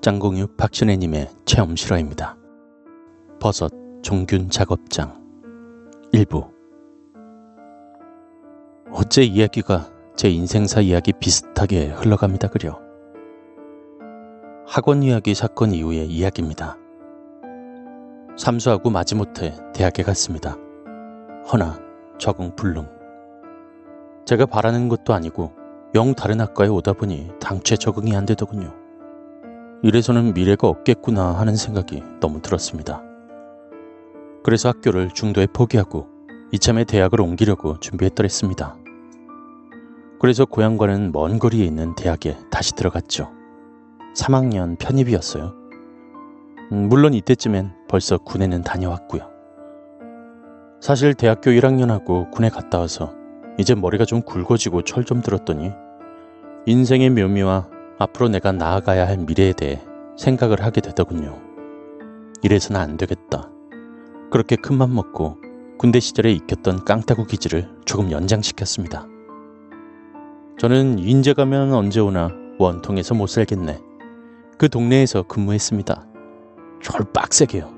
짱공유 박신혜님의 체험 실화입니다. 버섯 종균 작업장 일부 어째 이야기가 제 인생사 이야기 비슷하게 흘러갑니다 그려. 학원 이야기 사건 이후의 이야기입니다. 삼수하고 마지못해 대학에 갔습니다. 허나 적응 불능. 제가 바라는 것도 아니고 영 다른 학과에 오다 보니 당최 적응이 안 되더군요. 이래서는 미래가 없겠구나 하는 생각이 너무 들었습니다. 그래서 학교를 중도에 포기하고 이참에 대학을 옮기려고 준비했더랬습니다. 그래서 고향과는 먼 거리에 있는 대학에 다시 들어갔죠. 3학년 편입이었어요. 음, 물론 이때쯤엔 벌써 군에는 다녀왔고요. 사실 대학교 1학년하고 군에 갔다 와서 이제 머리가 좀 굵어지고 철 좀 들었더니 인생의 묘미와 앞으로 내가 나아가야 할 미래에 대해 생각을 하게 되더군요. 이래서는 안 되겠다. 그렇게 큰 맘 먹고 군대 시절에 익혔던 깡따구 기질을 조금 연장시켰습니다. 저는 인제 가면 언제 오나 원통에서 못 살겠네. 그 동네에서 근무했습니다. 절 빡세게요.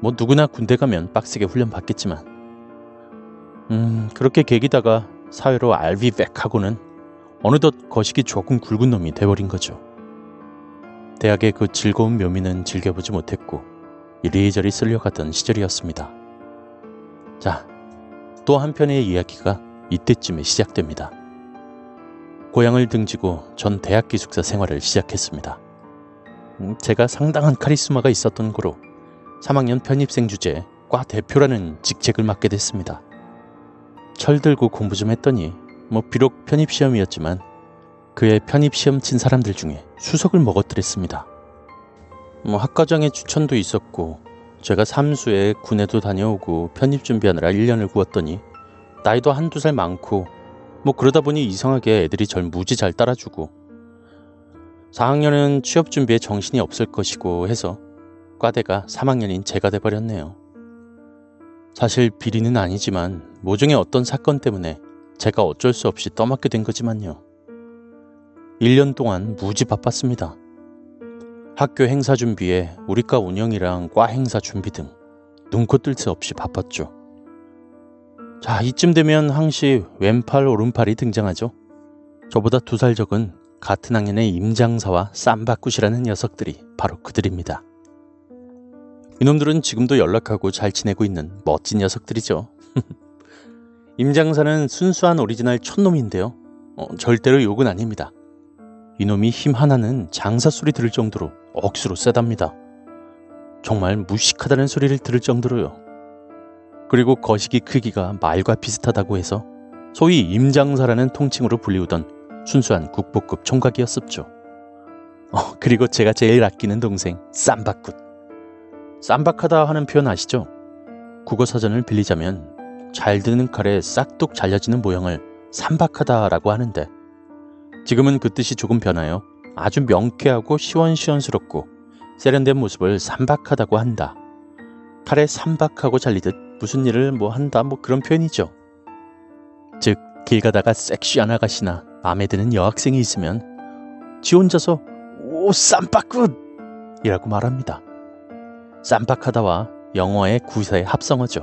뭐 누구나 군대 가면 빡세게 훈련 받겠지만. 음, 그렇게 계기다가 사회로 알비백하고는 어느덧 거시기 조금 굵은 놈이 돼버린 거죠. 대학의 그 즐거운 묘미는 즐겨보지 못했고 이리저리 쓸려갔던 시절이었습니다. 자, 또 한편의 이야기가 이때쯤에 시작됩니다. 고향을 등지고 전 대학 기숙사 생활을 시작했습니다. 음, 제가 상당한 카리스마가 있었던 거로 3학년 편입생 주제 과 대표라는 직책을 맡게 됐습니다. 철들고 공부 좀 했더니 뭐 비록 편입시험이었지만 그의 편입시험 친 사람들 중에 수석을 먹었더랬습니다. 뭐 학과장의 추천도 있었고 제가 삼수에 군에도 다녀오고 편입 준비하느라 1년을 구웠더니 나이도 한두 살 많고 뭐 그러다 보니 이상하게 애들이 절 무지 잘 따라주고 4학년은 취업 준비에 정신이 없을 것이고 해서 과대가 3학년인 제가 돼버렸네요. 사실 비리는 아니지만 모종의 어떤 사건 때문에 제가 어쩔 수 없이 떠맡게 된 거지만요. 1년 동안 무지 바빴습니다. 학교 행사 준비에 우리과 운영이랑 과 행사 준비 등 눈코 뜰 새 없이 바빴죠. 자, 이쯤 되면 항시 왼팔 오른팔이 등장하죠. 저보다 두 살 적은 같은 학년의 임장사와 쌈바꾸시라는 녀석들이 바로 그들입니다. 이놈들은 지금도 연락하고 잘 지내고 있는 멋진 녀석들이죠. 임장사는 순수한 오리지널 촌놈인데요. 어, 절대로 욕은 아닙니다. 이놈이 힘 하나는 장사 소리 들을 정도로 억수로 세답니다. 정말 무식하다는 소리를 들을 정도로요. 그리고 거시기 크기가 말과 비슷하다고 해서 소위 임장사라는 통칭으로 불리우던 순수한 국보급 총각이었었죠. 어, 그리고 제가 제일 아끼는 동생 쌈박굿. 쌈박하다 하는 표현 아시죠? 국어 사전을 빌리자면 잘 드는 칼에 싹둑 잘려지는 모양을 삼박하다라고 하는데 지금은 그 뜻이 조금 변하여 아주 명쾌하고 시원시원스럽고 세련된 모습을 삼박하다고 한다. 칼에 삼박하고 잘리듯 무슨 일을 뭐 한다 뭐 그런 표현이죠. 즉 길 가다가 섹시한 아가씨나 마음에 드는 여학생이 있으면 지 혼자서 오 쌈박굿 이라고 말합니다. 쌈박하다와 영어의 구사의 합성어죠.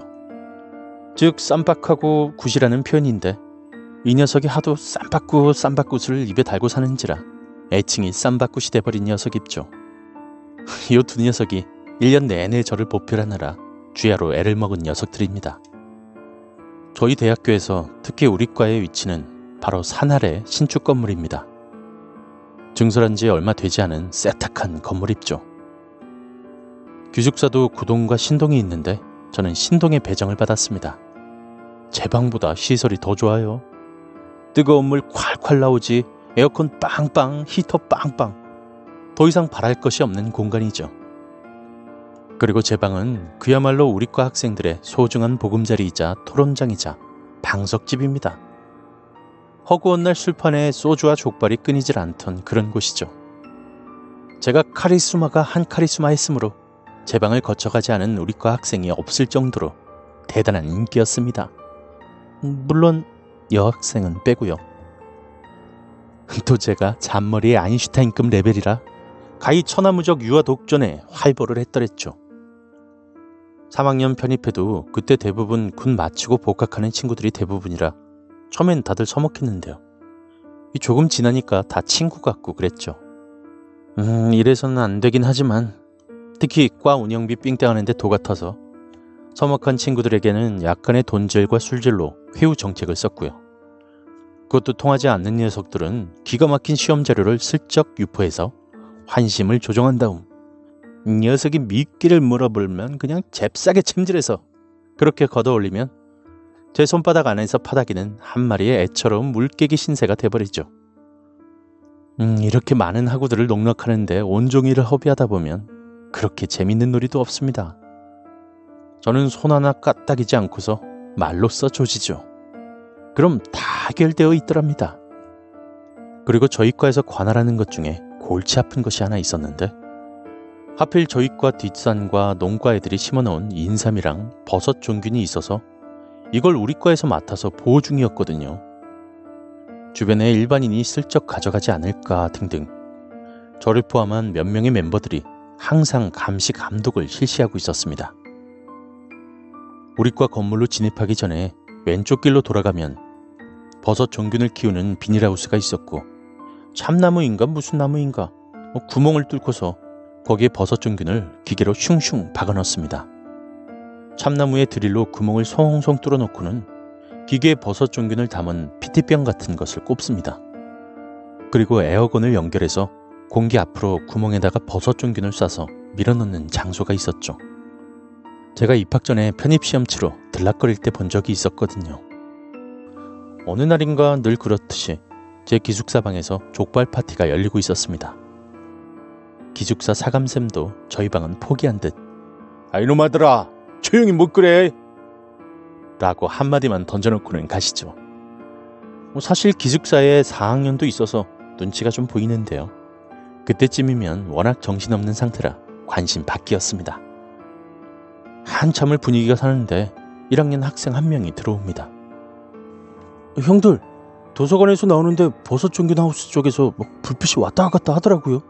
즉 쌈박하고 굿이라는 표현인데 이 녀석이 하도 쌈박굿 쌈박굿을 입에 달고 사는지라 애칭이 쌈박굿이 돼버린 녀석입죠. 이 두 녀석이 1년 내내 저를 보필하느라 쥐야로 애를 먹은 녀석들입니다. 저희 대학교에서 특히 우리 과의 위치는 바로 산 아래 신축 건물입니다. 증설한 지 얼마 되지 않은 세탁한 건물입죠. 기숙사도 구동과 신동이 있는데 저는 신동에 배정을 받았습니다. 제 방보다 시설이 더 좋아요. 뜨거운 물 콸콸 나오지 에어컨 빵빵 히터 빵빵 더 이상 바랄 것이 없는 공간이죠. 그리고 제 방은 그야말로 우리과 학생들의 소중한 보금자리이자 토론장이자 방석집입니다. 허구한 날 술판에 소주와 족발이 끊이질 않던 그런 곳이죠. 제가 카리스마가 한 카리스마였으므로 제 방을 거쳐가지 않은 우리과 학생이 없을 정도로 대단한 인기였습니다. 물론 여학생은 빼고요. 또 제가 잔머리의 아인슈타인급 레벨이라 가히 천하무적 유아 독전에 활보를 했더랬죠. 3학년 편입해도 그때 대부분 군 마치고 복학하는 친구들이 대부분이라 처음엔 다들 서먹했는데요. 조금 지나니까 다 친구 같고 그랬죠. 음, 이래서는 안 되긴 하지만 특히 과 운영비 삥땅하는데 도 같아서 서먹한 친구들에게는 약간의 돈질과 술질로 회유 정책을 썼고요. 그것도 통하지 않는 녀석들은 기가 막힌 시험 자료를 슬쩍 유포해서 환심을 조정한 다음 녀석이 미끼를 물어불면 그냥 잽싸게 챔질해서 그렇게 걷어올리면 제 손바닥 안에서 파닥이는 한 마리의 애처로운 물개기 신세가 돼버리죠. 음, 이렇게 많은 학우들을 농락하는데 온종일을 허비하다 보면 그렇게 재밌는 놀이도 없습니다. 저는 손 하나 까딱이지 않고서 말로써 조지죠. 그럼 다 해결되어 있더랍니다. 그리고 저희 과에서 관할하는 것 중에 골치 아픈 것이 하나 있었는데 하필 저희과 뒷산과 농과 애들이 심어놓은 인삼이랑 버섯 종균이 있어서 이걸 우리 과에서 맡아서 보호 중이었거든요. 주변에 일반인이 슬쩍 가져가지 않을까 등등 저를 포함한 몇 명의 멤버들이 항상 감시 감독을 실시하고 있었습니다. 우리과 건물로 진입하기 전에 왼쪽 길로 돌아가면 버섯 종균을 키우는 비닐하우스가 있었고 참나무인가 무슨 나무인가 뭐 구멍을 뚫고서 거기에 버섯 종균을 기계로 슝슝 박아 넣습니다. 참나무에 드릴로 구멍을 송송 뚫어 놓고는 기계에 버섯 종균을 담은 피티병 같은 것을 꼽습니다. 그리고 에어건을 연결해서 공기 앞으로 구멍에다가 버섯 종균을 쏴서 밀어넣는 장소가 있었죠. 제가 입학 전에 편입시험 치러 들락거릴 때 본 적이 있었거든요. 어느 날인가 늘 그렇듯이 제 기숙사 방에서 족발 파티가 열리고 있었습니다. 기숙사 사감샘도 저희 방은 포기한 듯 아이놈아들아 조용히 못 그래 라고 한마디만 던져놓고는 가시죠. 뭐 사실 기숙사에 4학년도 있어서 눈치가 좀 보이는데요. 그때쯤이면 워낙 정신없는 상태라 관심 밖이었습니다. 한참을 분위기가 사는데 1학년 학생 한 명이 들어옵니다. 형들, 도서관에서 나오는데 버섯 종균 하우스 쪽에서 뭐 불빛이 왔다 갔다 하더라고요.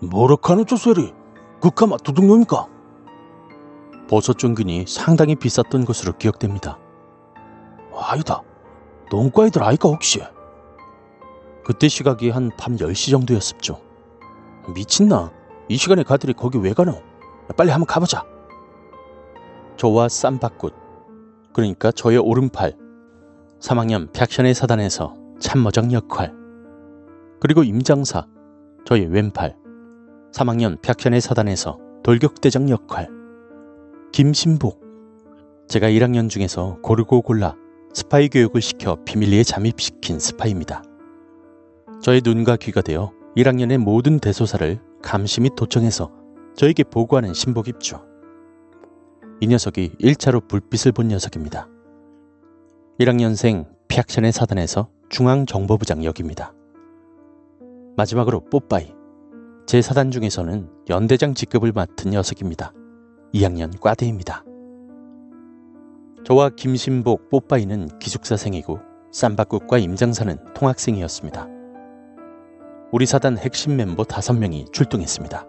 뭐라카노 쪼소리? 그까마 도둑놈입니까? 버섯 종균이 상당히 비쌌던 것으로 기억됩니다. 아니다. 농과 애들 아이가 혹시? 그때 시각이 한 밤 10시 정도였습죠. 미친나? 이 시간에 가들이 거기 왜 가노? 빨리 한번 가보자. 저와 쌈바꽃, 그러니까 저의 오른팔, 3학년 팩션의 사단에서 참모장 역할, 그리고 임장사, 저의 왼팔, 3학년 팩션의 사단에서 돌격대장 역할, 김신복, 제가 1학년 중에서 고르고 골라 스파이 교육을 시켜 비밀리에 잠입시킨 스파이입니다. 저의 눈과 귀가 되어 1학년의 모든 대소사를 감시 및 도청해서 저에게 보고하는 신복 입죠. 이 녀석이 1차로 불빛을 본 녀석입니다. 1학년생 피악션의 사단에서 중앙정보부장 역입니다. 마지막으로 뽀빠이. 제 사단 중에서는 연대장 직급을 맡은 녀석입니다. 2학년 과대입니다. 저와 김신복 뽀빠이는 기숙사생이고 쌈바국과 임장사는 통학생이었습니다. 우리 사단 핵심 멤버 5명이 출동했습니다.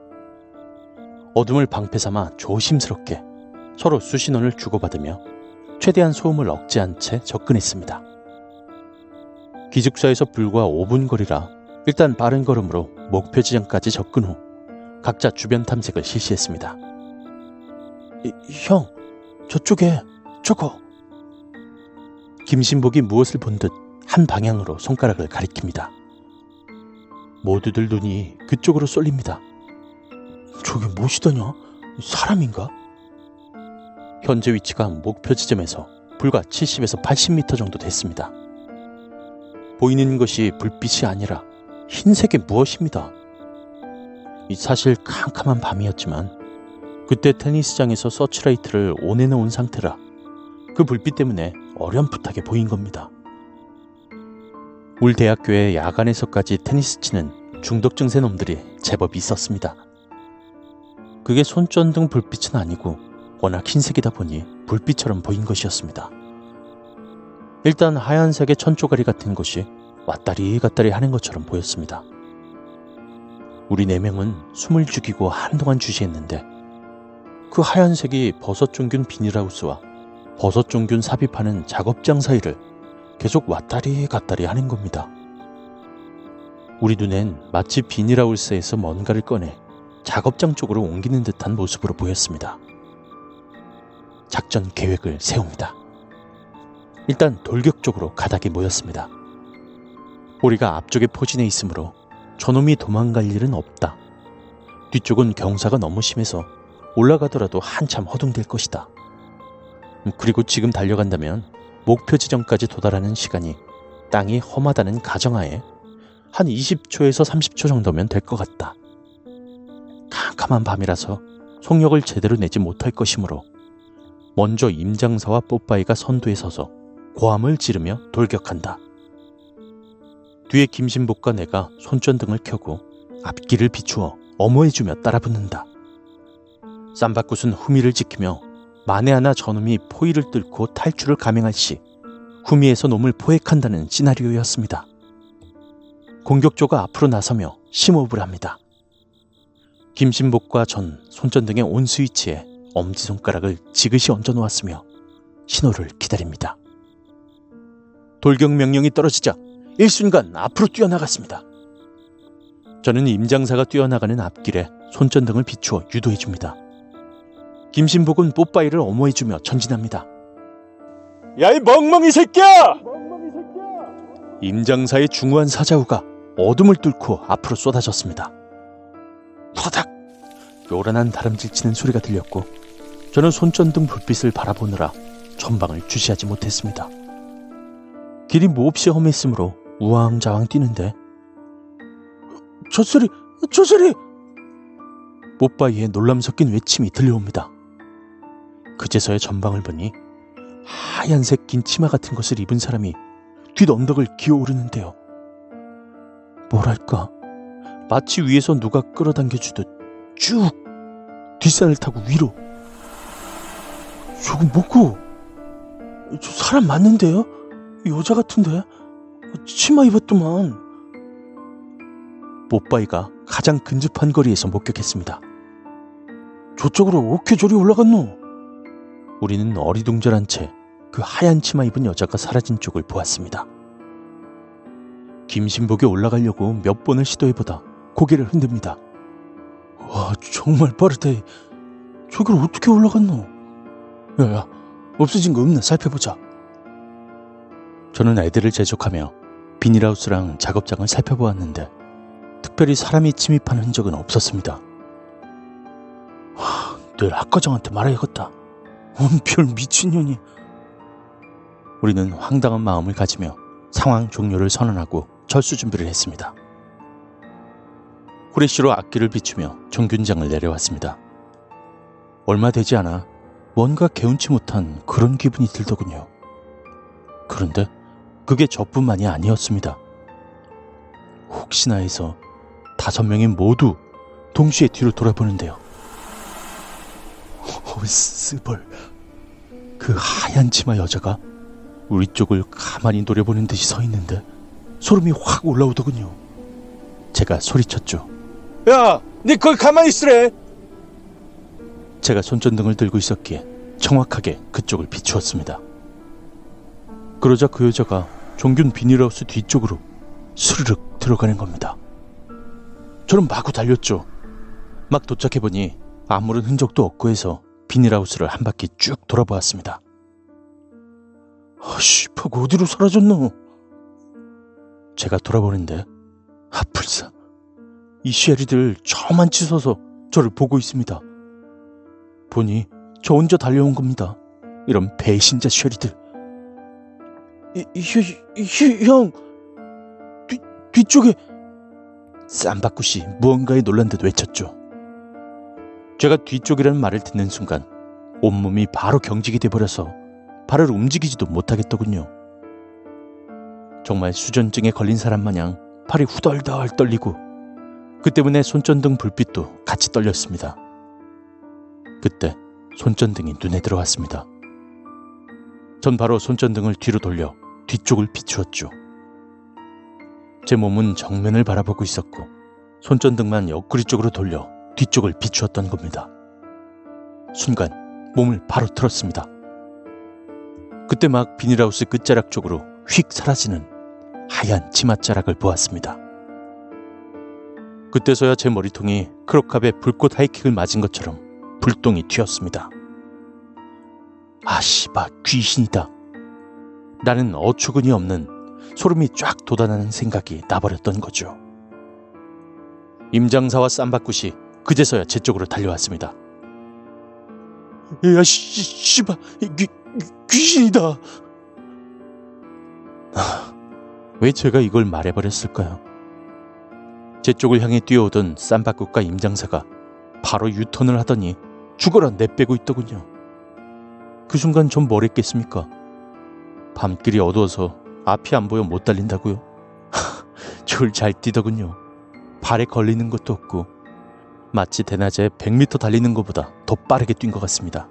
어둠을 방패 삼아 조심스럽게 서로 수신원을 주고받으며 최대한 소음을 억제한 채 접근했습니다. 기숙사에서 불과 5분 거리라 일단 빠른 걸음으로 목표 지점까지 접근 후 각자 주변 탐색을 실시했습니다. 이, 형, 저쪽에 저거. 김신복이 무엇을 본 듯 한 방향으로 손가락을 가리킵니다. 모두들 눈이 그쪽으로 쏠립니다. 저게 무엇이더냐? 사람인가? 현재 위치가 목표 지점에서 불과 70에서 80m 정도 됐습니다. 보이는 것이 불빛이 아니라 흰색의 무엇입니다. 이 사실 캄캄한 밤이었지만 그때 테니스장에서 서치라이트를 온해놓은 상태라 그 불빛 때문에 어렴풋하게 보인 겁니다. 울 대학교에 야간에서까지 테니스 치는 중독 증세 놈들이 제법 있었습니다. 그게 손전등 불빛은 아니고 워낙 흰색이다 보니 불빛처럼 보인 것이었습니다. 일단 하얀색의 천조가리 같은 것이 왔다리 갔다리 하는 것처럼 보였습니다. 우리 네 명은 숨을 죽이고 한동안 주시했는데 그 하얀색이 버섯 종균 비닐하우스와 버섯 종균 삽입하는 작업장 사이를 계속 왔다리 갔다리 하는 겁니다. 우리 눈엔 마치 비닐하우스에서 뭔가를 꺼내 작업장 쪽으로 옮기는 듯한 모습으로 보였습니다. 작전 계획을 세웁니다. 일단 돌격 쪽으로 가닥이 모였습니다. 우리가 앞쪽에 포진해 있으므로 저놈이 도망갈 일은 없다. 뒤쪽은 경사가 너무 심해서 올라가더라도 한참 허둥댈 것이다. 그리고 지금 달려간다면 목표 지점까지 도달하는 시간이 땅이 험하다는 가정하에 한 20초에서 30초 정도면 될 것 같다. 캄캄한 밤이라서 속력을 제대로 내지 못할 것이므로 먼저 임장사와 뽀빠이가 선두에 서서 고함을 지르며 돌격한다. 뒤에 김신복과 내가 손전등을 켜고 앞길을 비추어 어머해주며 따라붙는다. 쌈바굿은 후미를 지키며 만에 하나 저놈이 포위를 뚫고 탈출을 감행할 시 후미에서 놈을 포획한다는 시나리오였습니다. 공격조가 앞으로 나서며 심호흡을 합니다. 김신복과 전 손전등의 온 스위치에 엄지손가락을 지그시 얹어 놓았으며 신호를 기다립니다. 돌격 명령이 떨어지자 일순간 앞으로 뛰어나갔습니다. 저는 임장사가 뛰어나가는 앞길에 손전등을 비추어 유도해 줍니다. 김신복은 뽀빠이를 엄호해 주며 전진합니다. 야 이 멍멍이 새끼야! 임장사의 중후한 사자후가 어둠을 뚫고 앞으로 쏟아졌습니다. 후다닥 요란한 다람질 치는 소리가 들렸고 저는 손전등 불빛을 바라보느라 전방을 주시하지 못했습니다. 길이 몹시 험했으므로 우왕좌왕 뛰는데 저 소리! 저 소리! 뽀빠이의 놀람 섞인 외침이 들려옵니다. 그제서야 전방을 보니 하얀색 긴 치마 같은 것을 입은 사람이 뒷 언덕을 기어오르는데요. 뭐랄까 마치 위에서 누가 끌어당겨 주듯 쭉 뒷산을 타고 위로 저거 뭐고 저 사람 맞는데요? 여자 같은데 치마 입었더만 뽀빠이가 가장 근접한 거리에서 목격했습니다. 저쪽으로 오케저리 올라갔노? 우리는 어리둥절한 채 그 하얀 치마 입은 여자가 사라진 쪽을 보았습니다. 김신복이 올라가려고 몇 번을 시도해보다 고개를 흔듭니다. 와, 정말 빠르대. 저길 어떻게 올라갔노? 야야, 없어진 거 없나 살펴보자. 저는 애들을 재촉하며 비닐하우스랑 작업장을 살펴보았는데 특별히 사람이 침입한 흔적은 없었습니다. 와, 늘 학과장한테 말해야겠다. 원별 미친년이. 우리는 황당한 마음을 가지며 상황 종료를 선언하고 철수 준비를 했습니다. 후레쉬로 앞길을 비추며 종균장을 내려왔습니다. 얼마 되지 않아 뭔가 개운치 못한 그런 기분이 들더군요. 그런데 그게 저뿐만이 아니었습니다. 혹시나 해서 다섯 명이 모두 동시에 뒤로 돌아보는데요. 어, 스벌. 그 하얀 치마 여자가 우리 쪽을 가만히 노려보는 듯이 서 있는데 소름이 확 올라오더군요. 제가 소리쳤죠. 야, 니 거기 가만히 있으래. 제가 손전등을 들고 있었기에 정확하게 그쪽을 비추었습니다. 그러자 그 여자가 종균 비닐하우스 뒤쪽으로 스르륵 들어가는 겁니다. 저는 마구 달렸죠. 막 도착해보니 아무런 흔적도 없고 해서 비닐하우스를 한 바퀴 쭉 돌아보았습니다. 아씨, 퍽 어디로 사라졌노? 제가 돌아보는데 아플사 이 쉐리들 저만 치서서 저를 보고 있습니다. 보니 저 혼자 달려온 겁니다. 이런 배신자 쉐리들. 이, 이, 이, 형, 뒤, 뒤쪽에 쌈바꾸시 무언가에 놀란 듯 외쳤죠. 제가 뒤쪽이라는 말을 듣는 순간 온몸이 바로 경직이 돼버려서 발을 움직이지도 못하겠더군요. 정말 수전증에 걸린 사람 마냥 팔이 후덜덜 떨리고 그 때문에 손전등 불빛도 같이 떨렸습니다. 그때 손전등이 눈에 들어왔습니다. 전 바로 손전등을 뒤로 돌려 뒤쪽을 비추었죠. 제 몸은 정면을 바라보고 있었고 손전등만 옆구리 쪽으로 돌려 뒤쪽을 비추었던 겁니다. 순간 몸을 바로 틀었습니다. 그때 막 비닐하우스 끝자락 쪽으로 휙 사라지는 하얀 치맛자락을 보았습니다. 그때서야 제 머리통이 크로캅의 불꽃 하이킥을 맞은 것처럼 불똥이 튀었습니다. 아, 씨바, 귀신이다. 나는 어처구니 없는 소름이 쫙 돋아나는 생각이 나버렸던 거죠. 임장사와 쌈바굿이 그제서야 제 쪽으로 달려왔습니다. 야, 씨, 씨바, 귀, 귀신이다. 아, 왜 제가 이걸 말해버렸을까요? 제 쪽을 향해 뛰어오던 쌈바굿과 임장사가 바로 유턴을 하더니 죽어라 내빼고 있더군요. 그 순간 좀 뭐랬겠습니까? 밤길이 어두워서 앞이 안 보여 못 달린다고요? 줄 잘 뛰더군요. 발에 걸리는 것도 없고 마치 대낮에 100m 달리는 것보다 더 빠르게 뛴 것 같습니다.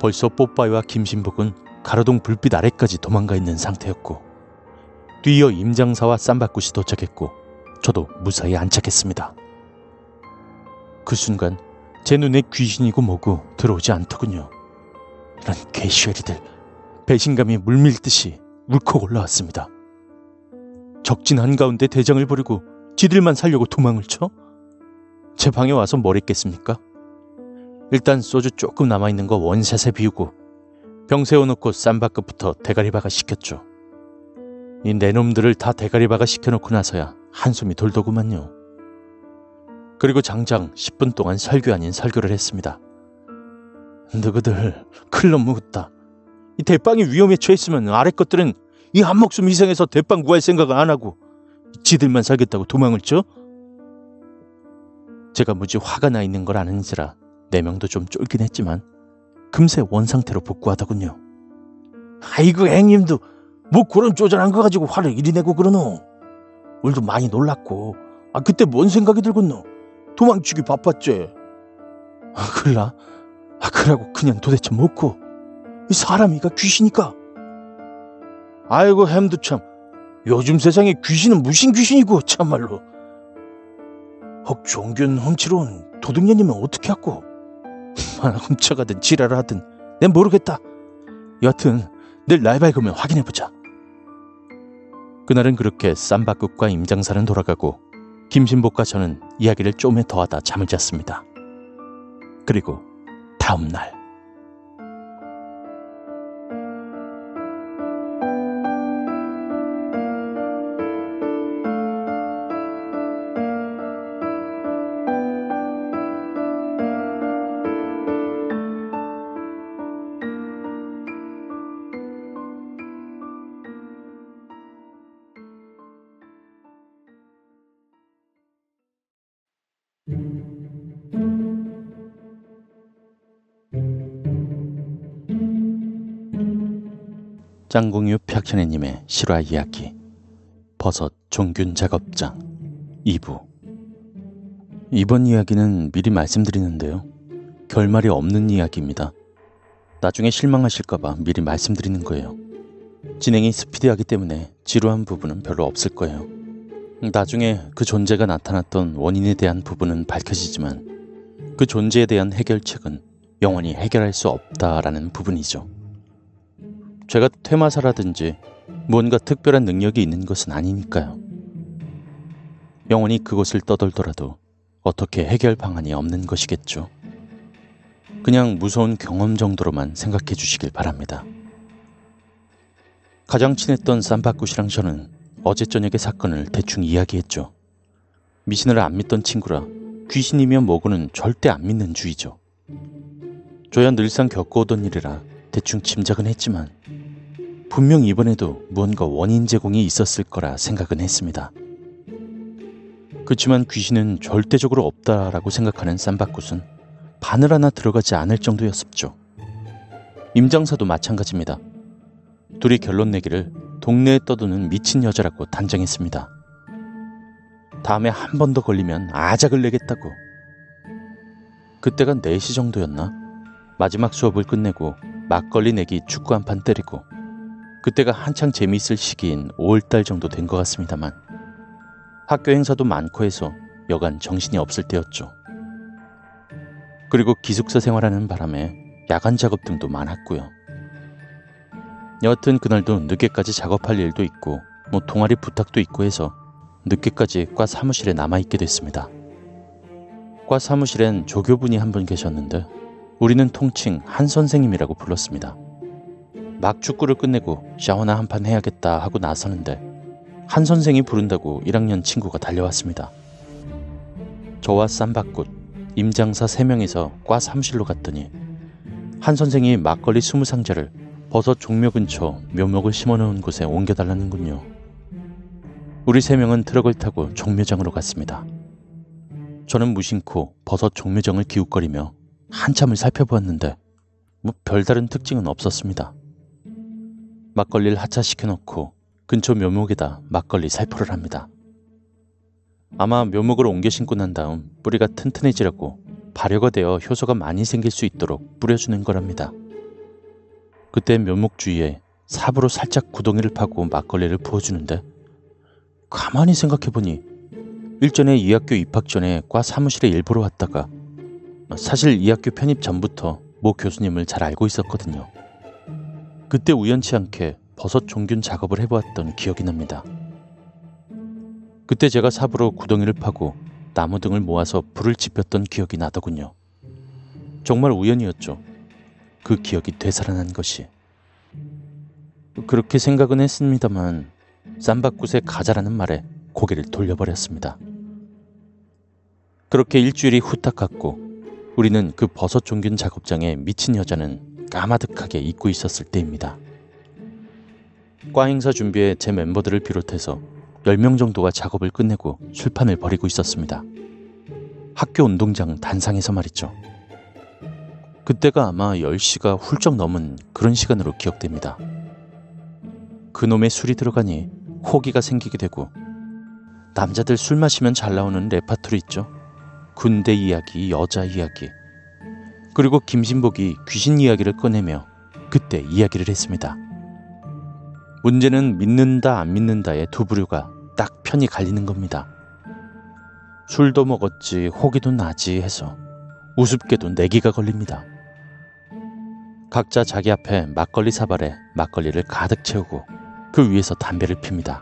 벌써 뽀빠이와 김신복은 가로등 불빛 아래까지 도망가 있는 상태였고 뒤이어 임장사와 쌈바굿이 도착했고 저도 무사히 안착했습니다. 그 순간 제 눈에 귀신이고 뭐고 들어오지 않더군요. 이런 개쉐리들 배신감이 물밀듯이 울컥 올라왔습니다. 적진 한가운데 대장을 부리고 지들만 살려고 도망을 쳐? 제 방에 와서 뭘 했겠습니까? 일단 소주 조금 남아있는 거 원샷에 비우고 병 세워놓고 쌈바끝부터 대가리바가 시켰죠. 이 내놈들을 다 대가리바가 시켜놓고 나서야 한숨이 돌더구만요. 그리고 장장 10분 동안 설교 아닌 설교를 했습니다. 너희들 클럽 묵었다. 이 대빵이 위험에 처했으면 아래 것들은 이 한 목숨 희생해서 대빵 구할 생각을 안 하고 지들만 살겠다고 도망을 쳐? 제가 무지 화가 나 있는 걸 아는지라 네 명도 좀 쫄긴 했지만 금세 원상태로 복구하더군요. 아이고 행님도 뭐 그런 쪼잔한 거 가지고 화를 이리 내고 그러노. 우리도 많이 놀랐고 아 그때 뭔 생각이 들겠노. 도망치기 바빴지. 아 그라? 아 그러고 그냥 도대체 뭐고? 이 사람이가 귀신이까? 아이고 햄도 참 요즘 세상에 귀신은 무신 귀신이고 참말로. 혹 종균 훔치러 온 도둑년이면 어떻게 하고? 하나 훔쳐가든 지랄을 하든 난 모르겠다. 여하튼 내일 날 밝으면 확인해보자. 그날은 그렇게 쌈바국과 임장사는 돌아가고 김신복과 저는 이야기를 좀에 더하다 잠을 잤습니다. 그리고 다음 날 짱공유 벽현애님의 실화 이야기 버섯 종균 작업장 2부 이번 이야기는 미리 말씀드리는데요. 결말이 없는 이야기입니다. 나중에 실망하실까봐 미리 말씀드리는 거예요. 진행이 스피디하기 때문에 지루한 부분은 별로 없을 거예요. 나중에 그 존재가 나타났던 원인에 대한 부분은 밝혀지지만 그 존재에 대한 해결책은 영원히 해결할 수 없다라는 부분이죠. 제가 퇴마사라든지 뭔가 특별한 능력이 있는 것은 아니니까요. 영원히 그곳을 떠돌더라도 어떻게 해결 방안이 없는 것이겠죠. 그냥 무서운 경험 정도로만 생각해 주시길 바랍니다. 가장 친했던 쌈바굿이랑 저는 어제 저녁의 사건을 대충 이야기했죠. 미신을 안 믿던 친구라 귀신이면 뭐고는 절대 안 믿는 주의죠. 저야 늘상 겪어오던 일이라 대충 짐작은 했지만 분명 이번에도 무언가 원인 제공이 있었을 거라 생각은 했습니다. 그렇지만 귀신은 절대적으로 없다라고 생각하는 쌈바꽃은 바늘 하나 들어가지 않을 정도였었죠. 임장사도 마찬가지입니다. 둘이 결론 내기를 동네에 떠도는 미친 여자라고 단정했습니다. 다음에 한 번 더 걸리면 아작을 내겠다고. 그때가 4시 정도였나? 마지막 수업을 끝내고 막걸리 내기 축구 한 판 때리고 그때가 한창 재미있을 시기인 5월달 정도 된 것 같습니다만 학교 행사도 많고 해서 여간 정신이 없을 때였죠. 그리고 기숙사 생활하는 바람에 야간 작업 등도 많았고요. 여하튼 그날도 늦게까지 작업할 일도 있고 뭐 동아리 부탁도 있고 해서 늦게까지 과 사무실에 남아있게 됐습니다. 과 사무실엔 조교분이 한 분 계셨는데 우리는 통칭 한 선생님이라고 불렀습니다. 막 축구를 끝내고 샤워나 한 판 해야겠다 하고 나서는데 한 선생이 부른다고 1학년 친구가 달려왔습니다. 저와 쌈바꽃, 임장사 3명이서 과 사무실로 갔더니 한 선생이 막걸리 20상자를 버섯 종묘 근처 묘목을 심어놓은 곳에 옮겨달라는군요. 우리 세 명은 트럭을 타고 종묘장으로 갔습니다. 저는 무심코 버섯 종묘장을 기웃거리며 한참을 살펴보았는데 뭐 별다른 특징은 없었습니다. 막걸리를 하차시켜 놓고 근처 묘목에다 막걸리 살포를 합니다. 아마 묘목을 옮겨 신고 난 다음 뿌리가 튼튼해지려고 발효가 되어 효소가 많이 생길 수 있도록 뿌려주는 거랍니다. 그때 묘목 주위에 삽으로 살짝 구덩이를 파고 막걸리를 부어주는데 가만히 생각해보니 일전에 이 학교 입학 전에 과 사무실에 일부러 왔다가 사실 이 학교 편입 전부터 모 교수님을 잘 알고 있었거든요. 그때 우연치 않게 버섯 종균 작업을 해보았던 기억이 납니다. 그때 제가 삽으로 구덩이를 파고 나무 등을 모아서 불을 지폈던 기억이 나더군요. 정말 우연이었죠. 그 기억이 되살아난 것이. 그렇게 생각은 했습니다만 쌈박굿의 가자라는 말에 고개를 돌려버렸습니다. 그렇게 일주일이 후딱 갔고 우리는 그 버섯 종균 작업장에 미친 여자는 까마득하게 잊고 있었을 때입니다. 과 행사 준비에 제 멤버들을 비롯해서 10명 정도가 작업을 끝내고 술판을 벌이고 있었습니다. 학교 운동장 단상에서 말이죠. 그때가 아마 10시가 훌쩍 넘은 그런 시간으로 기억됩니다. 그놈의 술이 들어가니 호기가 생기게 되고 남자들 술 마시면 잘 나오는 레파토리 있죠. 군대 이야기, 여자 이야기. 그리고 김신복이 귀신 이야기를 꺼내며 그때 이야기를 했습니다. 문제는 믿는다 안 믿는다의 두 부류가 딱 편이 갈리는 겁니다. 술도 먹었지 호기도 나지 해서 우습게도 내기가 걸립니다. 각자 자기 앞에 막걸리 사발에 막걸리를 가득 채우고 그 위에서 담배를 핍니다.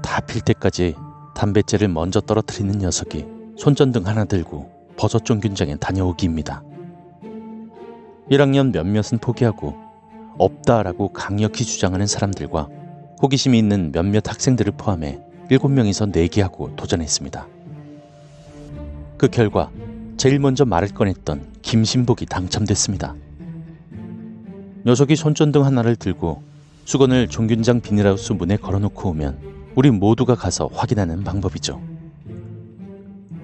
다 필 때까지 담뱃재를 먼저 떨어뜨리는 녀석이 손전등 하나 들고 버섯 종균장에 다녀오기입니다. 1학년 몇몇은 포기하고 없다라고 강력히 주장하는 사람들과 호기심이 있는 몇몇 학생들을 포함해 7명이서 내기하고 도전했습니다. 그 결과 제일 먼저 말을 꺼냈던 김신복이 당첨됐습니다. 녀석이 손전등 하나를 들고 수건을 종균장 비닐하우스 문에 걸어놓고 오면 우리 모두가 가서 확인하는 방법이죠.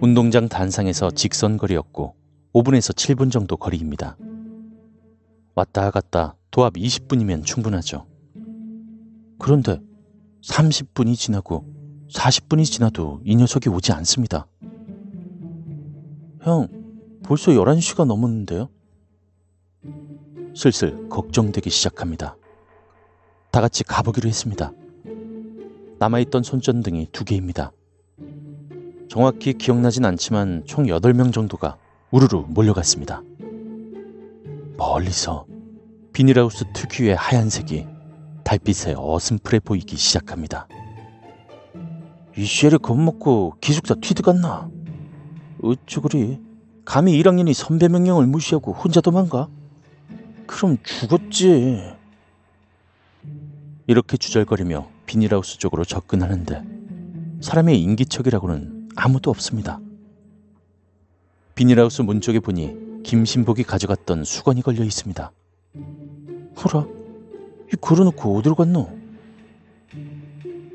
운동장 단상에서 직선 거리였고 5분에서 7분 정도 거리입니다. 왔다 갔다 도합 20분이면 충분하죠. 그런데 30분이 지나고 40분이 지나도 이 녀석이 오지 않습니다. 형, 벌써 11시가 넘었는데요? 슬슬 걱정되기 시작합니다. 다 같이 가보기로 했습니다. 남아있던 손전등이 두 개입니다. 정확히 기억나진 않지만 총 8명 정도가 우르르 몰려갔습니다. 멀리서 비닐하우스 특유의 하얀색이 달빛에 어슴풀해 보이기 시작합니다. 이 쉐를 겁먹고 기숙사 튀드 갔나? 어쩌 그리? 감히 1학년이 선배 명령을 무시하고 혼자 도망가? 그럼 죽었지. 이렇게 주절거리며 비닐하우스 쪽으로 접근하는데 사람의 인기척이라고는 아무도 없습니다. 비닐하우스 문 쪽에 보니 김신복이 가져갔던 수건이 걸려 있습니다. 호라, 이 걸어놓고 어디로 갔노?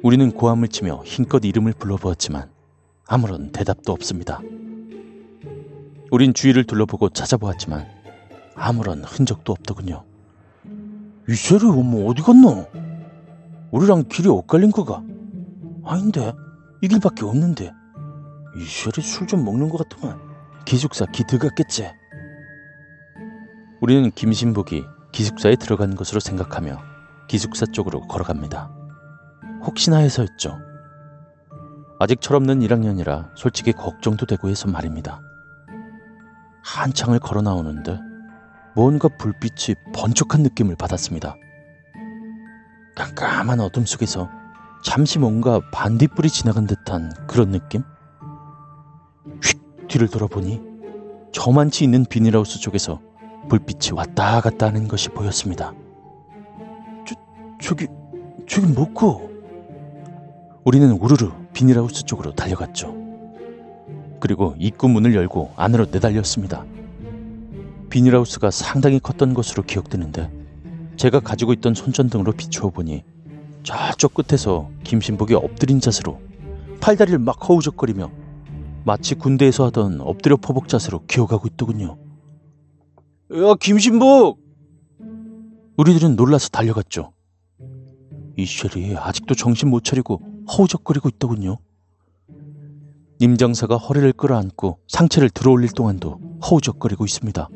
우리는 고함을 치며 힘껏 이름을 불러보았지만 아무런 대답도 없습니다. 우린 주위를 둘러보고 찾아보았지만 아무런 흔적도 없더군요. 이 쇠를 엄마 어디 갔노? 우리랑 길이 엇갈린 거가? 아닌데 이 길밖에 없는데 이 쇠를 술좀 먹는 것 같더만 기숙사 기 들어갔겠지. 우리는 김신복이 기숙사에 들어간 것으로 생각하며 기숙사 쪽으로 걸어갑니다. 혹시나 해서였죠. 아직 철없는 1학년이라 솔직히 걱정도 되고 해서 말입니다. 한창을 걸어 나오는데 뭔가 불빛이 번쩍한 느낌을 받았습니다. 깜깜한 어둠 속에서 잠시 뭔가 반딧불이 지나간 듯한 그런 느낌? 휙 뒤를 돌아보니 저만치 있는 비닐하우스 쪽에서 불빛이 왔다 갔다 하는 것이 보였습니다. 저, 저기, 저기 뭐고? 우리는 우르르 비닐하우스 쪽으로 달려갔죠. 그리고 입구 문을 열고 안으로 내달렸습니다. 비닐하우스가 상당히 컸던 것으로 기억되는데 제가 가지고 있던 손전등으로 비추어 보니 저쪽 끝에서 김신복이 엎드린 자세로 팔다리를 막 허우적거리며 마치 군대에서 하던 엎드려 퍼복 자세로 기어가고 있더군요. 야, 김신복! 우리들은 놀라서 달려갔죠. 이쉘이 아직도 정신 못 차리고 허우적거리고 있더군요. 임장사가 허리를 끌어안고 상체를 들어올릴 동안도 허우적거리고 있습니다.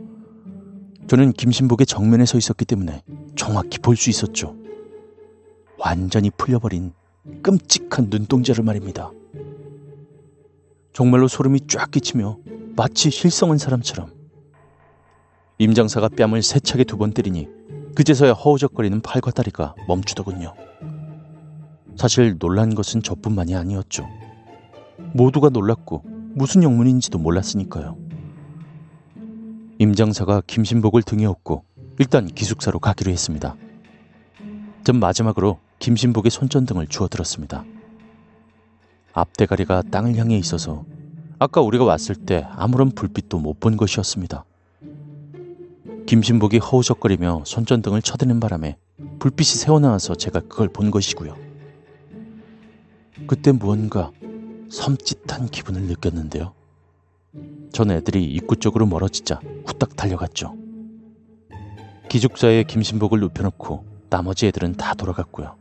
저는 김신복의 정면에 서 있었기 때문에 정확히 볼 수 있었죠. 완전히 풀려버린 끔찍한 눈동자를 말입니다. 정말로 소름이 쫙 끼치며 마치 실성한 사람처럼 임장사가 뺨을 세차게 두 번 때리니 그제서야 허우적거리는 팔과 다리가 멈추더군요. 사실 놀란 것은 저뿐만이 아니었죠. 모두가 놀랐고 무슨 영문인지도 몰랐으니까요. 임장사가 김신복을 등에 업고 일단 기숙사로 가기로 했습니다. 전 마지막으로 김신복의 손전등을 주워 들었습니다. 앞대가리가 땅을 향해 있어서 아까 우리가 왔을 때 아무런 불빛도 못 본 것이었습니다. 김신복이 허우적거리며 손전등을 쳐드는 바람에 불빛이 새어나와서 제가 그걸 본 것이고요. 그때 무언가 섬찟한 기분을 느꼈는데요. 전 애들이 입구 쪽으로 멀어지자 후딱 달려갔죠. 기숙사에 김신복을 눕혀놓고 나머지 애들은 다 돌아갔고요.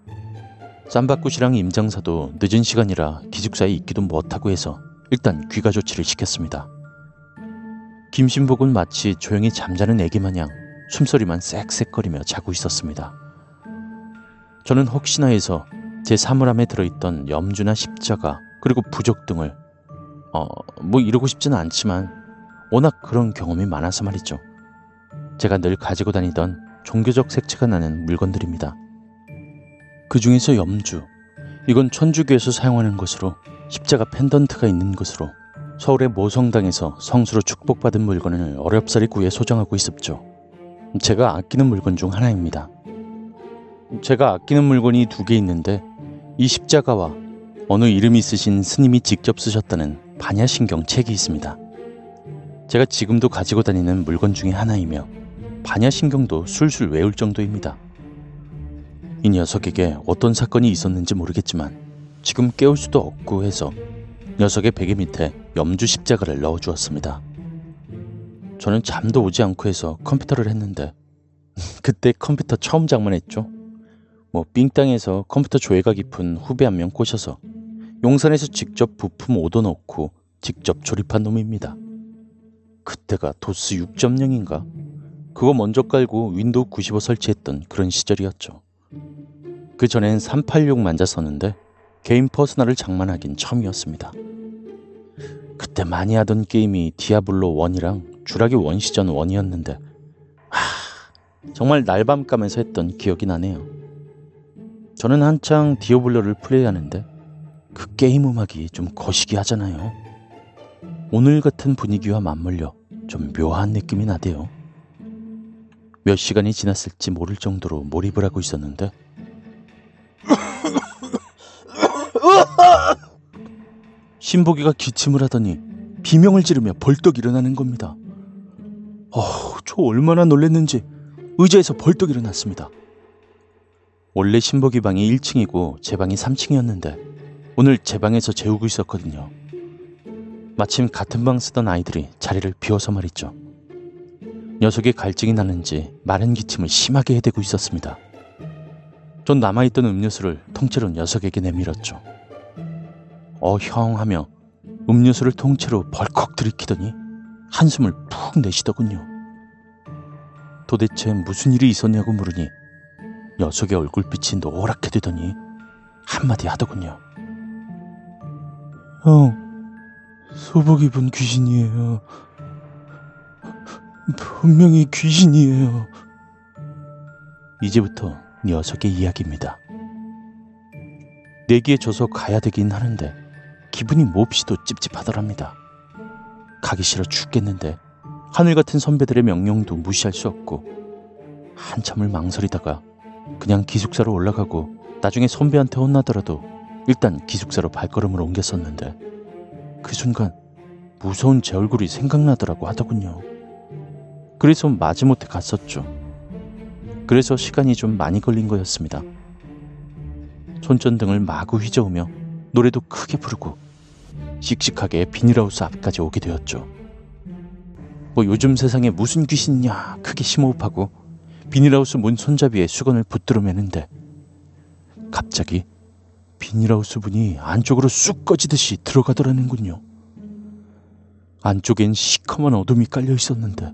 쌈바꾸시랑 임장사도 늦은 시간이라 기숙사에 있기도 못하고 해서 일단 귀가 조치를 시켰습니다. 김신복은 마치 조용히 잠자는 애기 마냥 숨소리만 쌕쌕거리며 자고 있었습니다. 저는 혹시나 해서 제 사물함에 들어있던 염주나 십자가 그리고 부적 등을 어, 뭐 이러고 싶지는 않지만 워낙 그런 경험이 많아서 말이죠. 제가 늘 가지고 다니던 종교적 색채가 나는 물건들입니다. 그 중에서 염주. 이건 천주교에서 사용하는 것으로 십자가 펜던트가 있는 것으로 서울의 모성당에서 성수로 축복받은 물건을 어렵사리 구해 소장하고 있었죠. 제가 아끼는 물건 중 하나입니다. 제가 아끼는 물건이 두 개 있는데 이 십자가와 어느 이름 있으신 스님이 직접 쓰셨다는 반야신경 책이 있습니다. 제가 지금도 가지고 다니는 물건 중에 하나이며 반야신경도 술술 외울 정도입니다. 이 녀석에게 어떤 사건이 있었는지 모르겠지만 지금 깨울 수도 없고 해서 녀석의 베개 밑에 염주 십자가를 넣어 주었습니다. 저는 잠도 오지 않고 해서 컴퓨터를 했는데 그때 컴퓨터 처음 장만했죠. 뭐 삥땅에서 컴퓨터 조예가 깊은 후배 한 명 꼬셔서 용산에서 직접 부품 얻어놓고 직접 조립한 놈입니다. 그때가 도스 6.0인가? 그거 먼저 깔고 윈도우 95 설치했던 그런 시절이었죠. 그 전엔 386 만졌었는데 개인 personal을 장만하긴 처음이었습니다. 그때 많이 하던 게임이 디아블로 1이랑 주라기 원시전 1이었는데 하, 정말 날밤 까면서 했던 기억이 나네요. 저는 한창 디아블로를 플레이하는데 그 게임 음악이 좀 거시기 하잖아요. 오늘 같은 분위기와 맞물려 좀 묘한 느낌이 나대요. 몇 시간이 지났을지 모를 정도로 몰입을 하고 있었는데 신보기가 기침을 하더니 비명을 지르며 벌떡 일어나는 겁니다. 어우, 저 얼마나 놀랬는지 의자에서 벌떡 일어났습니다. 원래 신보기 방이 1층이고 제 방이 3층이었는데 오늘 제 방에서 재우고 있었거든요. 마침 같은 방 쓰던 아이들이 자리를 비워서 말이죠. 녀석이 갈증이 나는지 마른 기침을 심하게 해대고 있었습니다. 전 남아있던 음료수를 통째로 녀석에게 내밀었죠. 어형 하며 음료수를 통째로 벌컥 들이키더니 한숨을 푹 내쉬더군요. 도대체 무슨 일이 있었냐고 물으니 녀석의 얼굴빛이 노랗게 되더니 한마디 하더군요. 형, 소복 입은 귀신이에요. 분명히 귀신이에요. 이제부터 녀석의 이야기입니다. 내기에 져서 가야 되긴 하는데 기분이 몹시도 찝찝하더랍니다. 가기 싫어 죽겠는데 하늘 같은 선배들의 명령도 무시할 수 없고 한참을 망설이다가 그냥 기숙사로 올라가고 나중에 선배한테 혼나더라도 일단 기숙사로 발걸음을 옮겼었는데 그 순간 무서운 제 얼굴이 생각나더라고 하더군요. 그래서 마지못해 갔었죠. 그래서 시간이 좀 많이 걸린 거였습니다. 손전등을 마구 휘저으며 노래도 크게 부르고 씩씩하게 비닐하우스 앞까지 오게 되었죠. 뭐 요즘 세상에 무슨 귀신이냐 크게 심호흡하고 비닐하우스 문 손잡이에 수건을 붙들어 매는데 갑자기 비닐하우스 문이 안쪽으로 쑥 꺼지듯이 들어가더라는군요. 안쪽엔 시커먼 어둠이 깔려 있었는데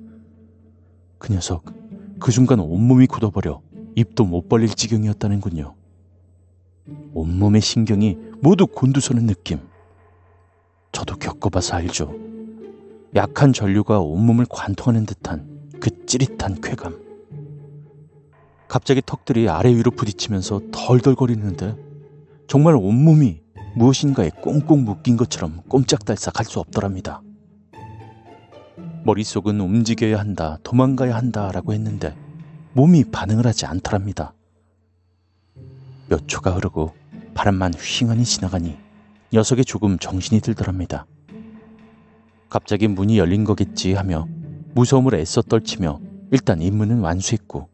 그 녀석 그 순간 온몸이 굳어버려 입도 못 벌릴 지경이었다는군요. 온몸의 신경이 모두 곤두서는 느낌. 저도 겪어봐서 알죠. 약한 전류가 온몸을 관통하는 듯한 그 찌릿한 쾌감. 갑자기 턱들이 아래 위로 부딪히면서 덜덜거리는데 정말 온몸이 무엇인가에 꽁꽁 묶인 것처럼 꼼짝달싹 할 수 없더랍니다. 머릿속은 움직여야 한다, 도망가야 한다 라고 했는데 몸이 반응을 하지 않더랍니다. 몇 초가 흐르고 바람만 휘황하니 지나가니 녀석이 조금 정신이 들더랍니다. 갑자기 문이 열린 거겠지 하며 무서움을 애써 떨치며 일단 입문은 완수했고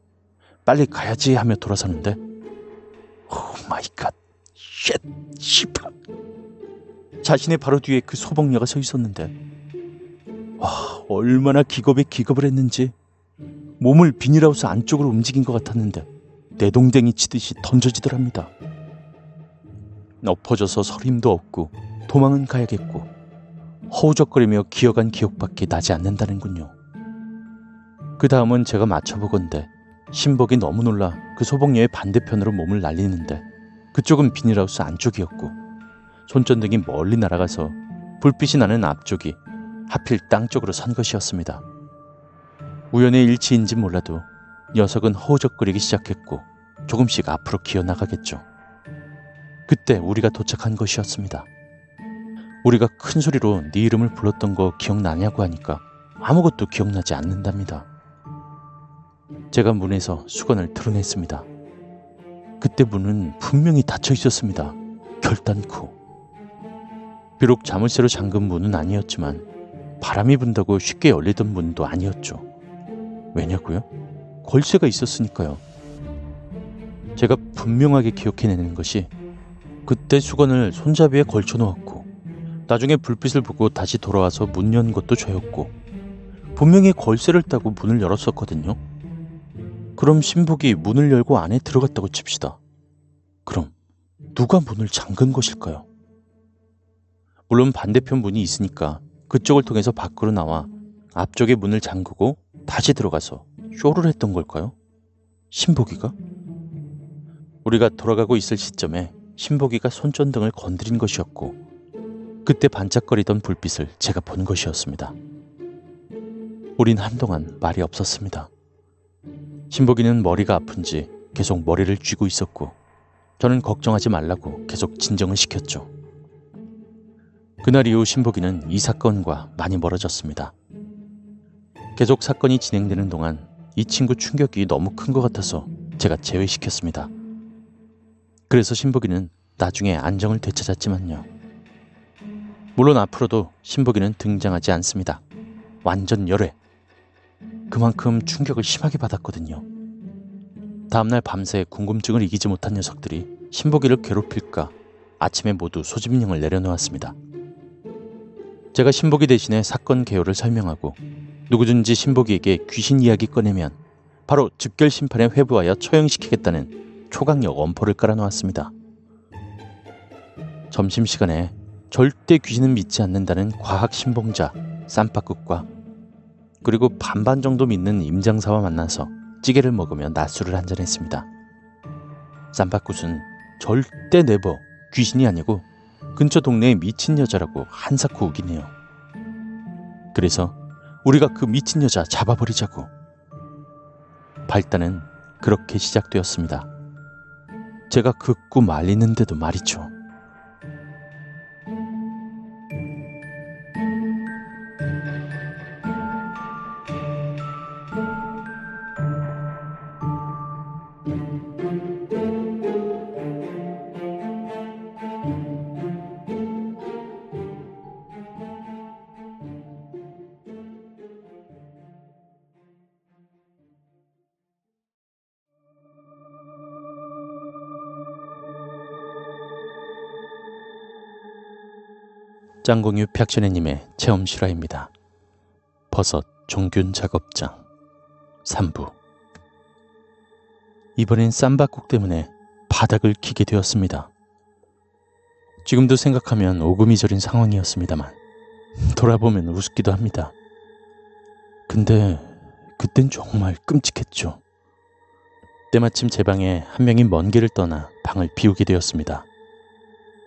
빨리 가야지 하며 돌아서는데 Oh my god shit! 씨발 자신의 바로 뒤에 그 소복녀가 서 있었는데 와 얼마나 기겁에 기겁을 했는지 몸을 비닐하우스 안쪽으로 움직인 것 같았는데 내동댕이 치듯이 던져지더랍니다. 엎어져서 서림도 없고 도망은 가야겠고 허우적거리며 기어간 기억밖에 나지 않는다는군요. 그 다음은 제가 맞춰보건데 신복이 너무 놀라 그 소복녀의 반대편으로 몸을 날리는데 그쪽은 비닐하우스 안쪽이었고 손전등이 멀리 날아가서 불빛이 나는 앞쪽이 하필 땅 쪽으로 선 것이었습니다. 우연의 일치인지 몰라도 녀석은 허우적거리기 시작했고 조금씩 앞으로 기어나가겠죠. 그때 우리가 도착한 것이었습니다. 우리가 큰 소리로 네 이름을 불렀던 거 기억나냐고 하니까 아무것도 기억나지 않는답니다. 제가 문에서 수건을 드러냈습니다. 그때 문은 분명히 닫혀 있었습니다. 결단코. 비록 자물쇠로 잠근 문은 아니었지만 바람이 분다고 쉽게 열리던 문도 아니었죠. 왜냐고요? 걸쇠가 있었으니까요. 제가 분명하게 기억해내는 것이 그때 수건을 손잡이에 걸쳐 놓았고 나중에 불빛을 보고 다시 돌아와서 문 연 것도 저였고 분명히 걸쇠를 따고 문을 열었었거든요. 그럼 신복이 문을 열고 안에 들어갔다고 칩시다. 그럼 누가 문을 잠근 것일까요? 물론 반대편 문이 있으니까 그쪽을 통해서 밖으로 나와 앞쪽에 문을 잠그고 다시 들어가서 쇼를 했던 걸까요? 신복이가? 우리가 돌아가고 있을 시점에 신복이가 손전등을 건드린 것이었고 그때 반짝거리던 불빛을 제가 본 것이었습니다. 우린 한동안 말이 없었습니다. 신복이는 머리가 아픈지 계속 머리를 쥐고 있었고 저는 걱정하지 말라고 계속 진정을 시켰죠. 그날 이후 신복이는 이 사건과 많이 멀어졌습니다. 계속 사건이 진행되는 동안 이 친구 충격이 너무 큰 것 같아서 제가 제외시켰습니다. 그래서 신복이는 나중에 안정을 되찾았지만요. 물론 앞으로도 신복이는 등장하지 않습니다. 완전 열애. 그만큼 충격을 심하게 받았거든요. 다음날 밤새 궁금증을 이기지 못한 녀석들이 신복이를 괴롭힐까 아침에 모두 소집령을 내려놓았습니다. 제가 신복이 대신에 사건 개요를 설명하고 누구든지 신복이에게 귀신 이야기 꺼내면 바로 즉결 심판에 회부하여 처형시키겠다는 초강력 엄포를 깔아놓았습니다. 점심시간에 절대 귀신은 믿지 않는다는 과학 신봉자 쌈바국과 그리고 반반 정도 믿는 임장사와 만나서 찌개를 먹으며 낮술을 한잔했습니다. 쌈바굿은 절대 네버 귀신이 아니고 근처 동네에 미친 여자라고 한사코 우기네요. 그래서 우리가 그 미친 여자 잡아버리자고. 발단은 그렇게 시작되었습니다. 제가 긋고 말리는데도 말이죠. 짱공유 팩션애님의 체험 실화입니다. 버섯 종균 작업장 3부 이번엔 쌈박국 때문에 바닥을 키게 되었습니다. 지금도 생각하면 오금이 저린 상황이었습니다만 돌아보면 우습기도 합니다. 근데 그땐 정말 끔찍했죠. 때마침 제 방에 한 명이 먼 길을 떠나 방을 비우게 되었습니다.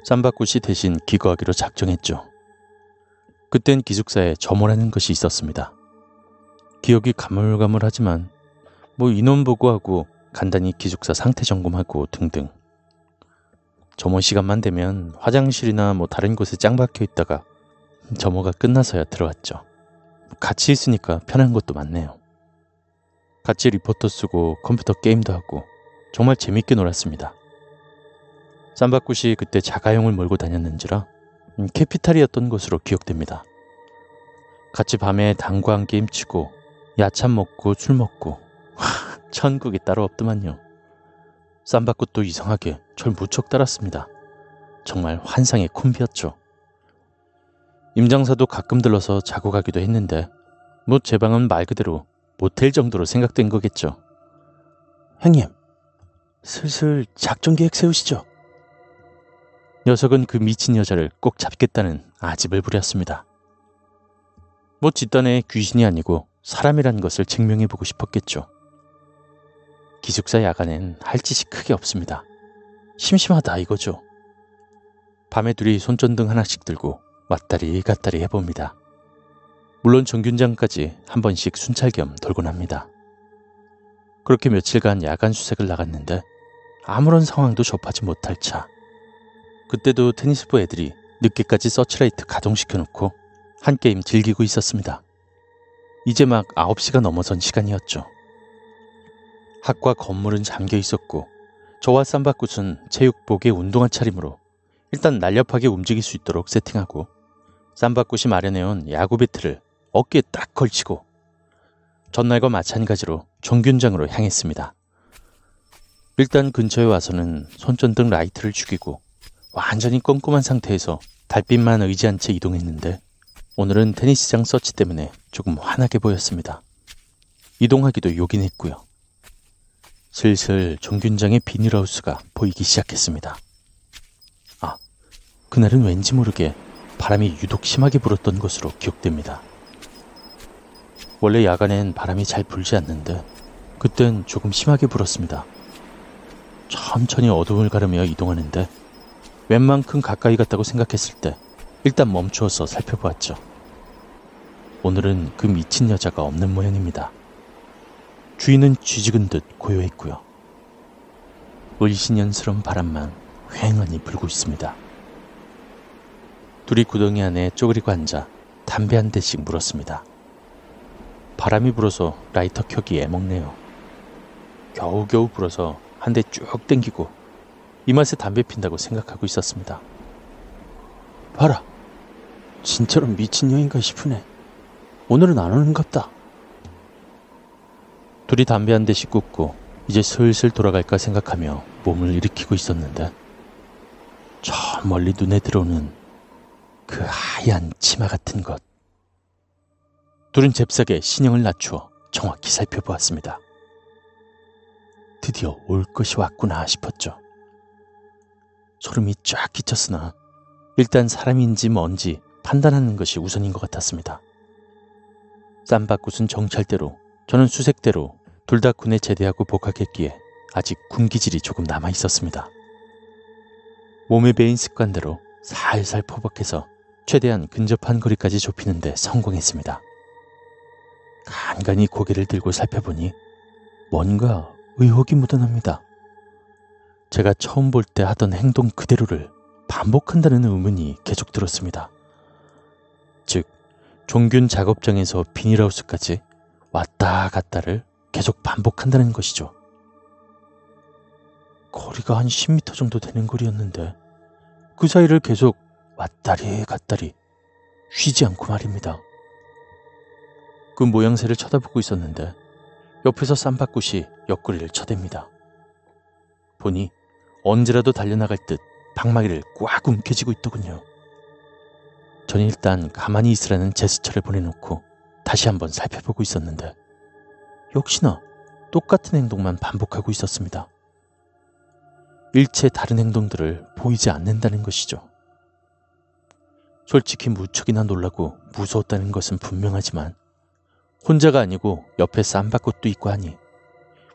쌈박굿이 대신 기거하기로 작정했죠. 그땐 기숙사에 점호라는 것이 있었습니다. 기억이 가물가물하지만 뭐 인원 보고하고 간단히 기숙사 상태 점검하고 등등. 점호 시간만 되면 화장실이나 뭐 다른 곳에 짱 박혀 있다가 점호가 끝나서야 들어왔죠. 같이 있으니까 편한 것도 많네요. 같이 리포터 쓰고 컴퓨터 게임도 하고 정말 재밌게 놀았습니다. 쌈박굿이 그때 자가용을 몰고 다녔는지라 음, 캐피탈이었던 것으로 기억됩니다. 같이 밤에 당구한 게임 치고 야참 먹고 술 먹고 하, 천국이 따로 없더만요. 쌈박굿도 이상하게 절 무척 따랐습니다. 정말 환상의 콤비였죠. 임장사도 가끔 들러서 자고 가기도 했는데 뭐 제 방은 말 그대로 모텔 정도로 생각된 거겠죠. 형님, 슬슬 작전 계획 세우시죠. 녀석은 그 미친 여자를 꼭 잡겠다는 아집을 부렸습니다. 뭐 집단의 귀신이 아니고 사람이라는 것을 증명해보고 싶었겠죠. 기숙사 야간엔 할 짓이 크게 없습니다. 심심하다 이거죠. 밤에 둘이 손전등 하나씩 들고 왔다리 갔다리 해봅니다. 물론 종균장까지 한 번씩 순찰 겸 돌곤 합니다. 그렇게 며칠간 야간 수색을 나갔는데 아무런 상황도 접하지 못할 차. 그때도 테니스부 애들이 늦게까지 서치라이트 가동시켜놓고 한 게임 즐기고 있었습니다. 이제 막 9시가 넘어선 시간이었죠. 학과 건물은 잠겨 있었고 저와 쌈바굿은 체육복에 운동화 차림으로 일단 날렵하게 움직일 수 있도록 세팅하고 쌈바굿이 마련해온 야구 배트를 어깨에 딱 걸치고 전날과 마찬가지로 종균장으로 향했습니다. 일단 근처에 와서는 손전등 라이트를 죽이고 완전히 깜깜한 상태에서 달빛만 의지한 채 이동했는데 오늘은 테니스장 서치 때문에 조금 환하게 보였습니다. 이동하기도 요긴했고요. 슬슬 종균장의 비닐하우스가 보이기 시작했습니다. 아, 그날은 왠지 모르게 바람이 유독 심하게 불었던 것으로 기억됩니다. 원래 야간엔 바람이 잘 불지 않는데 그땐 조금 심하게 불었습니다. 천천히 어둠을 가르며 이동하는데 웬만큼 가까이 갔다고 생각했을 때 일단 멈추어서 살펴보았죠. 오늘은 그 미친 여자가 없는 모양입니다. 주인은 쥐죽은 듯 고요했고요. 을신연스러운 바람만 휑하니 불고 있습니다. 둘이 구덩이 안에 쪼그리고 앉아 담배 한 대씩 물었습니다. 바람이 불어서 라이터 켜기 애먹네요. 겨우겨우 불어서 한 대 쭉 땡기고 이 맛에 담배 핀다고 생각하고 있었습니다. 봐라. 진짜로 미친 여인가 싶으네. 오늘은 안 오는갑다. 둘이 담배 한 대씩 굽고 이제 슬슬 돌아갈까 생각하며 몸을 일으키고 있었는데 저 멀리 눈에 들어오는 그 하얀 치마 같은 것. 둘은 잽싸게 신형을 낮추어 정확히 살펴보았습니다. 드디어 올 것이 왔구나 싶었죠. 소름이 쫙 끼쳤으나 일단 사람인지 뭔지 판단하는 것이 우선인 것 같았습니다. 쌈바굿은 정찰대로 저는 수색대로 둘 다 군에 제대하고 복학했기에 아직 군 기질이 조금 남아 있었습니다. 몸에 배인 습관대로 살살 포박해서 최대한 근접한 거리까지 좁히는데 성공했습니다. 간간히 고개를 들고 살펴보니 뭔가 의혹이 묻어납니다. 제가 처음 볼 때 하던 행동 그대로를 반복한다는 의문이 계속 들었습니다. 즉, 종균 작업장에서 비닐하우스까지 왔다 갔다를 계속 반복한다는 것이죠. 거리가 한 10m 정도 되는 거리였는데 그 사이를 계속 왔다리 갔다리 쉬지 않고 말입니다. 그 모양새를 쳐다보고 있었는데 옆에서 쌈바꽃이 옆구리를 쳐댑니다. 보니 언제라도 달려나갈 듯 방망이를 꽉 움켜쥐고 있더군요. 전 일단 가만히 있으라는 제스처를 보내놓고 다시 한번 살펴보고 있었는데 역시나 똑같은 행동만 반복하고 있었습니다. 일체 다른 행동들을 보이지 않는다는 것이죠. 솔직히 무척이나 놀라고 무서웠다는 것은 분명하지만 혼자가 아니고 옆에 쌈바꽃도 있고 하니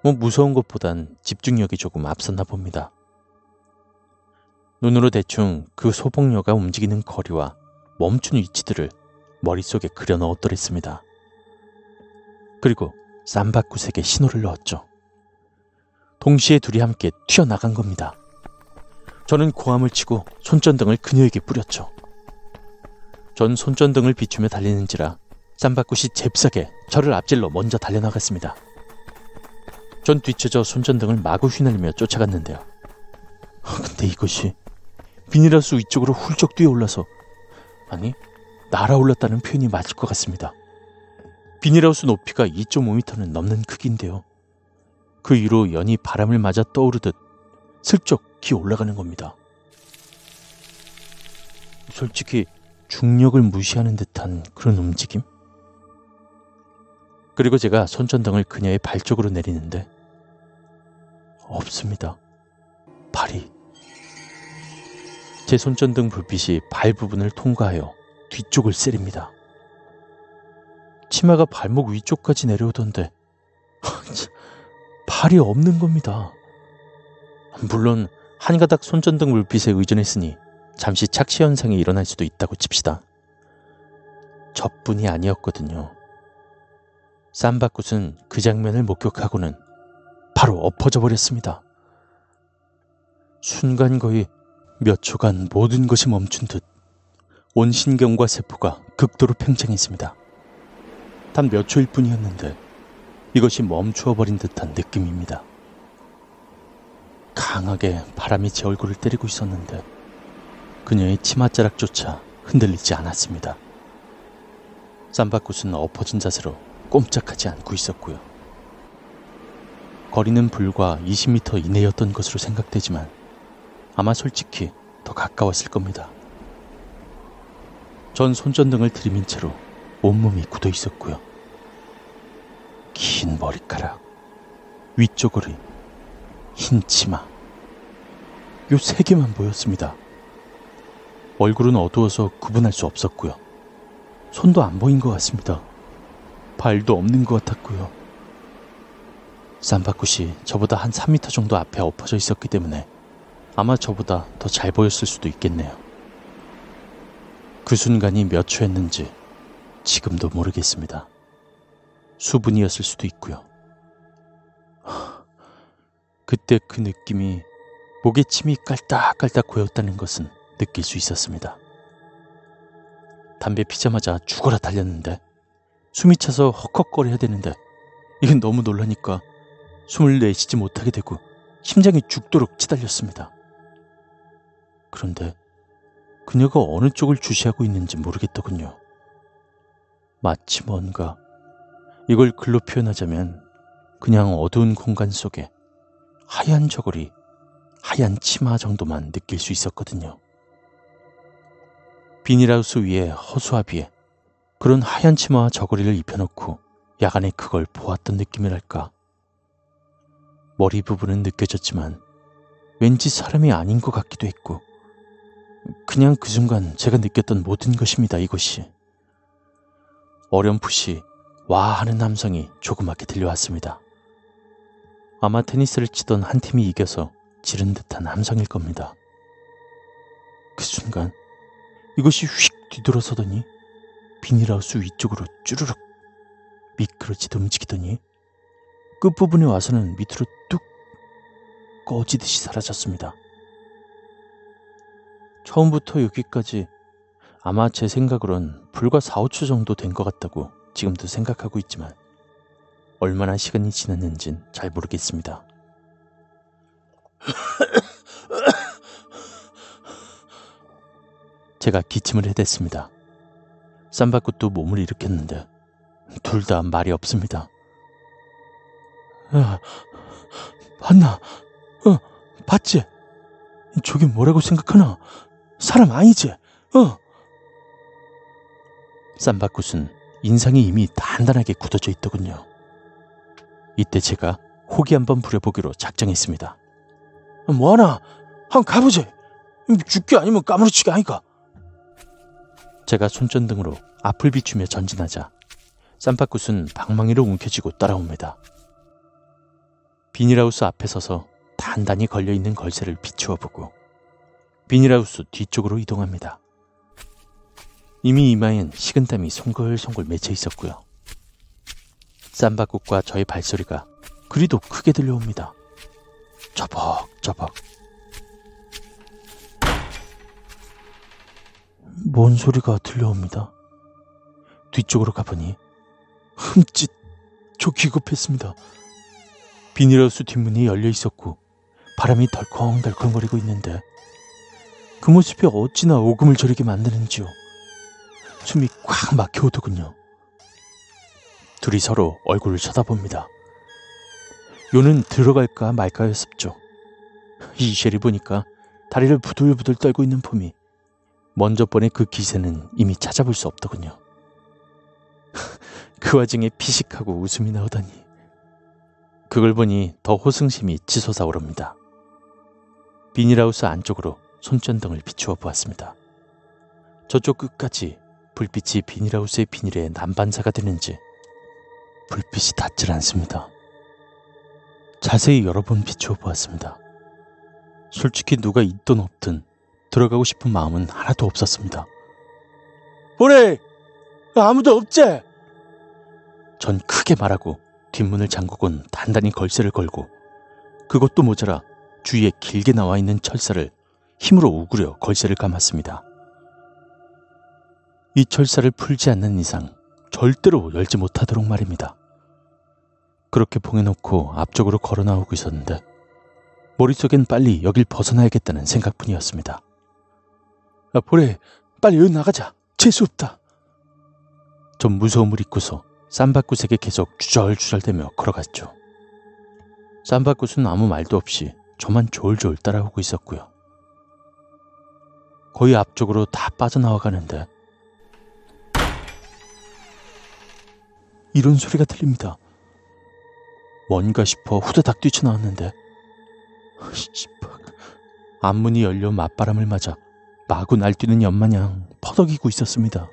뭐 무서운 것보단 집중력이 조금 앞섰나 봅니다. 눈으로 대충 그 소복녀가 움직이는 거리와 멈춘 위치들을 머릿속에 그려 넣었더랬습니다. 그리고 쌈바꽃에게 신호를 넣었죠. 동시에 둘이 함께 튀어나간 겁니다. 저는 고함을 치고 손전등을 그녀에게 뿌렸죠. 전 손전등을 비추며 달리는지라 쌈바꽃이 잽싸게 저를 앞질러 먼저 달려나갔습니다. 전 뒤쳐져 손전등을 마구 휘날리며 쫓아갔는데요. 아, 근데 이것이 비닐하우스 위쪽으로 훌쩍 뛰어올라서 아니 날아올랐다는 표현이 맞을 것 같습니다. 비닐하우스 높이가 2.5m는 넘는 크기인데요. 그 위로 연이 바람을 맞아 떠오르듯 슬쩍 기어 올라가는 겁니다. 솔직히 중력을 무시하는 듯한 그런 움직임? 그리고 제가 손전등을 그녀의 발 쪽으로 내리는데 없습니다. 발이 제 손전등 불빛이 발 부분을 통과하여 뒤쪽을 세립니다. 치마가 발목 위쪽까지 내려오던데 발이 없는 겁니다. 물론 한 가닥 손전등 불빛에 의존했으니 잠시 착시 현상이 일어날 수도 있다고 칩시다. 저뿐이 아니었거든요. 쌈바꽃은 그 장면을 목격하고는 바로 엎어져 버렸습니다. 순간 거의 몇 초간 모든 것이 멈춘 듯 온 신경과 세포가 극도로 팽창했습니다. 단 몇 초일 뿐이었는데 이것이 멈추어 버린 듯한 느낌입니다. 강하게 바람이 제 얼굴을 때리고 있었는데 그녀의 치맛자락조차 흔들리지 않았습니다. 쌈바꽃은 엎어진 자세로 꼼짝하지 않고 있었고요. 거리는 불과 20m 이내였던 것으로 생각되지만 아마 솔직히 더 가까웠을 겁니다. 전 손전등을 들이민 채로 온몸이 굳어 있었고요. 긴 머리카락, 위쪽 허리, 흰 치마. 요 세 개만 보였습니다. 얼굴은 어두워서 구분할 수 없었고요. 손도 안 보인 것 같습니다. 발도 없는 것 같았고요. 쌈바꽃이 저보다 한 3m 정도 앞에 엎어져 있었기 때문에 아마 저보다 더 잘 보였을 수도 있겠네요. 그 순간이 몇 초였는지 지금도 모르겠습니다. 수분이었을 수도 있고요. 그때 그 느낌이 목에 침이 깔딱깔딱 고였다는 것은 느낄 수 있었습니다. 담배 피자마자 죽어라 달렸는데 숨이 차서 헉헉거려야 되는데 이건 너무 놀라니까 숨을 내쉬지 못하게 되고 심장이 죽도록 치달렸습니다. 그런데 그녀가 어느 쪽을 주시하고 있는지 모르겠더군요. 마치 뭔가 이걸 글로 표현하자면 그냥 어두운 공간 속에 하얀 저고리, 하얀 치마 정도만 느낄 수 있었거든요. 비닐하우스 위에 허수아비에 그런 하얀 치마와 저고리를 입혀놓고 야간에 그걸 보았던 느낌이랄까. 머리 부분은 느껴졌지만 왠지 사람이 아닌 것 같기도 했고 그냥 그 순간 제가 느꼈던 모든 것입니다, 이것이. 어렴풋이 와 하는 함성이 조그맣게 들려왔습니다. 아마 테니스를 치던 한 팀이 이겨서 지른 듯한 함성일 겁니다. 그 순간 이것이 휙 뒤돌아서더니 비닐하우스 위쪽으로 쭈르륵 미끄러지듯 움직이더니 끝부분에 와서는 밑으로 뚝 꺼지듯이 사라졌습니다. 처음부터 여기까지 아마 제 생각으론 불과 4, 5초 정도 된 것 같다고 지금도 생각하고 있지만 얼마나 시간이 지났는진 잘 모르겠습니다. 제가 기침을 해댔습니다. 쌈바꽃도 몸을 일으켰는데 둘 다 말이 없습니다. 야, 봤나? 어, 봤지? 저게 뭐라고 생각하나? 사람 아니지? 어? 쌈바꽃은 인상이 이미 단단하게 굳어져 있더군요. 이때 제가 호기 한번 부려보기로 작정했습니다. 뭐하나? 한번 가보지. 죽게 아니면 까무러치게 아니까. 제가 손전등으로 앞을 비추며 전진하자 쌈바꽃은 방망이로 움켜쥐고 따라옵니다. 비닐하우스 앞에 서서 단단히 걸려있는 걸쇠를 비추어 보고 비닐하우스 뒤쪽으로 이동합니다. 이미 이마엔 식은땀이 송글송글 맺혀 있었고요. 쌈바꽃과 저의 발소리가 그리도 크게 들려옵니다. 저벅저벅. 뭔 소리가 들려옵니다. 뒤쪽으로 가보니 흠칫 저 기겁했습니다. 비닐하우스 뒷문이 열려 있었고 바람이 덜컹덜컹거리고 있는데 그 모습이 어찌나 오금을 저리게 만드는지요. 숨이 꽉 막혀오더군요. 둘이 서로 얼굴을 쳐다봅니다. 요는 들어갈까 말까였었죠. 이셸이 보니까 다리를 부들부들 떨고 있는 폼이 먼저 번의 그 기세는 이미 찾아볼 수 없더군요. 그 와중에 피식하고 웃음이 나오다니. 그걸 보니 더 호승심이 치솟아 오릅니다. 비닐하우스 안쪽으로 손전등을 비추어 보았습니다. 저쪽 끝까지 불빛이 비닐하우스의 비닐에 난반사가 되는지 불빛이 닿질 않습니다. 자세히 여러 번 비추어 보았습니다. 솔직히 누가 있든 없든 들어가고 싶은 마음은 하나도 없었습니다. 보래! 아무도 없지? 전 크게 말하고 뒷문을 잠그곤 단단히 걸쇠를 걸고 그것도 모자라 주위에 길게 나와 있는 철사를 힘으로 우구려 걸쇠를 감았습니다. 이 철사를 풀지 않는 이상 절대로 열지 못하도록 말입니다. 그렇게 봉해놓고 앞쪽으로 걸어 나오고 있었는데 머릿속엔 빨리 여길 벗어나야겠다는 생각뿐이었습니다. 아, 보래, 빨리 여기 나가자. 재수 없다. 전 무서움을 잊고서 쌈바꽃에게 계속 주절주절대며 걸어갔죠. 쌈바꽃은 아무 말도 없이 저만 졸졸 따라오고 있었고요. 거의 앞쪽으로 다 빠져나와 가는데 이런 소리가 들립니다. 뭔가 싶어 후다닥 뛰쳐나왔는데 씨발 앞문이 열려 맞바람을 맞아 마구 날뛰는 연마냥 퍼덕이고 있었습니다.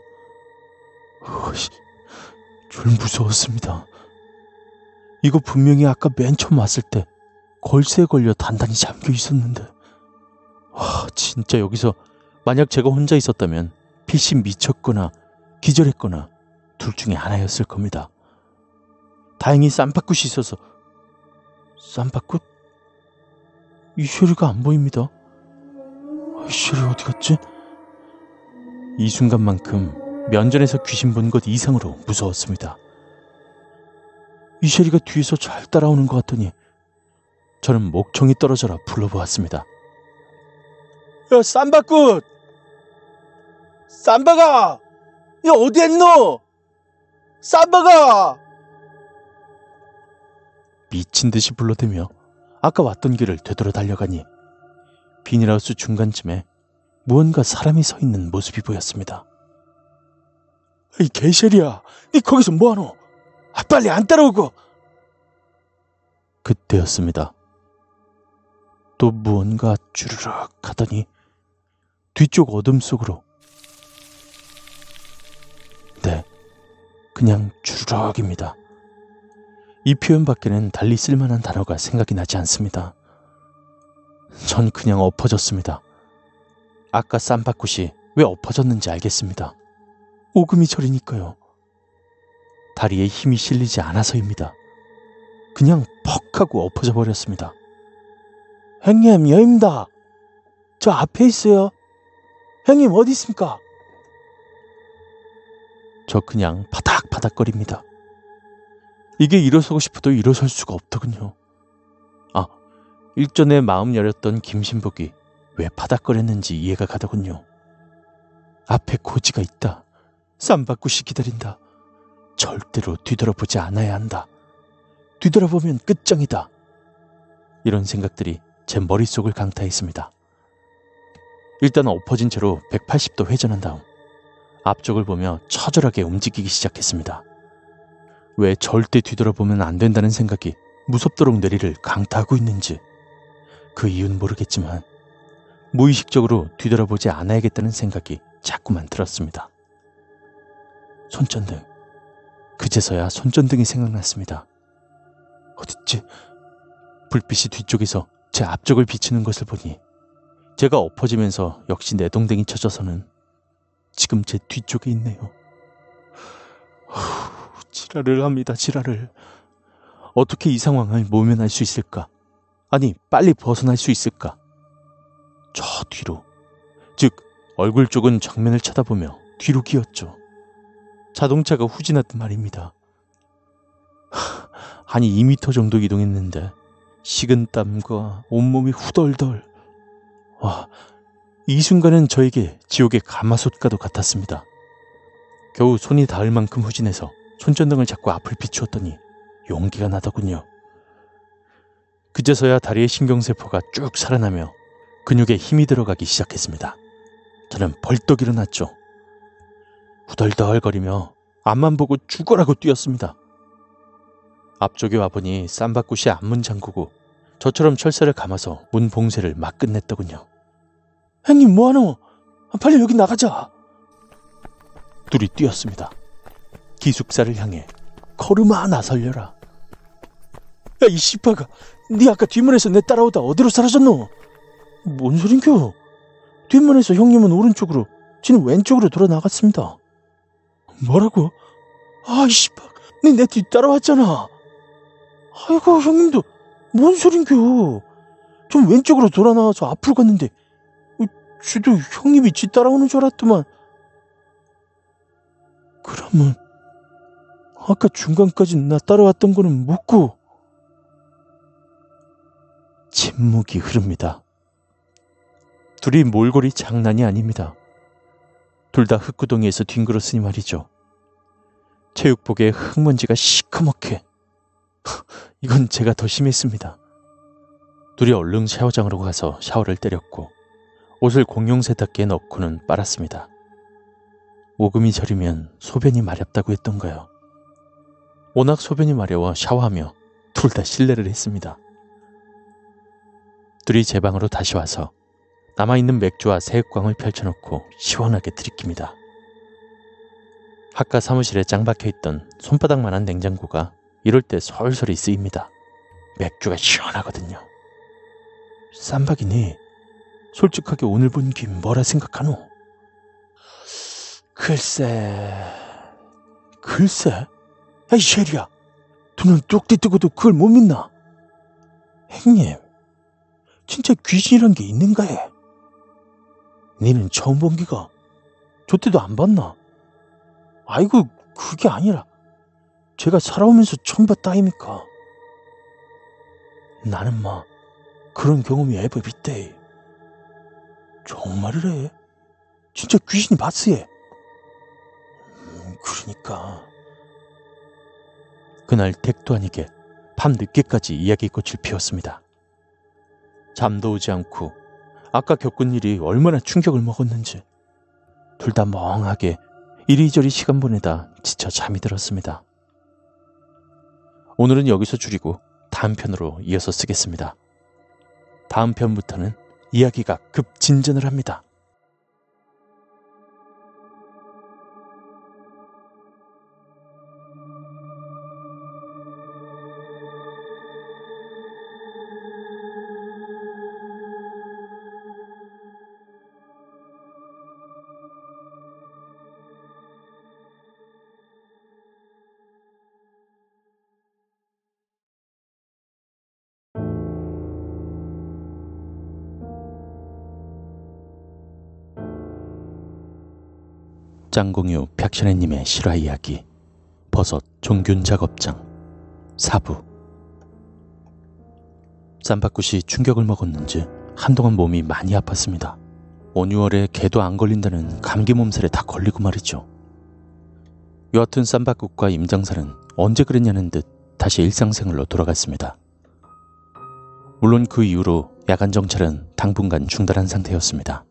어씨, 졸 무서웠습니다. 이거 분명히 아까 맨 처음 왔을 때 걸쇠에 걸려 단단히 잠겨 있었는데 와 진짜 여기서 만약 제가 혼자 있었다면 빛이 미쳤거나 기절했거나 둘 중에 하나였을 겁니다. 다행히 쌈바꽃이 있어서 쌈바꽃? 이쇼리가 안 보입니다. 이쇼리 어디 갔지? 이 순간만큼 면전에서 귀신 본 것 이상으로 무서웠습니다. 이쇼리가 뒤에서 잘 따라오는 것 같더니 저는 목청이 떨어져라 불러보았습니다. 야, 쌈바꽃! 쌈바가! 야, 어디 했노? 쌈바가! 미친 듯이 불러대며 아까 왔던 길을 되돌아 달려가니 비닐하우스 중간쯤에 무언가 사람이 서 있는 모습이 보였습니다. 이 개셜이야. 니 거기서 뭐하노? 아, 빨리 안 따라오고! 그때였습니다. 또 무언가 주르륵 하더니 뒤쪽 어둠 속으로 네, 그냥 주르륵입니다. 이 표현밖에는 달리 쓸만한 단어가 생각이 나지 않습니다. 전 그냥 엎어졌습니다. 아까 쌈바꽃이 왜 엎어졌는지 알겠습니다. 오금이 저리니까요. 다리에 힘이 실리지 않아서입니다. 그냥 퍽 하고 엎어져 버렸습니다. 형님, 여입니다. 저 앞에 있어요. 형님, 어디 있습니까? 저 그냥 바닥바닥거립니다. 이게 일어서고 싶어도 일어설 수가 없더군요. 아, 일전에 마음 열렸던 김신복이 왜 바닥거렸는지 이해가 가더군요. 앞에 고지가 있다. 쌈바꾸시 기다린다. 절대로 뒤돌아보지 않아야 한다. 뒤돌아보면 끝장이다. 이런 생각들이 제 머릿속을 강타했습니다. 일단 엎어진 채로 180도 회전한 다음 앞쪽을 보며 처절하게 움직이기 시작했습니다. 왜 절대 뒤돌아보면 안 된다는 생각이 무섭도록 뇌리를 강타하고 있는지 그 이유는 모르겠지만 무의식적으로 뒤돌아보지 않아야겠다는 생각이 자꾸만 들었습니다. 손전등. 그제서야 손전등이 생각났습니다. 어딨지? 불빛이 뒤쪽에서 제 앞쪽을 비추는 것을 보니 제가 엎어지면서 역시 내동댕이 쳐져서는 지금 제 뒤쪽에 있네요. 후, 지랄을 합니다, 지랄을. 어떻게 이 상황을 모면할 수 있을까? 아니, 빨리 벗어날 수 있을까? 저 뒤로. 즉, 얼굴 쪽은 정면을 쳐다보며 뒤로 기었죠. 자동차가 후진하듯 말입니다. 한 2미터 정도 이동했는데 식은 땀과 온몸이 후덜덜. 와, 이 순간은 저에게 지옥의 가마솥과도 같았습니다. 겨우 손이 닿을 만큼 후진해서 손전등을 잡고 앞을 비추었더니 용기가 나더군요. 그제서야 다리의 신경세포가 쭉 살아나며 근육에 힘이 들어가기 시작했습니다. 저는 벌떡 일어났죠. 후덜덜거리며 앞만 보고 죽어라고 뛰었습니다. 앞쪽에 와보니 쌈바꽃이 앞문 잠그고 저처럼 철사를 감아서 문 봉쇄를 막 끝냈더군요. 형님, 뭐하노? 빨리 여기 나가자. 둘이 뛰었습니다. 기숙사를 향해 걸음아 나설려라. 야, 이 씨빠가, 네 아까 뒷문에서 내 따라오다 어디로 사라졌노? 뭔 소린겨? 뒷문에서 형님은 오른쪽으로, 지는 왼쪽으로 돌아 나갔습니다. 뭐라고? 아, 이 씨빠, 네내 뒤 따라왔잖아. 아이고, 형님도, 뭔 소린겨? 좀 왼쪽으로 돌아 나와서 앞으로 갔는데, 쥐도 형님이 지 따라오는 줄 알았더만. 그러면 아까 중간까지 나 따라왔던 거는 묻고 침묵이 흐릅니다. 둘이 몰골이 장난이 아닙니다. 둘 다 흙구덩이에서 뒹굴었으니 말이죠. 체육복에 흙먼지가 시커멓게. 이건 제가 더 심했습니다. 둘이 얼른 샤워장으로 가서 샤워를 때렸고 옷을 공용 세탁기에 넣고는 빨았습니다. 오금이 저리면 소변이 마렵다고 했던가요. 워낙 소변이 마려워 샤워하며 둘 다 실례를 했습니다. 둘이 제 방으로 다시 와서 남아있는 맥주와 새우광을 펼쳐놓고 시원하게 들이킵니다. 학과 사무실에 짱 박혀있던 손바닥만한 냉장고가 이럴 때 솔솔이 쓰입니다. 맥주가 시원하거든요. 쌈박이니 솔직하게 오늘 본김 뭐라 생각하노? 글쎄, 글쎄? 야이 쉐리야, 두눈 뚝 뜨고도 그걸 못 믿나? 형님, 진짜 귀신이란 게 있는가 해? 니는 처음 본 기가 저 때도 안 봤나? 아이고, 그게 아니라 제가 살아오면서 처음 봤다 아닙니까? 나는 막 그런 경험이 애법 있대. 정말을 해? 진짜 귀신이 얘. 음, 그러니까 그날 택도 아니게 밤 늦게까지 이야기꽃을 피웠습니다. 잠도 오지 않고 아까 겪은 일이 얼마나 충격을 먹었는지 둘 다 멍하게 이리저리 시간 보내다 지쳐 잠이 들었습니다. 오늘은 여기서 줄이고 다음 편으로 이어서 쓰겠습니다. 다음 편부터는 이야기가 급 진전을 합니다. 짱공유 백션혜님의 실화 이야기 버섯 종균 작업장 4부 쌈바꽃이 충격을 먹었는지 한동안 몸이 많이 아팠습니다. 5, 6월에 개도 안 걸린다는 감기 몸살에 다 걸리고 말이죠. 여하튼 쌈바꽃과 임장사는 언제 그랬냐는 듯 다시 일상생활로 돌아갔습니다. 물론 그 이후로 야간 정찰은 당분간 중단한 상태였습니다.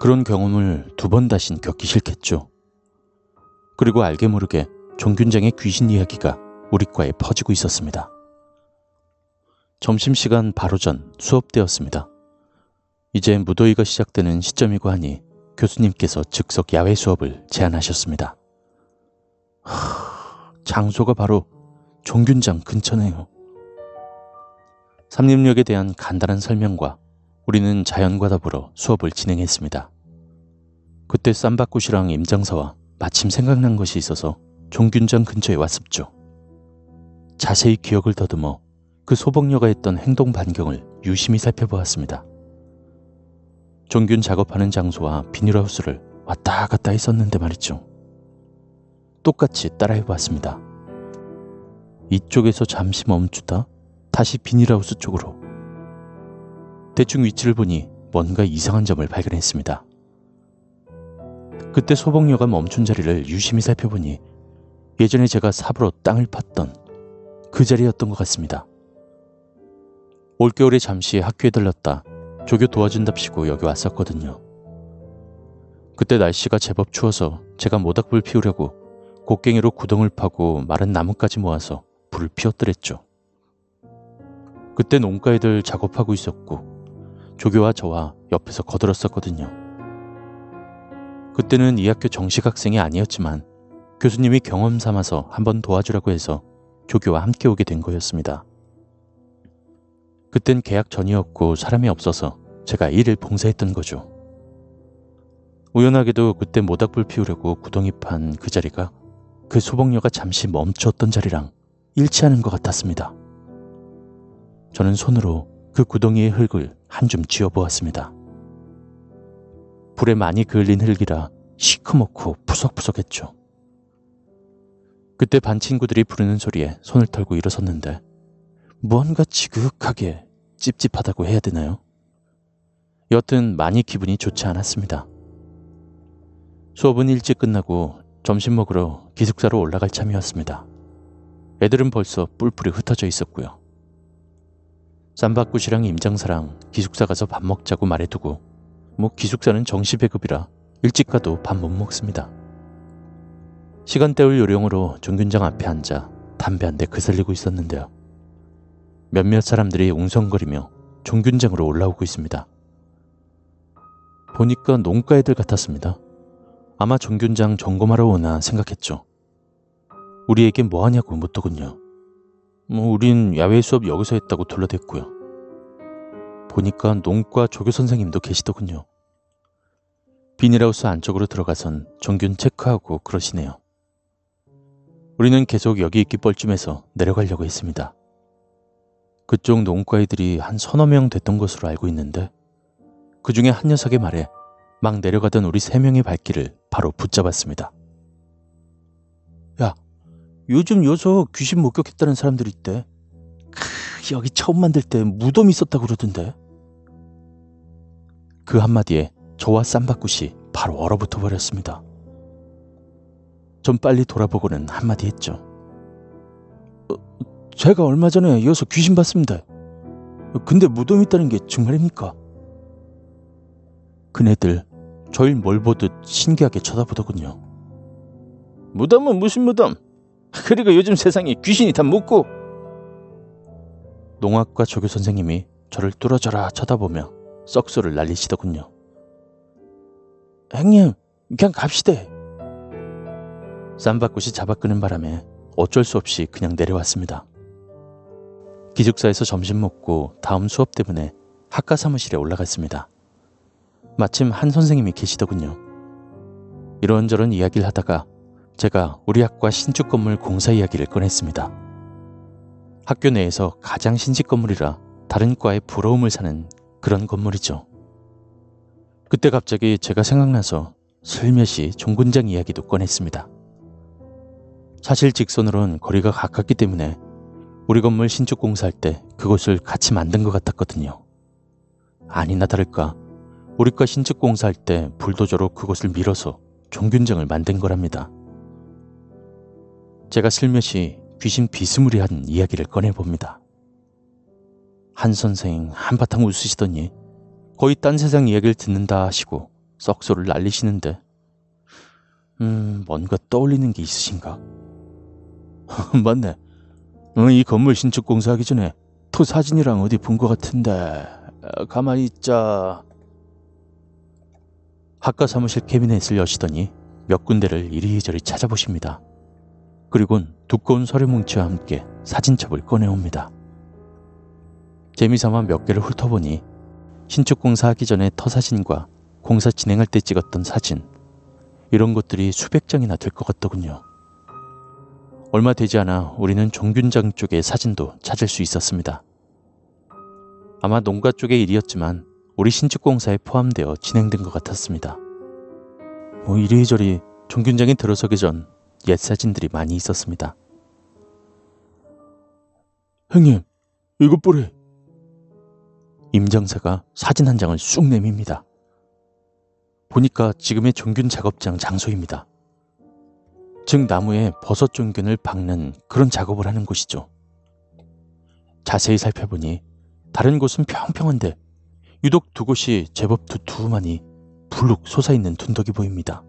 그런 경험을 두 번 다신 겪기 싫겠죠. 그리고 알게 모르게 종균장의 귀신 이야기가 우리 과에 퍼지고 있었습니다. 점심시간 바로 전 수업되었습니다. 이제 무더위가 시작되는 시점이고 하니 교수님께서 즉석 야외 수업을 제안하셨습니다. 하, 장소가 바로 종균장 근처네요. 삼림역에 대한 간단한 설명과 우리는 자연과 더불어 수업을 진행했습니다. 그때 쌈바꽃이랑 임장사와 마침 생각난 것이 있어서 종균장 근처에 왔습죠. 자세히 기억을 더듬어 그 소복녀가 했던 행동 반경을 유심히 살펴보았습니다. 종균 작업하는 장소와 비닐하우스를 왔다 갔다 했었는데 말이죠. 똑같이 따라해 보았습니다. 이쪽에서 잠시 멈추다 다시 비닐하우스 쪽으로. 대충 위치를 보니 뭔가 이상한 점을 발견했습니다. 그때 소복녀가 멈춘 자리를 유심히 살펴보니 예전에 제가 삽으로 땅을 팠던 그 자리였던 것 같습니다. 올겨울에 잠시 학교에 들렀다 조교 도와준답시고 여기 왔었거든요. 그때 날씨가 제법 추워서 제가 모닥불 피우려고 곡괭이로 구덩을 파고 마른 나뭇가지 모아서 불을 피웠더랬죠. 그때 농가애들 작업하고 있었고 조교와 저와 옆에서 거들었었거든요. 그때는 이 학교 정식 학생이 아니었지만 교수님이 경험 삼아서 한번 도와주라고 해서 조교와 함께 오게 된 거였습니다. 그땐 계약 전이었고 사람이 없어서 제가 일을 봉사했던 거죠. 우연하게도 그때 모닥불 피우려고 구덩이 판 그 자리가 그 소복녀가 잠시 멈췄던 자리랑 일치하는 것 같았습니다. 저는 손으로 그 구덩이의 흙을 한 줌 쥐어보았습니다. 불에 많이 그을린 흙이라 시커멓고 푸석푸석했죠. 그때 반 친구들이 부르는 소리에 손을 털고 일어섰는데 무언가 지극하게 찝찝하다고 해야 되나요? 여튼 많이 기분이 좋지 않았습니다. 수업은 일찍 끝나고 점심 먹으러 기숙사로 올라갈 참이었습니다. 애들은 벌써 뿔뿔이 흩어져 있었고요. 쌈바꽃이랑 임장사랑 기숙사 가서 밥 먹자고 말해두고 뭐 기숙사는 정시 배급이라 일찍 가도 밥 못 먹습니다. 시간 때울 요령으로 종균장 앞에 앉아 담배 한 대 그슬리고 있었는데요. 몇몇 사람들이 웅성거리며 종균장으로 올라오고 있습니다. 보니까 농가 애들 같았습니다. 아마 종균장 점검하러 오나 생각했죠. 우리에게 뭐 하냐고 묻더군요. 뭐 우린 야외 수업 여기서 했다고 둘러댔고요. 보니까 농과 조교 선생님도 계시더군요. 비닐하우스 안쪽으로 들어가선 종균 체크하고 그러시네요. 우리는 계속 여기 있기 뻘쭘해서 내려가려고 했습니다. 그쪽 농과이들이 한 서너 명 됐던 것으로 알고 있는데 그 중에 한 녀석의 말에 막 내려가던 우리 세 명의 발길을 바로 붙잡았습니다. 야, 요즘 요소 귀신 목격했다는 사람들이 있대. 크, 여기 처음 만들 때 무덤 있었다고 그러던데. 그 한마디에 저와 쌈바꽃이 바로 얼어붙어 버렸습니다. 좀 빨리 돌아보고는 한마디 했죠. 어, 제가 얼마 전에 이어서 귀신 봤습니다. 근데 무덤 있다는 게 정말입니까? 그네들 저일 뭘 보듯 신기하게 쳐다보더군요. 무덤은 무슨 무덤? 그리고 요즘 세상에 귀신이 다 묻고. 농학과 조교 선생님이 저를 뚫어져라 쳐다보며 썩소를 날리시더군요. 형님, 그냥 갑시다. 쌈바꽃이 잡아끄는 바람에 어쩔 수 없이 그냥 내려왔습니다. 기숙사에서 점심 먹고 다음 수업 때문에 학과 사무실에 올라갔습니다. 마침 한 선생님이 계시더군요. 이런저런 이야기를 하다가 제가 우리 학과 신축 건물 공사 이야기를 꺼냈습니다. 학교 내에서 가장 신식 건물이라 다른 과의 부러움을 사는 그런 건물이죠. 그때 갑자기 제가 생각나서 슬며시 종군장 이야기도 꺼냈습니다. 사실 직선으론 거리가 가깝기 때문에 우리 건물 신축 공사할 때 그곳을 같이 만든 것 같았거든요. 아니나 다를까 우리과 신축 공사할 때 불도저로 그곳을 밀어서 종균장을 만든 거랍니다. 제가 슬며시 귀신 비스무리한 이야기를 꺼내봅니다. 한 선생 한바탕 웃으시더니 거의 딴 세상 이야기를 듣는다 하시고 썩소를 날리시는데 음 뭔가 떠올리는 게 있으신가? 맞네. 어, 이 건물 신축 공사하기 전에 토 사진이랑 어디 본 것 같은데 어, 가만히 있자. 학과 사무실 캐비넷을 여시더니 몇 군데를 이리저리 찾아보십니다. 그리곤 두꺼운 서류 뭉치와 함께 사진첩을 꺼내옵니다. 재미삼아 몇 개를 훑어보니 신축 공사 하기 전에 터사진과 공사 진행할 때 찍었던 사진 이런 것들이 수백 장이나 될 것 같더군요. 얼마 되지 않아 우리는 종균장 쪽의 사진도 찾을 수 있었습니다. 아마 농가 쪽의 일이었지만 우리 신축 공사에 포함되어 진행된 것 같았습니다. 뭐 이리저리 종균장이 들어서기 전 옛 사진들이 많이 있었습니다. 형님, 이것 보래. 임정사가 사진 한 장을 쑥 내밉니다. 보니까 지금의 종균 작업장 장소입니다. 즉 나무에 버섯 종균을 박는 그런 작업을 하는 곳이죠. 자세히 살펴보니 다른 곳은 평평한데 유독 두 곳이 제법 두툼하니 불룩 솟아있는 둔덕이 보입니다.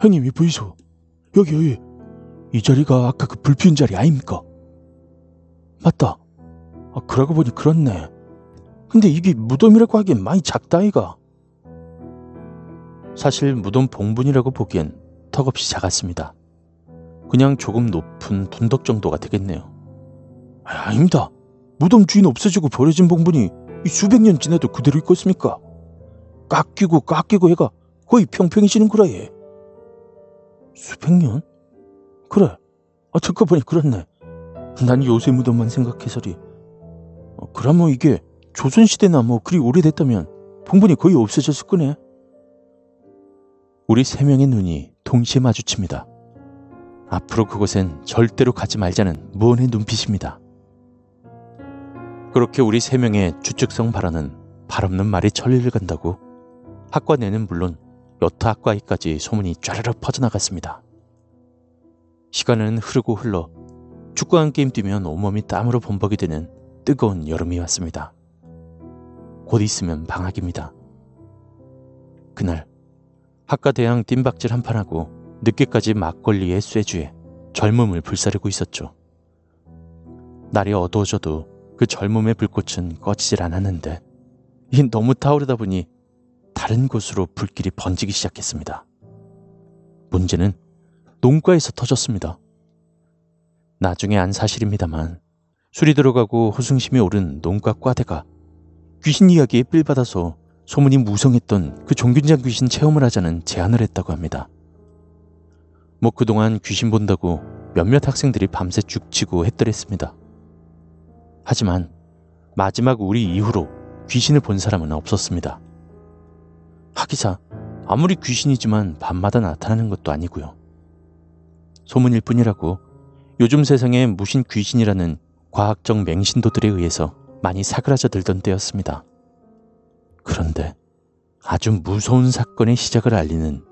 형님, 이 보이소. 여기, 여기. 이 자리가 아까 그 불 피운 자리 아닙니까? 맞다. 아, 그러고 보니 그렇네. 근데 이게 무덤이라고 하기엔 많이 작다, 이가. 사실 무덤 봉분이라고 보기엔 턱없이 작았습니다. 그냥 조금 높은 둔덕 정도가 되겠네요. 아, 아닙니다. 무덤 주인 없어지고 버려진 봉분이 이 수백 년 지나도 그대로 있겠습니까? 깎이고 깎이고 해가 거의 평평해지는 거라 예. 수백 년? 그래. 아, 보니 그렇네. 난 요새 무덤만 생각해서리. 어, 그러면 이게 조선시대나 뭐 그리 오래됐다면 봉분이 거의 없어졌을 거네. 우리 세 명의 눈이 동시에 마주칩니다. 앞으로 그곳엔 절대로 가지 말자는 무언의 눈빛입니다. 그렇게 우리 세 명의 주축성 발언은 발없는 말이 천리를 간다고 학과 내는 물론 여타 학과에까지 소문이 쫘르르 퍼져나갔습니다. 시간은 흐르고 흘러 축구 한 게임 뛰면 온몸이 땀으로 범벅이 되는 뜨거운 여름이 왔습니다. 곧 있으면 방학입니다. 그날 학과 대항 뜀박질 한 판하고 늦게까지 막걸리에 쇠주에 젊음을 불사르고 있었죠. 날이 어두워져도 그 젊음의 불꽃은 꺼지질 않았는데 이 너무 타오르다 보니 다른 곳으로 불길이 번지기 시작했습니다. 문제는 농가에서 터졌습니다. 나중에 안 사실입니다만 술이 들어가고 호승심이 오른 농가 과대가 귀신 이야기에 삘받아서 소문이 무성했던 그 종균장 귀신 체험을 하자는 제안을 했다고 합니다. 뭐 그동안 귀신 본다고 몇몇 학생들이 밤새 죽치고 했더랬습니다. 하지만 마지막 우리 이후로 귀신을 본 사람은 없었습니다. 하기사 아무리 귀신이지만 밤마다 나타나는 것도 아니고요. 소문일 뿐이라고 요즘 세상에 무신 귀신이라는 과학적 맹신도들에 의해서 많이 사그라져 들던 때였습니다. 그런데 아주 무서운 사건의 시작을 알리는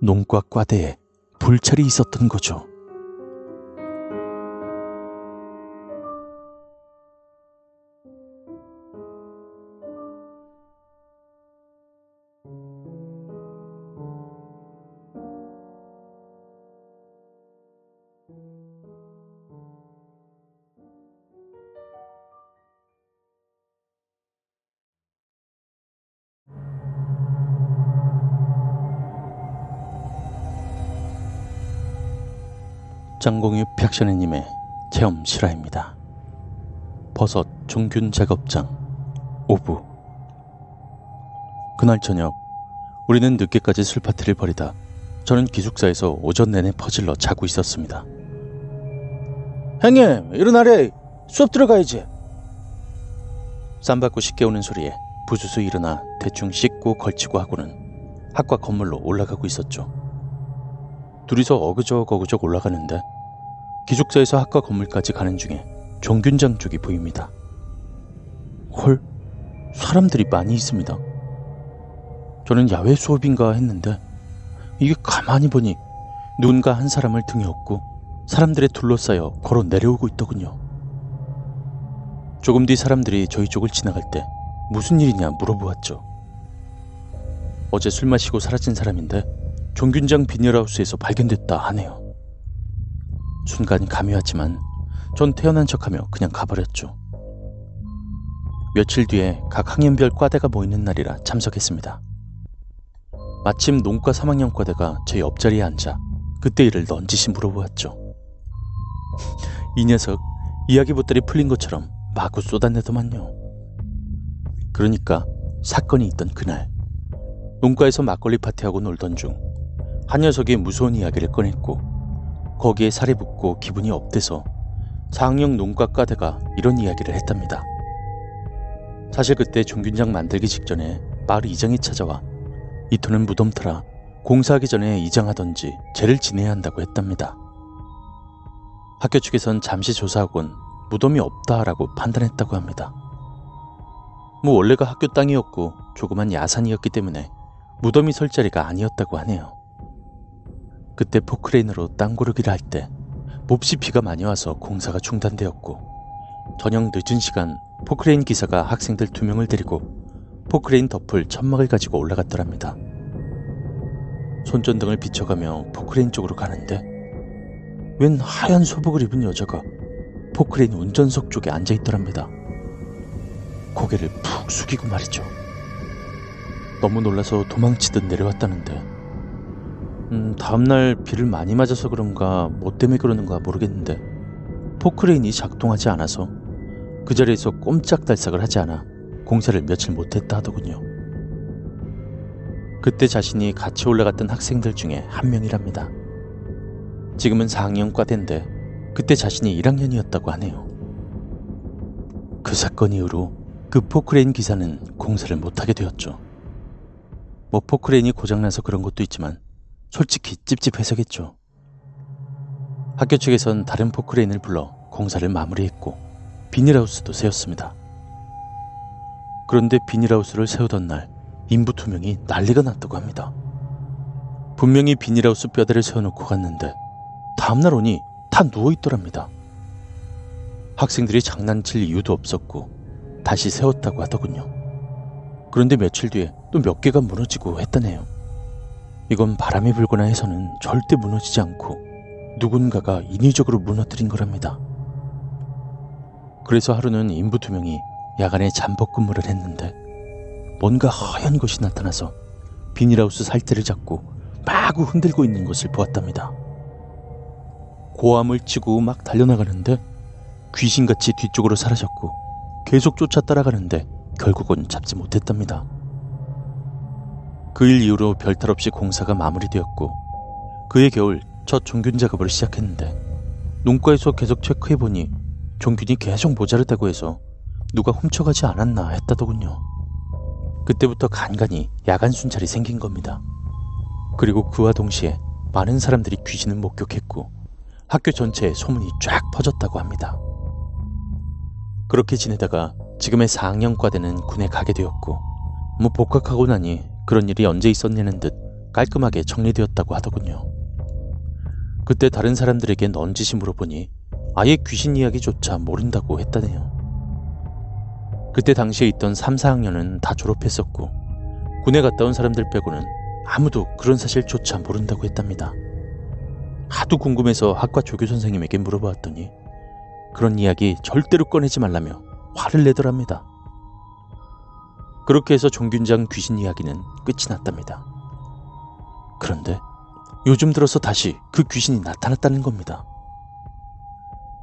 농과 과대에 불찰이 있었던 거죠. 장공유 팩션의님의 체험 실화입니다. 버섯 종균 작업장 오부 그날 저녁 우리는 늦게까지 술 파티를 벌이다 저는 기숙사에서 오전 내내 퍼질러 자고 있었습니다. 형님, 일어나래. 수업 들어가야지. 쌈받고 씻게 오는 소리에 부수수 일어나 대충 씻고 걸치고 하고는 학과 건물로 올라가고 있었죠. 둘이서 어그적 올라가는데 기숙사에서 학과 건물까지 가는 중에 종균장 쪽이 보입니다. 헐, 사람들이 많이 있습니다. 저는 야외 수업인가 했는데 이게 가만히 보니 누군가 한 사람을 등에 업고 사람들에 둘러싸여 걸어 내려오고 있더군요. 조금 뒤 사람들이 저희 쪽을 지나갈 때 무슨 일이냐 물어보았죠. 어제 술 마시고 사라진 사람인데 종균장 비닐하우스에서 발견됐다 하네요. 순간 감이 왔지만 전 태어난 척하며 그냥 가버렸죠. 며칠 뒤에 각 학년별 과대가 모이는 날이라 참석했습니다. 마침 농과 3학년 과대가 제 옆자리에 앉아 그때 일을 넌지시 물어보았죠. 이 녀석 이야기 보따리 풀린 것처럼 마구 쏟아내더만요. 그러니까 사건이 있던 그날 농가에서 막걸리 파티하고 놀던 중 한 녀석이 무서운 이야기를 꺼냈고 거기에 살이 붙고 기분이 up돼서 4학년 농가 과대가 이런 이야기를 했답니다. 사실 그때 종균장 만들기 직전에 마을 이장이 찾아와 이 터는 무덤터라 공사하기 전에 이장하던지 제를 지내야 한다고 했답니다. 학교 측에선 잠시 조사하곤 무덤이 없다라고 판단했다고 합니다. 뭐 원래가 학교 땅이었고 조그만 야산이었기 때문에 무덤이 설 자리가 아니었다고 하네요. 그때 포크레인으로 땅 고르기를 할 때 몹시 비가 많이 와서 공사가 중단되었고 저녁 늦은 시간 포크레인 기사가 학생들 두 명을 데리고 포크레인 덮을 천막을 가지고 올라갔더랍니다. 손전등을 비춰가며 포크레인 쪽으로 가는데 웬 하얀 소복을 입은 여자가 포크레인 운전석 쪽에 앉아 있더랍니다. 고개를 푹 숙이고 말이죠. 너무 놀라서 도망치듯 내려왔다는데, 음, 다음날 비를 많이 맞아서 그런가, 뭐 때문에 그러는가 모르겠는데, 포크레인이 작동하지 않아서 그 자리에서 꼼짝달싹을 하지 않아 공사를 며칠 못했다 하더군요. 그때 자신이 같이 올라갔던 학생들 중에 한 명이랍니다. 지금은 4학년 과대인데 그때 자신이 1학년이었다고 하네요. 그 사건 이후로 그 포크레인 기사는 공사를 못하게 되었죠. 뭐 포크레인이 고장나서 그런 것도 있지만 솔직히 찝찝해서겠죠. 학교 측에선 다른 포크레인을 불러 공사를 마무리했고 비닐하우스도 세웠습니다. 그런데 비닐하우스를 세우던 날 인부 두 명이 난리가 났다고 합니다. 분명히 비닐하우스 뼈대를 세워놓고 갔는데 다음날 오니 다 누워있더랍니다. 학생들이 장난칠 이유도 없었고 다시 세웠다고 하더군요. 그런데 며칠 뒤에 또 몇 개가 무너지고 했다네요. 이건 바람이 불거나 해서는 절대 무너지지 않고 누군가가 인위적으로 무너뜨린 거랍니다. 그래서 하루는 인부 두 명이 야간에 잠복 근무를 했는데 뭔가 하얀 것이 나타나서 비닐하우스 살대를 잡고 마구 흔들고 있는 것을 보았답니다. 고함을 치고 막 달려나가는데 귀신같이 뒤쪽으로 사라졌고 계속 쫓아 따라가는데 결국은 잡지 못했답니다. 그 일 이후로 별탈 없이 공사가 마무리되었고 그해 겨울 첫 종균 작업을 시작했는데 농가에서 계속 체크해보니 종균이 계속 모자를 떼고 해서 누가 훔쳐가지 않았나 했다더군요. 그때부터 간간히 야간 순찰이 생긴 겁니다. 그리고 그와 동시에 많은 사람들이 귀신을 목격했고 학교 전체에 소문이 쫙 퍼졌다고 합니다. 그렇게 지내다가 지금의 4학년 과대는 군에 가게 되었고 뭐 복학하고 나니 그런 일이 언제 있었냐는 듯 깔끔하게 정리되었다고 하더군요. 그때 다른 사람들에게 넌지시 물어보니 아예 귀신 이야기조차 모른다고 했다네요. 그때 당시에 있던 3, 4학년은 다 졸업했었고 군에 갔다 온 사람들 빼고는 아무도 그런 사실조차 모른다고 했답니다. 하도 궁금해서 학과 조교 선생님에게 물어보았더니 그런 이야기 절대로 꺼내지 말라며 화를 내더랍니다. 그렇게 해서 종균장 귀신 이야기는 끝이 났답니다. 그런데 요즘 들어서 다시 그 귀신이 나타났다는 겁니다.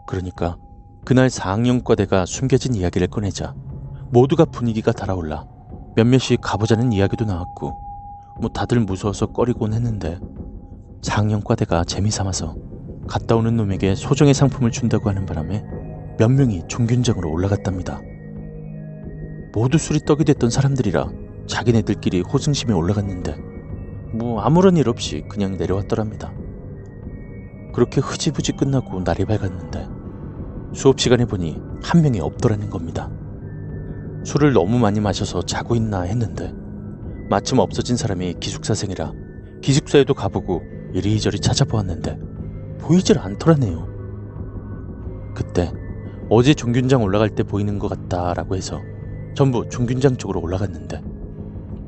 그러니까 그날 4학년 과대가 숨겨진 이야기를 꺼내자 모두가 분위기가 달아올라 몇몇이 가보자는 이야기도 나왔고 뭐 다들 무서워서 꺼리곤 했는데 4학년 과대가 재미삼아서 갔다 오는 놈에게 소정의 상품을 준다고 하는 바람에 몇 명이 종균장으로 올라갔답니다. 모두 술이 떡이 됐던 사람들이라 자기네들끼리 호승심에 올라갔는데 뭐 아무런 일 없이 그냥 내려왔더랍니다. 그렇게 흐지부지 끝나고 날이 밝았는데 수업 시간에 보니 한 명이 없더라는 겁니다. 술을 너무 많이 마셔서 자고 있나 했는데 마침 없어진 사람이 기숙사생이라 기숙사에도 가보고 이리저리 찾아보았는데 보이질 않더라네요. 그때 어제 종균장 올라갈 때 보이는 것 같다라고 해서 전부 종균장 쪽으로 올라갔는데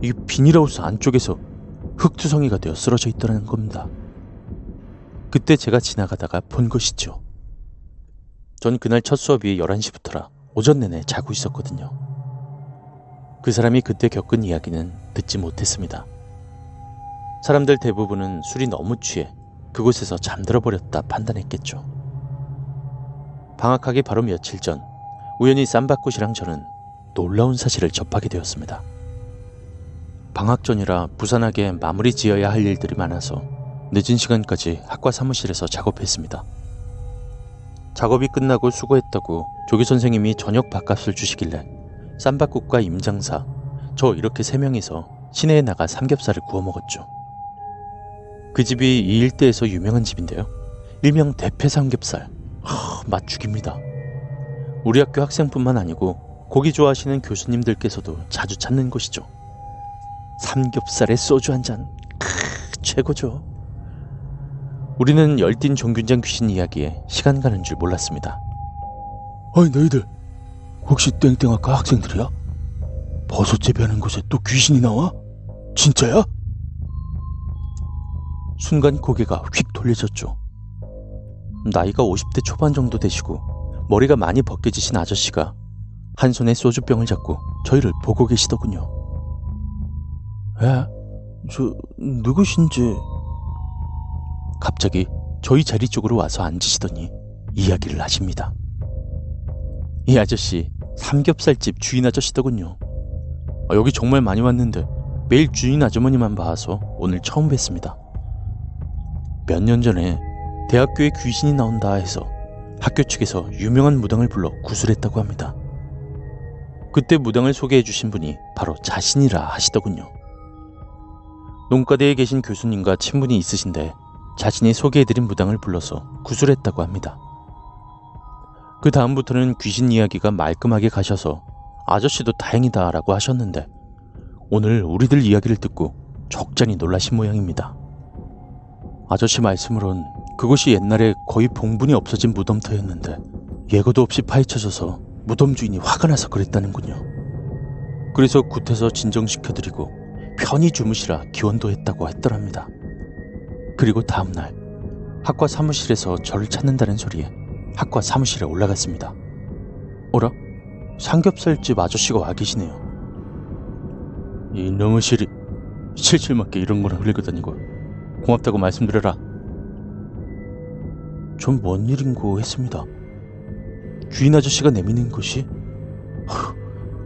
이 비닐하우스 안쪽에서 흙투성이가 되어 쓰러져 있더라는 겁니다. 그때 제가 지나가다가 본 것이죠. 전 그날 첫 수업이 11시부터라 오전 내내 자고 있었거든요. 그 사람이 그때 겪은 이야기는 듣지 못했습니다. 사람들 대부분은 술이 너무 취해 그곳에서 잠들어 버렸다 판단했겠죠. 방학하기 바로 며칠 전 우연히 쌈바꽃이랑 저는 놀라운 사실을 접하게 되었습니다. 방학 전이라 부산하게 마무리 지어야 할 일들이 많아서 늦은 시간까지 학과 사무실에서 작업했습니다. 작업이 끝나고 수고했다고 조교 선생님이 저녁 밥값을 주시길래 쌈밥국과 임장사, 저 이렇게 세 명이서 시내에 나가 삼겹살을 구워 먹었죠. 그 집이 이 일대에서 유명한 집인데요. 일명 대패 삼겹살. 하, 맛 죽입니다. 우리 학교 학생뿐만 아니고 고기 좋아하시는 교수님들께서도 자주 찾는 곳이죠. 삼겹살에 소주 한 잔. 크, 최고죠. 우리는 열띤 종균장 귀신 이야기에 시간 가는 줄 몰랐습니다. 아니 너희들 혹시 땡땡학과 학생들이야? 버섯 재배하는 곳에 또 귀신이 나와? 진짜야? 순간 고개가 휙 돌려졌죠. 나이가 50대 초반 정도 되시고 머리가 많이 벗겨지신 아저씨가 한 손에 소주병을 잡고 저희를 보고 계시더군요. 에? 저 누구신지 갑자기 저희 자리 쪽으로 와서 앉으시더니 이야기를 하십니다. 이 아저씨 삼겹살집 주인 아저씨더군요. 아, 여기 정말 많이 왔는데 매일 주인 아주머니만 봐서 오늘 처음 뵀습니다. 몇 년 전에 대학교에 귀신이 나온다 해서 학교 측에서 유명한 무당을 불러 구술했다고 합니다. 그때 무당을 소개해 주신 분이 바로 자신이라 하시더군요. 농가대에 계신 교수님과 친분이 있으신데 자신이 소개해드린 무당을 불러서 구술했다고 합니다. 그 다음부터는 귀신 이야기가 말끔하게 가셔서 아저씨도 다행이다 라고 하셨는데 오늘 우리들 이야기를 듣고 적잖이 놀라신 모양입니다. 아저씨 말씀으론 그곳이 옛날에 거의 봉분이 없어진 무덤터였는데 예고도 없이 파헤쳐져서 무덤 주인이 화가 나서 그랬다는군요. 그래서 굿해서 진정시켜드리고 편히 주무시라 기원도 했다고 했더랍니다. 그리고 다음날 학과 사무실에서 저를 찾는다는 소리에 학과 사무실에 올라갔습니다. 어라? 삼겹살집 아저씨가 와 계시네요. 이놈의 실이 실실맞게 이런 거나 흘리고 다니고 고맙다고 말씀드려라. 좀뭔 일인고 했습니다. 주인 아저씨가 내미는 것이 허,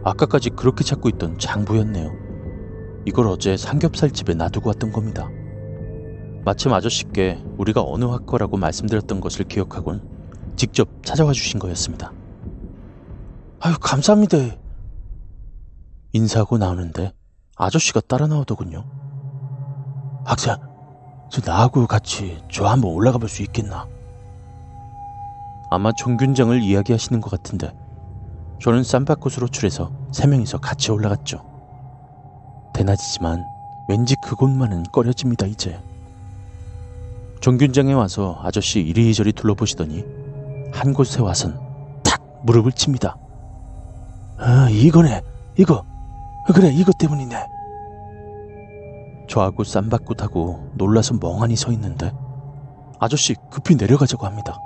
아까까지 그렇게 찾고 있던 장부였네요. 이걸 어제 삼겹살 집에 놔두고 왔던 겁니다. 마침 아저씨께 우리가 어느 학과라고 말씀드렸던 것을 기억하곤 직접 찾아와 주신 거였습니다. 아유 감사합니다. 인사하고 나오는데 아저씨가 따라 나오더군요. 학생, 저 나하고 같이 저 한번 올라가 볼 수 있겠나? 아마 종균장을 이야기하시는 것 같은데 저는 쌈바꽃으로 출해서 세 명이서 같이 올라갔죠. 대낮이지만 왠지 그곳만은 꺼려집니다 이제. 종균장에 와서 아저씨 이리저리 둘러보시더니 한 곳에 와선 탁 무릎을 칩니다. 아 이거네 이거 그래 이것 때문이네. 저하고 쌈바꽃하고 놀라서 멍하니 서 있는데 아저씨 급히 내려가자고 합니다.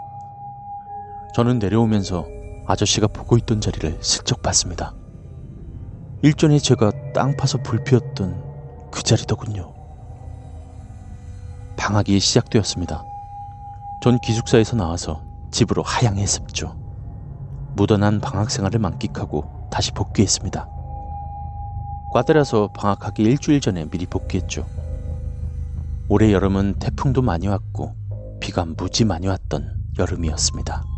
저는 내려오면서 아저씨가 보고 있던 자리를 슬쩍 봤습니다. 일전에 제가 땅 파서 불 피웠던 그 자리더군요. 방학이 시작되었습니다. 전 기숙사에서 나와서 집으로 하향 했습죠. 묻어난 방학 생활을 만끽하고 다시 복귀했습니다. 과대라서 방학하기 일주일 전에 미리 복귀했죠. 올해 여름은 태풍도 많이 왔고 비가 무지 많이 왔던 여름이었습니다.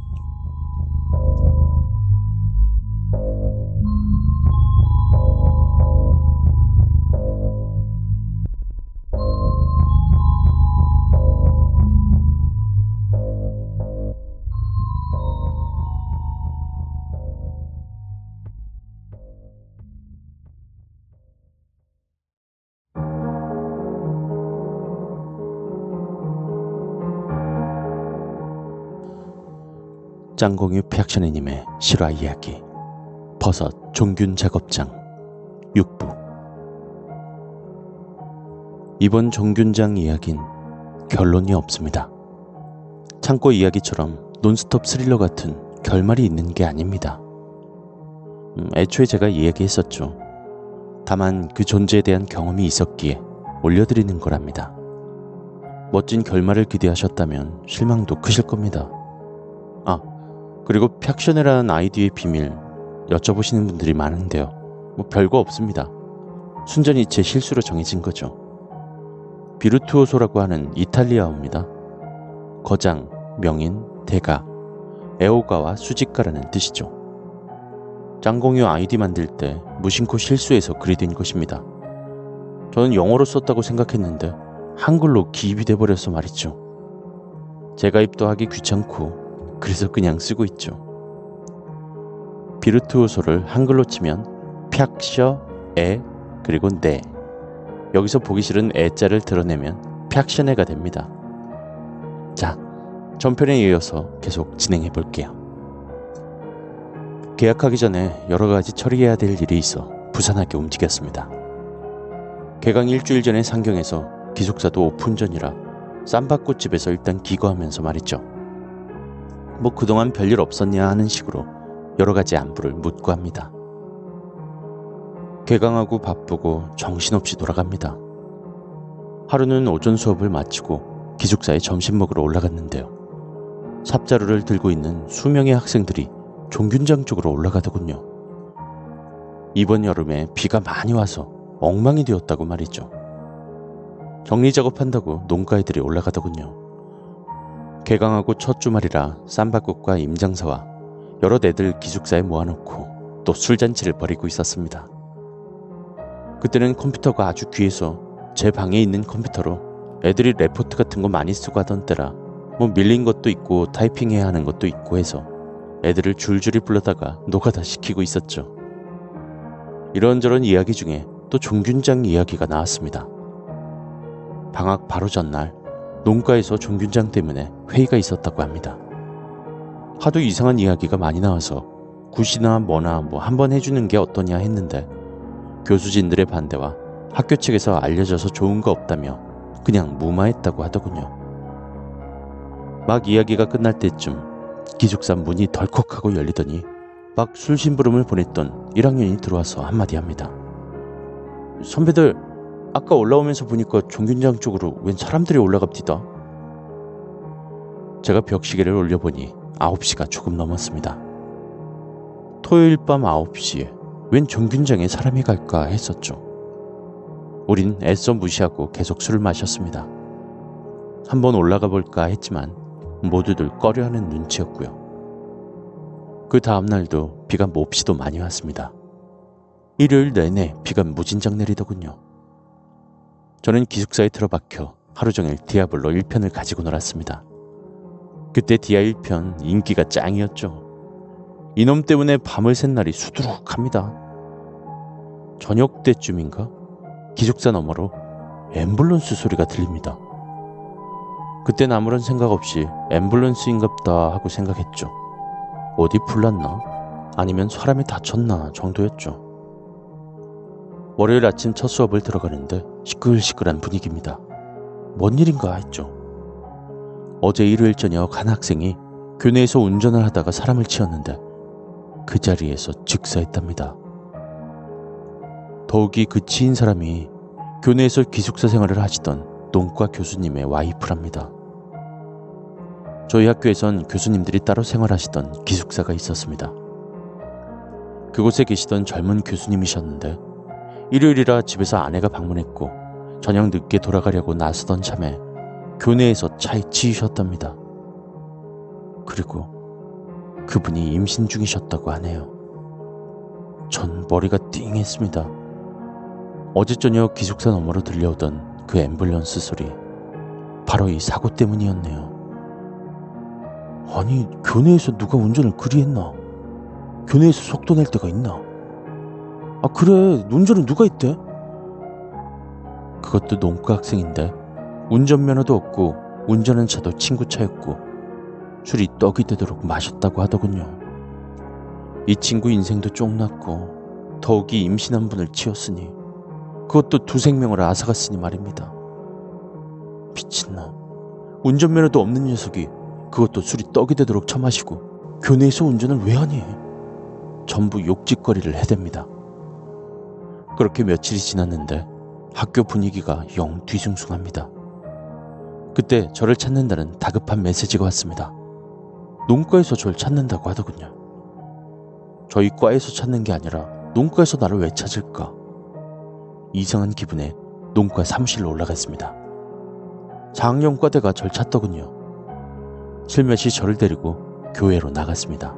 짱공유 팩션이님의 실화 이야기 버섯 종균 작업장 6부 이번 종균장 이야긴 결론이 없습니다. 창고 이야기처럼 논스톱 스릴러 같은 결말이 있는 게 아닙니다. 음, 애초에 제가 이야기했었죠. 다만 그 존재에 대한 경험이 있었기에 올려드리는 거랍니다. 멋진 결말을 기대하셨다면 실망도 크실 겁니다. 아, 그리고 팩션이라는 아이디의 비밀 여쭤보시는 분들이 많은데요. 뭐 별거 없습니다. 순전히 제 실수로 정해진 거죠. 비루투오소라고 하는 이탈리아어입니다. 거장, 명인, 대가, 애호가와 수직가라는 뜻이죠. 짱공유 아이디 만들 때 무심코 실수해서 글이 된 것입니다. 저는 영어로 썼다고 생각했는데 한글로 기입이 돼버려서 말이죠. 제가 입도 하기 귀찮고 그래서 그냥 쓰고 있죠. 비르투오소를 한글로 치면 팍셔, 에, 그리고 네. 여기서 보기 싫은 애자를 드러내면 팍셔네가 됩니다. 자, 전편에 이어서 계속 진행해 볼게요. 계약하기 전에 여러 가지 처리해야 될 일이 있어 부산하게 움직였습니다. 개강 일주일 전에 상경해서 기숙사도 오픈 전이라 쌈밥꽃집에서 일단 기거하면서 말이죠. 뭐 그동안 별일 없었냐 하는 식으로 여러 가지 안부를 묻고 합니다. 개강하고 바쁘고 정신없이 돌아갑니다. 하루는 오전 수업을 마치고 기숙사에 점심 먹으러 올라갔는데요. 삽자루를 들고 있는 수명의 학생들이 종균장 쪽으로 올라가더군요. 이번 여름에 비가 많이 와서 엉망이 되었다고 말이죠. 정리 작업한다고 농가 애들이 올라가더군요. 개강하고 첫 주말이라 쌈밥국과 임장사와 여러 애들 기숙사에 모아놓고 또 술잔치를 벌이고 있었습니다. 그때는 컴퓨터가 아주 귀해서 제 방에 있는 컴퓨터로 애들이 레포트 같은 거 많이 쓰고 하던 때라 뭐 밀린 것도 있고 타이핑해야 하는 것도 있고 해서 애들을 줄줄이 불러다가 노가다 시키고 있었죠. 이런저런 이야기 중에 또 종균장 이야기가 나왔습니다. 방학 바로 전날 농가에서 종균장 때문에 회의가 있었다고 합니다. 하도 이상한 이야기가 많이 나와서 굿이나 뭐나 뭐 한 번 해주는 게 어떠냐 했는데 교수진들의 반대와 학교 측에서 알려져서 좋은 거 없다며 그냥 무마했다고 하더군요. 막 이야기가 끝날 때쯤 기숙사 문이 덜컥 하고 열리더니 막 술심부름을 보냈던 1학년이 들어와서 한마디 합니다. 선배들, 아까 올라오면서 보니까 종균장 쪽으로 웬 사람들이 올라갑디다. 제가 벽시계를 올려보니 9시가 조금 넘었습니다. 토요일 밤 9시에 웬 종균장에 사람이 갈까 했었죠. 우린 애써 무시하고 계속 술을 마셨습니다. 한번 올라가 볼까 했지만 모두들 꺼려하는 눈치였고요. 그 다음날도 비가 몹시도 많이 왔습니다. 일요일 내내 비가 무진장 내리더군요. 저는 기숙사에 들어박혀 하루 종일 디아블로 1편을 가지고 놀았습니다. 그때 디아 1편 인기가 짱이었죠. 이놈 때문에 밤을 샌 날이 수두룩합니다. 저녁 때쯤인가 기숙사 너머로 앰뷸런스 소리가 들립니다. 그땐 아무런 생각 없이 앰뷸런스인갑다 하고 생각했죠. 어디 불났나? 아니면 사람이 다쳤나 정도였죠. 월요일 아침 첫 수업을 들어가는데 시끌시끌한 분위기입니다. 뭔 일인가 했죠. 어제 일요일 저녁 한 학생이 교내에서 운전을 하다가 사람을 치었는데 그 자리에서 즉사했답니다. 더욱이 그 치인 사람이 교내에서 기숙사 생활을 하시던 농과 교수님의 와이프랍니다. 저희 학교에선 교수님들이 따로 생활하시던 기숙사가 있었습니다. 그곳에 계시던 젊은 교수님이셨는데 일요일이라 집에서 아내가 방문했고 저녁 늦게 돌아가려고 나서던 참에 교내에서 차에 치이셨답니다. 그리고 그분이 임신 중이셨다고 하네요. 전 머리가 띵했습니다. 어제 저녁 기숙사 너머로 들려오던 그 앰뷸런스 소리. 바로 이 사고 때문이었네요. 아니, 교내에서 누가 운전을 그리 했나? 교내에서 속도 낼 때가 있나? 아, 그래. 운전은 누가 있대? 그것도 농가 학생인데 운전면허도 없고 운전한 차도 친구 차였고 술이 떡이 되도록 마셨다고 하더군요. 이 친구 인생도 쫑났고 더욱이 임신한 분을 치웠으니 그것도 두 생명을 앗아갔으니 말입니다. 미친놈. 운전면허도 없는 녀석이 그것도 술이 떡이 되도록 처마시고 교내에서 운전을 왜 하니? 전부 욕짓거리를 해댑니다. 그렇게 며칠이 지났는데 학교 분위기가 영 뒤숭숭합니다. 그때 저를 찾는다는 다급한 메시지가 왔습니다. 농가에서 저를 찾는다고 하더군요. 저희 과에서 찾는 게 아니라 농가에서 나를 왜 찾을까? 이상한 기분에 농가 사무실로 올라갔습니다. 장영과대가 절 찾더군요. 슬며시 저를 데리고 교회로 나갔습니다.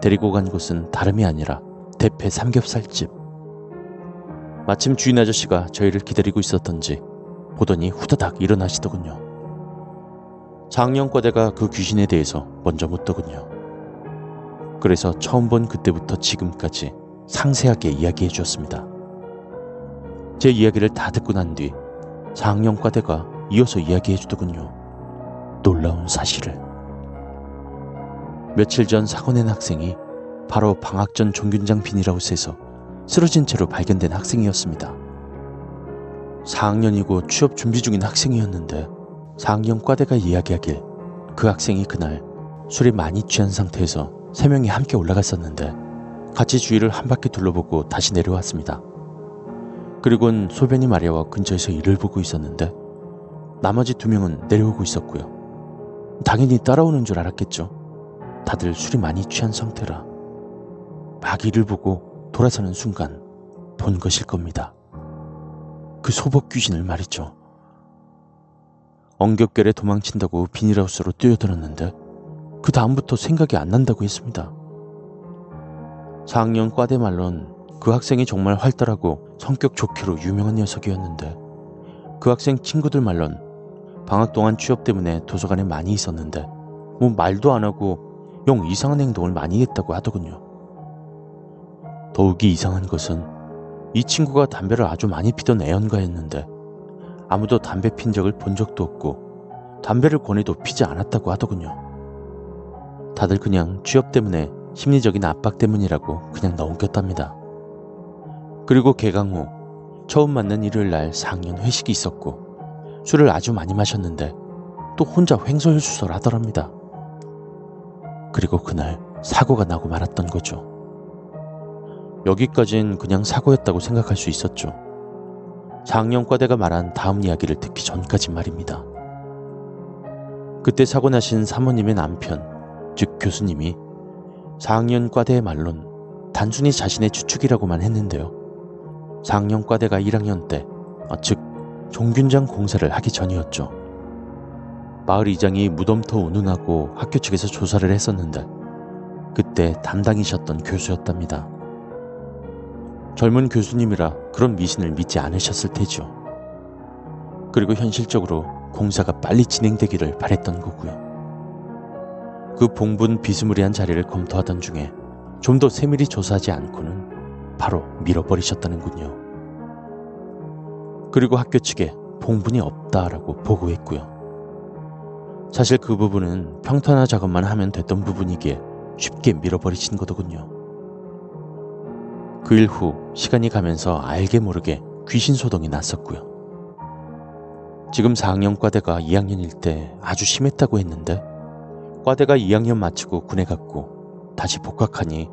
데리고 간 곳은 다름이 아니라 대패 삼겹살집. 마침 주인 아저씨가 저희를 기다리고 있었던지 보더니 후다닥 일어나시더군요. 장영과대가 그 귀신에 대해서 먼저 묻더군요. 그래서 처음 본 그때부터 지금까지 상세하게 이야기해 주었습니다. 제 이야기를 다 듣고 난 뒤 장영과대가 이어서 이야기해 주더군요. 놀라운 사실을. 며칠 전 사고 낸 학생이 바로 방학 전 종균장 비닐하우스에서 쓰러진 채로 발견된 학생이었습니다. 4학년이고 취업 준비 중인 학생이었는데 4학년 과대가 이야기하길 그 학생이 그날 술이 많이 취한 상태에서 세 명이 함께 올라갔었는데 같이 주위를 한 바퀴 둘러보고 다시 내려왔습니다. 그리고는 소변이 마려워 근처에서 일을 보고 있었는데 나머지 두 명은 내려오고 있었고요. 당연히 따라오는 줄 알았겠죠. 다들 술이 많이 취한 상태라 막 이를 보고 돌아서는 순간 본 것일 겁니다. 그 소복 귀신을 말이죠. 엉겹결에 도망친다고 비닐하우스로 뛰어들었는데 그 다음부터 생각이 안 난다고 했습니다. 4학년 과대 말론 그 학생이 정말 활달하고 성격 좋기로 유명한 녀석이었는데 그 학생 친구들 말론 방학 동안 취업 때문에 도서관에 많이 있었는데 뭐 말도 안 하고 영 이상한 행동을 많이 했다고 하더군요. 더욱이 이상한 것은 이 친구가 담배를 아주 많이 피던 애연가였는데 아무도 담배 핀 적을 본 적도 없고 담배를 권해도 피지 않았다고 하더군요. 다들 그냥 취업 때문에 심리적인 압박 때문이라고 그냥 넘겼답니다. 그리고 개강 후 처음 만난 일요일 날 4학년 회식이 있었고 술을 아주 많이 마셨는데 또 혼자 횡설수설하더랍니다. 그리고 그날 사고가 나고 말았던 거죠. 여기까진 그냥 사고였다고 생각할 수 있었죠. 4학년과대가 말한 다음 이야기를 듣기 전까지 말입니다. 그때 사고 나신 사모님의 남편, 즉 교수님이 4학년과대의 말론 단순히 자신의 추측이라고만 했는데요. 4학년과대가 1학년 때, 어, 즉 종균장 공사를 하기 전이었죠. 마을 이장이 무덤터 운운하고 학교 측에서 조사를 했었는데 그때 담당이셨던 교수였답니다. 젊은 교수님이라 그런 미신을 믿지 않으셨을 테죠. 그리고 현실적으로 공사가 빨리 진행되기를 바랬던 거고요. 그 봉분 비스무리한 자리를 검토하던 중에 좀 더 세밀히 조사하지 않고는 바로 밀어버리셨다는군요. 그리고 학교 측에 봉분이 없다라고 보고했고요. 사실 그 부분은 평탄화 작업만 하면 됐던 부분이기에 쉽게 밀어버리신 거더군요. 그 일 후 시간이 가면서 알게 모르게 귀신 소동이 났었고요. 지금 4학년 과대가 2학년일 때 아주 심했다고 했는데 과대가 2학년 마치고 군에 갔고 다시 복학하니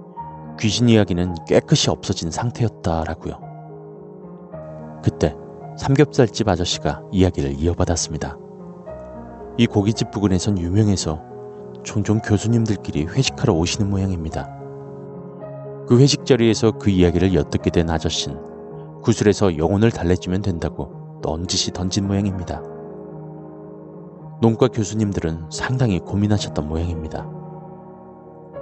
귀신 이야기는 깨끗이 없어진 상태였다라고요. 그때 삼겹살집 아저씨가 이야기를 이어받았습니다. 이 고깃집 부근에선 유명해서 종종 교수님들끼리 회식하러 오시는 모양입니다. 그 회식 자리에서 그 이야기를 엿듣게 된 아저씨는 구슬에서 영혼을 달래주면 된다고 넌지시 던진 모양입니다. 농과 교수님들은 상당히 고민하셨던 모양입니다.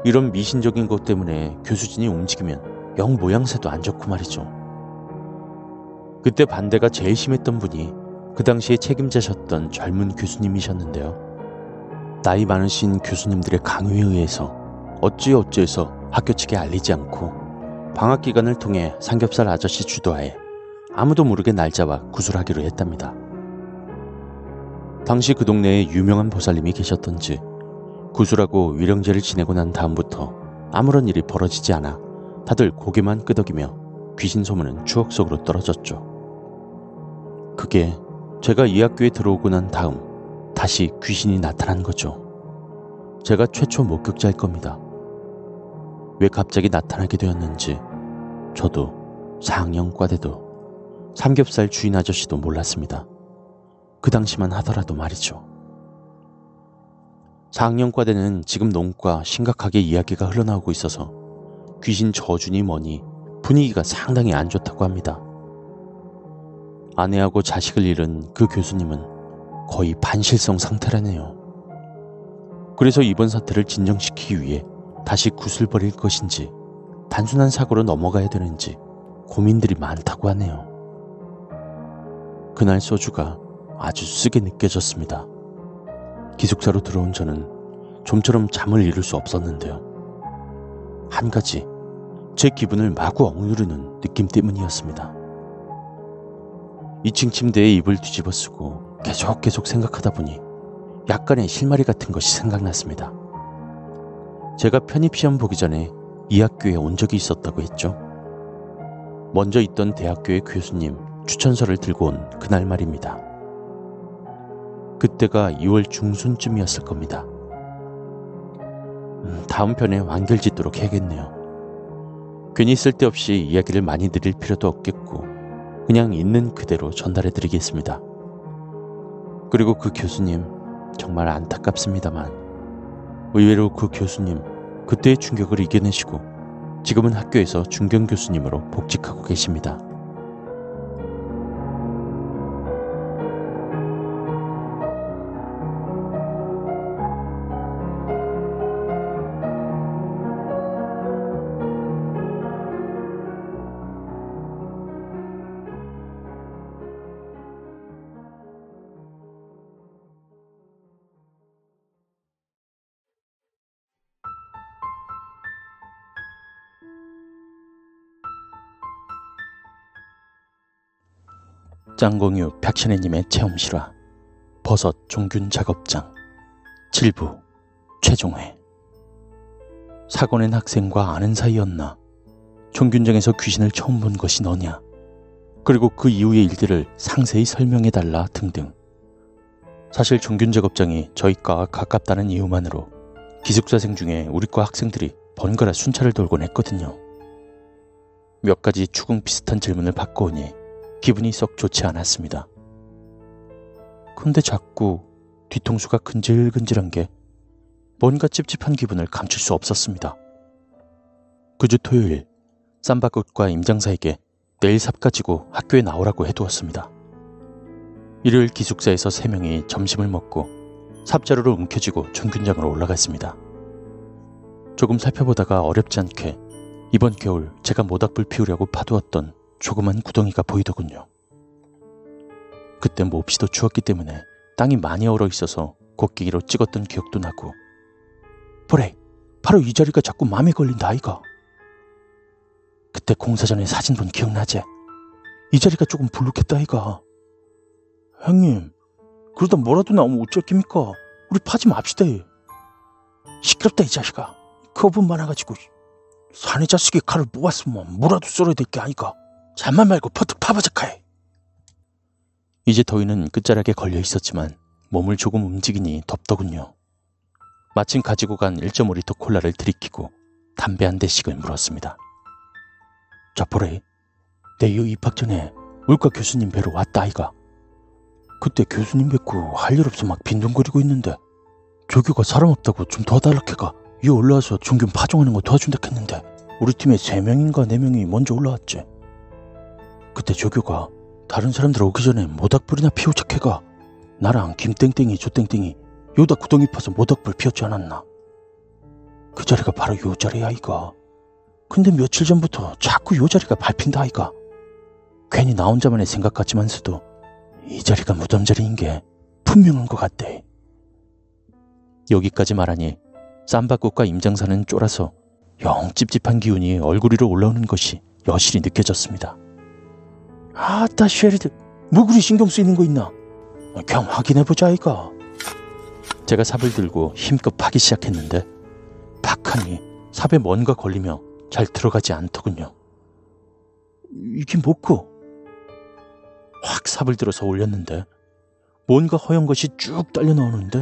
이런 미신적인 것 때문에 교수진이 움직이면 영 모양새도 안 좋고 말이죠. 그때 반대가 제일 심했던 분이 그 당시에 책임자셨던 젊은 교수님이셨는데요. 나이 많으신 교수님들의 강요에 의해서 어찌어찌해서 학교 측에 알리지 않고 방학 기간을 통해 삼겹살 아저씨 주도하에 아무도 모르게 날짜와 구술하기로 했답니다. 당시 그 동네에 유명한 보살님이 계셨던지 구술하고 위령제를 지내고 난 다음부터 아무런 일이 벌어지지 않아 다들 고개만 끄덕이며 귀신 소문은 추억 속으로 떨어졌죠. 그게 제가 이 학교에 들어오고 난 다음 다시 귀신이 나타난 거죠. 제가 최초 목격자일 겁니다. 왜 갑자기 나타나게 되었는지 저도 4학년과대도 삼겹살 주인 아저씨도 몰랐습니다. 그 당시만 하더라도 말이죠. 4학년과대는 지금 농과 심각하게 이야기가 흘러나오고 있어서 귀신 저준이 뭐니 분위기가 상당히 안 좋다고 합니다. 아내하고 자식을 잃은 그 교수님은 거의 반실성 상태라네요. 그래서 이번 사태를 진정시키기 위해 다시 굿을 버릴 것인지 단순한 사고로 넘어가야 되는지 고민들이 많다고 하네요. 그날 소주가 아주 쓰게 느껴졌습니다. 기숙사로 들어온 저는 좀처럼 잠을 이룰 수 없었는데요. 한 가지 제 기분을 마구 억누르는 느낌 때문이었습니다. 2층 침대에 입을 뒤집어 쓰고 계속 계속 생각하다 보니 약간의 실마리 같은 것이 생각났습니다. 제가 편입시험 보기 전에 이 학교에 온 적이 있었다고 했죠. 먼저 있던 대학교의 교수님 추천서를 들고 온 그날 말입니다. 그때가 2월 중순쯤이었을 겁니다. 음, 다음 편에 완결짓도록 해야겠네요. 괜히 쓸데없이 이야기를 많이 드릴 필요도 없겠고 그냥 있는 그대로 전달해 드리겠습니다. 그리고 그 교수님 정말 안타깝습니다만 의외로 그 교수님 그때의 충격을 이겨내시고 지금은 학교에서 중견 교수님으로 복직하고 계십니다. 짱공유 백신혜님의 체험실화 버섯 종균 작업장 7부 최종회. 사고 낸 학생과 아는 사이였나? 종균장에서 귀신을 처음 본 것이 너냐? 그리고 그 이후의 일들을 상세히 설명해달라 등등. 사실 종균 작업장이 저희 과와 가깝다는 이유만으로 기숙사생 중에 우리 과 학생들이 번갈아 순찰을 돌곤 했거든요. 몇 가지 추궁 비슷한 질문을 받고 오니 기분이 썩 좋지 않았습니다. 근데 자꾸 뒤통수가 근질근질한 게 뭔가 찝찝한 기분을 감출 수 없었습니다. 그 주 토요일 쌈바꽃과 임장사에게 내일 삽 가지고 학교에 나오라고 해두었습니다. 일요일 기숙사에서 세 명이 점심을 먹고 삽자루로 움켜쥐고 종균장으로 올라갔습니다. 조금 살펴보다가 어렵지 않게 이번 겨울 제가 모닥불 피우려고 파두었던 조그만 구덩이가 보이더군요. 그때 몹시도 추웠기 때문에 땅이 많이 얼어 있어서 곡괭이로 찍었던 기억도 나고. 보래 바로 이 자리가 자꾸 맘에 걸린다 아이가. 그때 공사전에 사진 본 기억나지? 이 자리가 조금 불룩했다 아이가. 형님 그러다 뭐라도 나오면 어쩔 깁니까? 우리 파지 맙시다 시끄럽다 이 자식아. 겁은 많아가지고 사내 자식이 칼을 모았으면 뭐라도 썰어야 될 게 아이가 잠만 말고 퍼뜩 파바작하해. 이제 더위는 끝자락에 걸려 있었지만 몸을 조금 움직이니 덥더군요. 마침 가지고 간 1.5리터 콜라를 들이키고 담배 한 대씩을 물었습니다. 자포레, 내이 입학 전에 울과 교수님 뵈러 왔다 아이가. 그때 교수님 뵙고 할 일 없어 막 빈둥거리고 있는데 조교가 사람 없다고 좀 도와달라 해가 이 올라와서 종균 파종하는 거 도와준다 했는데 우리 팀에 3명인가 4명이 먼저 올라왔지. 그때 조교가 다른 사람들 오기 전에 모닥불이나 피우 척해가 나랑 김땡땡이 조땡땡이 요다 구덩이 파서 모닥불 피웠지 않았나. 그 자리가 바로 요 자리야 아이가. 근데 며칠 전부터 자꾸 요 자리가 밟힌다 아이가. 괜히 나 혼자만의 생각 같지만서도 이 자리가 무덤 자리인 게 분명한 것 같대. 여기까지 말하니 쌈바꽃과 임장사는 쫄아서 영 찝찝한 기운이 얼굴 위로 올라오는 것이 여실히 느껴졌습니다. 아따 쉐리드 뭐 그리 신경 쓰이는 거 있나? 그냥 확인해보자 이가 제가 삽을 들고 힘껏 파기 시작했는데 박하니 삽에 뭔가 걸리며 잘 들어가지 않더군요. 이게 뭐고? 확 삽을 들어서 올렸는데 뭔가 허연 것이 쭉 딸려 나오는데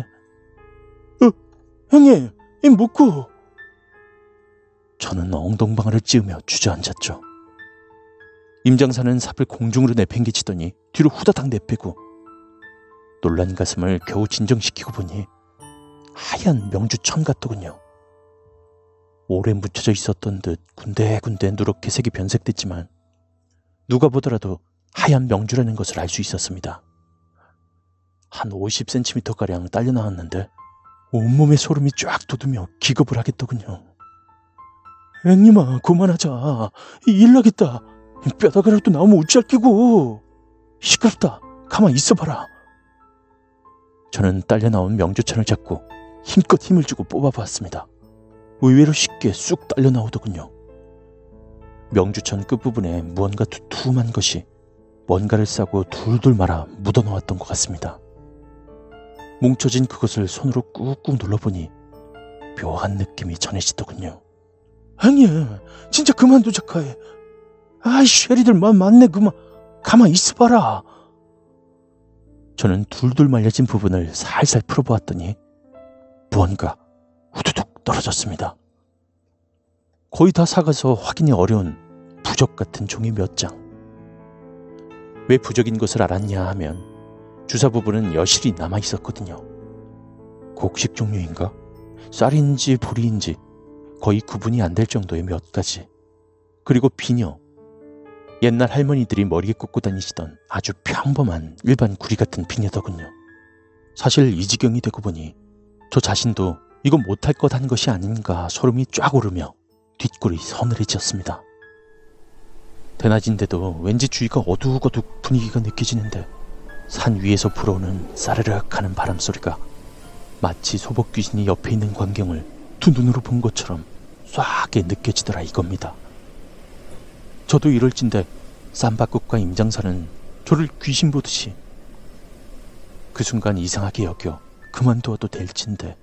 어, 형님, 이 뭐고? 저는 엉덩방아를 찌으며 주저앉았죠. 임장사는 삽을 공중으로 내팽개치더니 뒤로 후다닥 내빼고 놀란 가슴을 겨우 진정시키고 보니 하얀 명주천 같더군요. 오래 묻혀져 있었던 듯 군데군데 누렇게 색이 변색됐지만 누가 보더라도 하얀 명주라는 것을 알 수 있었습니다. 한 50cm가량 딸려 나왔는데 온몸에 소름이 쫙 돋으며 기겁을 하겠더군요. 형님아 그만하자. 일 나겠다. 뼈다가라도 나오면 우짤 끼고. 시끄럽다. 가만 있어봐라. 저는 딸려 나온 명주천을 잡고 힘껏 힘을 주고 뽑아보았습니다. 의외로 쉽게 쑥 딸려 나오더군요. 명주천 끝부분에 무언가 두툼한 것이 뭔가를 싸고 둘둘 말아 묻어놓았던 것 같습니다. 뭉쳐진 그것을 손으로 꾹꾹 눌러보니 묘한 느낌이 전해지더군요. 형님, 진짜 그만두자 카해. 아이 쉐리들만 많네 그만. 가만 있어봐라. 저는 둘둘 말려진 부분을 살살 풀어보았더니 무언가 후두둑 떨어졌습니다. 거의 다 사가서 확인이 어려운 부적 같은 종이 몇 장. 왜 부적인 것을 알았냐 하면 주사 부분은 여실히 남아 있었거든요. 곡식 종류인가? 쌀인지 보리인지 거의 구분이 안 될 정도의 몇 가지. 그리고 비녀. 옛날 할머니들이 머리에 꽂고 다니시던 아주 평범한 일반 구리 같은 비녀더군요. 사실 이 지경이 되고 보니 저 자신도 이건 못할 것 한 것이 아닌가 소름이 쫙 오르며 뒷골이 서늘해졌습니다. 대낮인데도 왠지 주위가 어둑어둑 분위기가 느껴지는데 산 위에서 불어오는 싸르륵 하는 바람 소리가 마치 소복 귀신이 옆에 있는 광경을 두 눈으로 본 것처럼 쏴하게 느껴지더라 이겁니다. 저도 이럴진데 쌈바국과 임장사는 저를 귀신 보듯이 그 순간 이상하게 여겨 그만두어도 될진데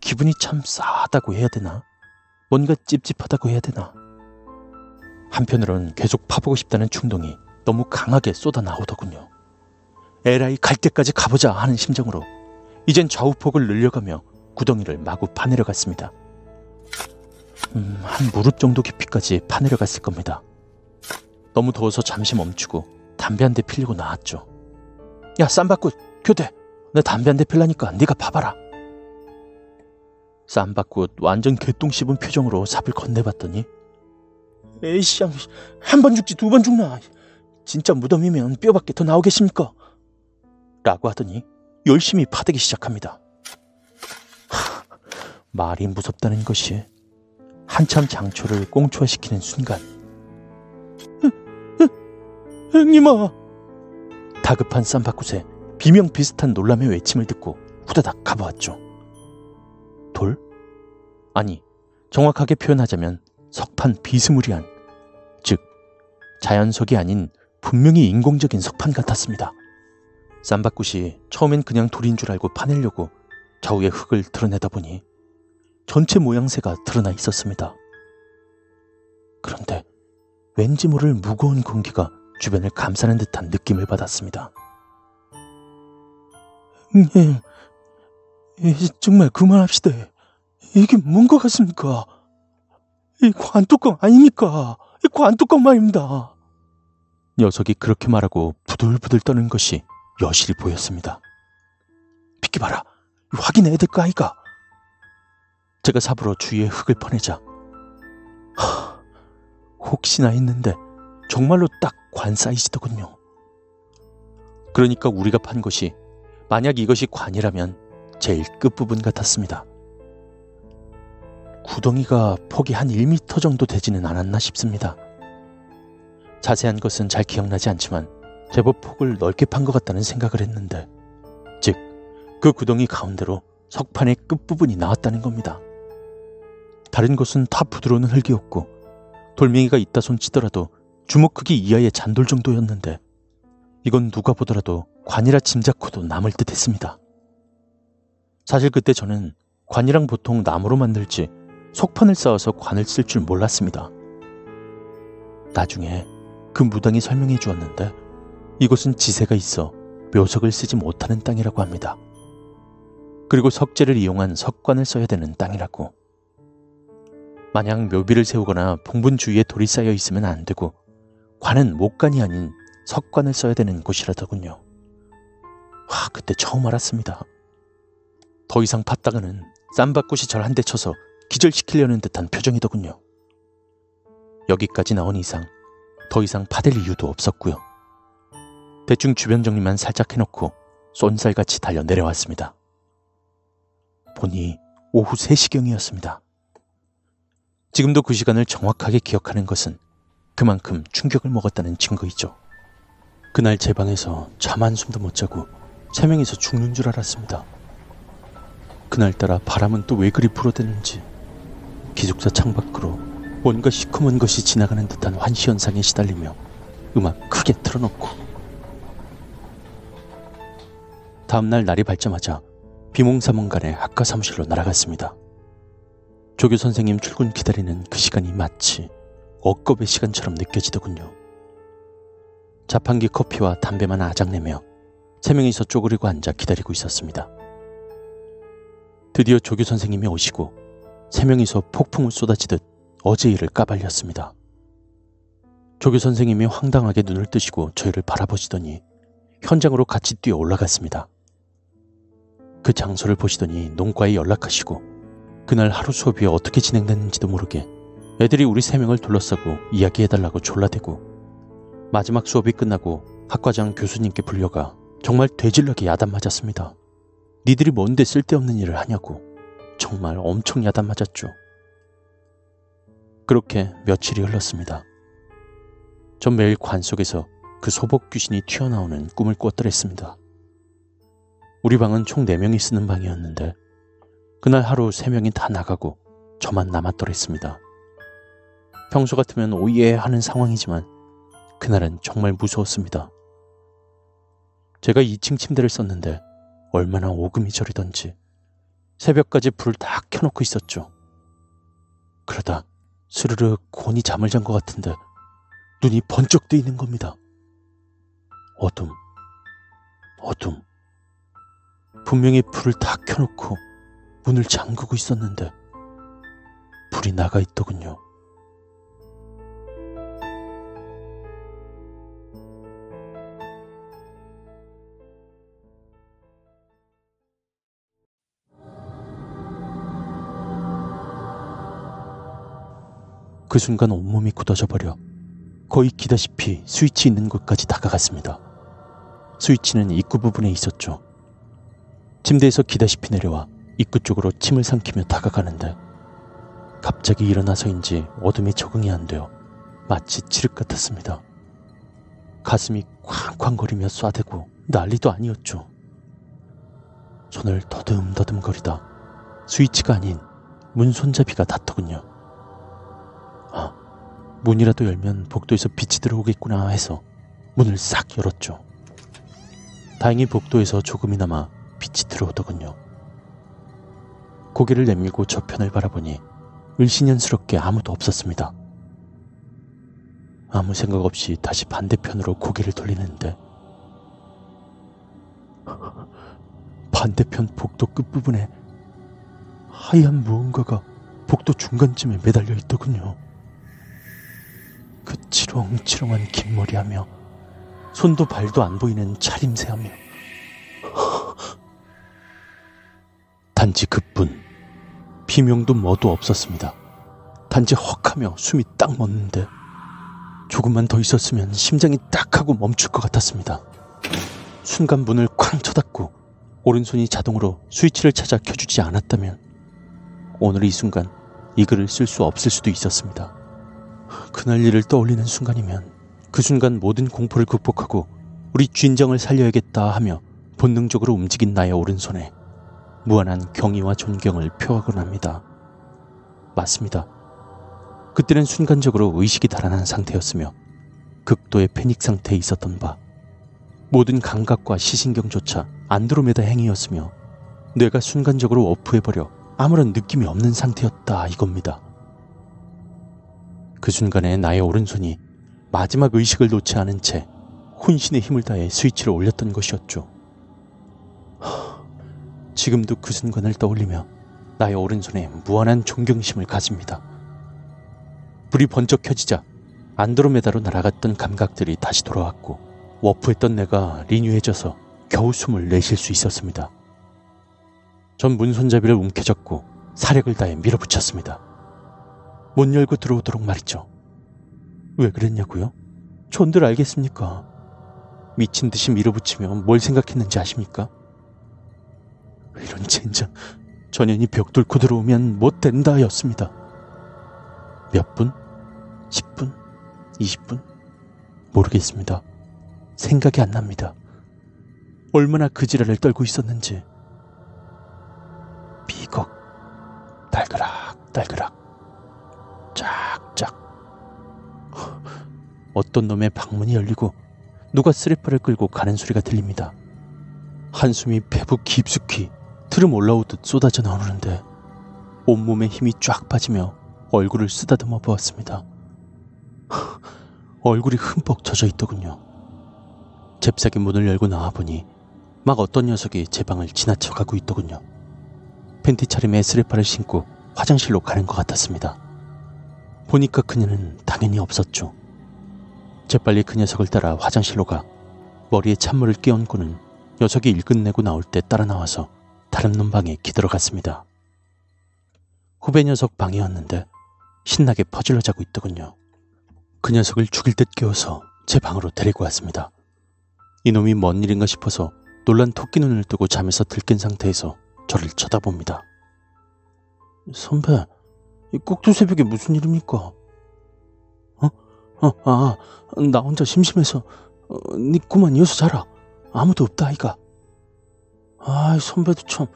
기분이 참 싸하다고 해야 되나? 뭔가 찝찝하다고 해야 되나? 한편으론 계속 파보고 싶다는 충동이 너무 강하게 쏟아 나오더군요. 에라이 갈 때까지 가보자 하는 심정으로 이젠 좌우폭을 늘려가며 구덩이를 마구 파내려 갔습니다. 음, 한 무릎 정도 깊이까지 파내려 갔을 겁니다. 너무 더워서 잠시 멈추고 담배 한 대 필리고 나왔죠. 야, 쌈바꽃, 교대. 내 담배 한 대 필라니까 네가 봐봐라. 쌈바꽃 완전 개똥 씹은 표정으로 삽을 건네봤더니 에이씨, 한 번 죽지 두 번 죽나. 진짜 무덤이면 뼈밖에 더 나오겠습니까? 라고 하더니 열심히 파대기 시작합니다. 하, 말이 무섭다는 것이 한참 장초를 꽁초화시키는 순간 형님아 다급한 쌈바꽃에 비명 비슷한 놀람의 외침을 듣고 후다닥 가보았죠. 돌? 아니, 정확하게 표현하자면 석판 비스무리한, 즉, 자연석이 아닌 분명히 인공적인 석판 같았습니다. 쌈바꽃이 처음엔 그냥 돌인 줄 알고 파내려고 좌우의 흙을 드러내다 보니 전체 모양새가 드러나 있었습니다. 그런데 왠지 모를 무거운 공기가 주변을 감싸는 듯한 느낌을 받았습니다. 님, 정말 그만합시다. 이게 뭔 것 같습니까? 이 관뚜껑 아닙니까? 이 관뚜껑 말입니다. 녀석이 그렇게 말하고 부들부들 떠는 것이 여실히 보였습니다. 비켜봐라. 확인해야 될 거 아이가? 제가 삽으로 주위에 흙을 퍼내자 하, 혹시나 했는데 정말로 딱 관 사이즈더군요. 그러니까 우리가 판 것이 만약 이것이 관이라면 제일 끝부분 같았습니다. 구덩이가 폭이 한 1m 정도 되지는 않았나 싶습니다. 자세한 것은 잘 기억나지 않지만 제법 폭을 넓게 판 것 같다는 생각을 했는데 즉 그 구덩이 가운데로 석판의 끝부분이 나왔다는 겁니다. 다른 곳은 다 부드러운 흙이었고 돌멩이가 있다 손 치더라도 주먹 크기 이하의 잔돌 정도였는데 이건 누가 보더라도 관이라 짐작코도 남을 듯 했습니다. 사실 그때 저는 관이랑 보통 나무로 만들지 속판을 쌓아서 관을 쓸 줄 몰랐습니다. 나중에 그 무당이 설명해 주었는데 이곳은 지세가 있어 묘석을 쓰지 못하는 땅이라고 합니다. 그리고 석재를 이용한 석관을 써야 되는 땅이라고. 만약 묘비를 세우거나 봉분 주위에 돌이 쌓여 있으면 안 되고 관은 목관이 아닌 석관을 써야 되는 곳이라더군요. 와, 그때 처음 알았습니다. 더 이상 팠다가는 쌈바꽃이 절 한 대 쳐서 기절시키려는 듯한 표정이더군요. 여기까지 나온 이상 더 이상 파댈 이유도 없었고요. 대충 주변 정리만 살짝 해놓고 쏜살같이 달려 내려왔습니다. 보니 오후 3시경이었습니다. 지금도 그 시간을 정확하게 기억하는 것은 그만큼 충격을 먹었다는 증거이죠. 그날 제 방에서 잠 한숨도 못 자고 세 명이서 죽는 줄 알았습니다. 그날따라 바람은 또 왜 그리 불어대는지 기숙사 창밖으로 뭔가 시커먼 것이 지나가는 듯한 환시현상에 시달리며 음악 크게 틀어놓고 다음날 날이 밝자마자 비몽사몽간에 학과 사무실로 날아갔습니다. 조교 선생님 출근 기다리는 그 시간이 마치 억겁의 시간처럼 느껴지더군요. 자판기 커피와 담배만 아작내며 세 명이서 쪼그리고 앉아 기다리고 있었습니다. 드디어 조교 선생님이 오시고 세 명이서 폭풍을 쏟아지듯 어제 일을 까발렸습니다. 조교 선생님이 황당하게 눈을 뜨시고 저희를 바라보시더니 현장으로 같이 뛰어 올라갔습니다. 그 장소를 보시더니 농과에 연락하시고 그날 하루 수업이 어떻게 진행됐는지도 모르게 애들이 우리 세 명을 둘러싸고 이야기해달라고 졸라대고 마지막 수업이 끝나고 학과장 교수님께 불려가 정말 되질나게 야단 맞았습니다. 니들이 뭔데 쓸데없는 일을 하냐고 정말 엄청 야단 맞았죠. 그렇게 며칠이 흘렀습니다. 전 매일 관 속에서 그 소복 귀신이 튀어나오는 꿈을 꿨더랬습니다. 우리 방은 총 4명이 쓰는 방이었는데 그날 하루 3명이 다 나가고 저만 남았더랬습니다. 평소 같으면 오예 하는 상황이지만 그날은 정말 무서웠습니다. 제가 2층 침대를 썼는데 얼마나 오금이 저리던지 새벽까지 불을 다 켜놓고 있었죠. 그러다 스르르 곤히 잠을 잔 것 같은데 눈이 번쩍 뜨 있는 겁니다. 어둠, 어둠. 분명히 불을 다 켜놓고 문을 잠그고 있었는데 불이 나가 있더군요. 그 순간 온몸이 굳어져 버려 거의 기다시피 스위치 있는 곳까지 다가갔습니다. 스위치는 입구 부분에 있었죠. 침대에서 기다시피 내려와 입구 쪽으로 침을 삼키며 다가가는데 갑자기 일어나서인지 어둠에 적응이 안 되어 마치 칠흑 같았습니다. 가슴이 쾅쾅거리며 쏴대고 난리도 아니었죠. 손을 더듬더듬 거리다 스위치가 아닌 문 손잡이가 닿더군요. 아, 문이라도 열면 복도에서 빛이 들어오겠구나 해서 문을 싹 열었죠. 다행히 복도에서 조금이나마 빛이 들어오더군요. 고개를 내밀고 저편을 바라보니 을신연스럽게 아무도 없었습니다. 아무 생각 없이 다시 반대편으로 고개를 돌리는데 반대편 복도 끝부분에 하얀 무언가가 복도 중간쯤에 매달려 있더군요. 그 치렁치렁한 긴 머리하며 손도 발도 안 보이는 차림새하며 단지 그뿐 비명도 뭐도 없었습니다. 단지 헉하며 숨이 딱 멎는데 조금만 더 있었으면 심장이 딱 하고 멈출 것 같았습니다. 순간 문을 쾅 쳐닫고 오른손이 자동으로 스위치를 찾아 켜주지 않았다면 오늘 이 순간 이 글을 쓸 수 없을 수도 있었습니다. 그날 일을 떠올리는 순간이면 그 순간 모든 공포를 극복하고 우리 쥔장을 살려야겠다 하며 본능적으로 움직인 나의 오른손에 무한한 경의와 존경을 표하곤 합니다. 맞습니다. 그때는 순간적으로 의식이 달아난 상태였으며 극도의 패닉 상태에 있었던 바 모든 감각과 시신경조차 안드로메다 행위였으며 뇌가 순간적으로 오프해버려 아무런 느낌이 없는 상태였다 이겁니다. 그 순간에 나의 오른손이 마지막 의식을 놓지 않은 채 혼신의 힘을 다해 스위치를 올렸던 것이었죠. 지금도 그 순간을 떠올리며 나의 오른손에 무한한 존경심을 가집니다. 불이 번쩍 켜지자 안드로메다로 날아갔던 감각들이 다시 돌아왔고 워프했던 내가 리뉴해져서 겨우 숨을 내쉴 수 있었습니다. 전 문손잡이를 움켜잡고 사력을 다해 밀어붙였습니다. 못 열고 들어오도록 말이죠. 왜 그랬냐고요? 전들 알겠습니까? 미친 듯이 밀어붙이며 뭘 생각했는지 아십니까? 이런 젠장 전현이 벽 뚫고 들어오면 못 된다 였습니다. 몇 분? 10분? 20분? 모르겠습니다. 생각이 안 납니다. 얼마나 그 지랄을 떨고 있었는지. 비걱, 달그락, 달그락, 짝짝. 어떤 놈의 방문이 열리고 누가 쓰레퍼를 끌고 가는 소리가 들립니다. 한숨이 배부 깊숙이 트름 올라오듯 쏟아져 나오는데 온몸에 힘이 쫙 빠지며 얼굴을 쓰다듬어 보았습니다. 얼굴이 흠뻑 젖어 있더군요. 잽싸게 문을 열고 나와보니 막 어떤 녀석이 제 방을 지나쳐 가고 있더군요. 팬티 차림에 스레파를 신고 화장실로 가는 것 같았습니다. 보니까 그녀는 당연히 없었죠. 재빨리 그 녀석을 따라 화장실로 가 머리에 찬물을 끼얹고는 녀석이 일 끝내고 나올 때 따라 나와서 다른 놈 방에 기들어갔습니다. 후배 녀석 방이었는데 신나게 퍼질러 자고 있더군요. 그 녀석을 죽일 듯 깨워서 제 방으로 데리고 왔습니다. 이놈이 뭔 일인가 싶어서 놀란 토끼 눈을 뜨고 잠에서 들깬 상태에서 저를 쳐다봅니다. 선배, 이 꼭두 새벽에 무슨 일입니까? 어? 어, 아, 나 혼자 심심해서 어, 니 그만 이어서 자라. 아무도 없다 아이가. 아이 선배도 참,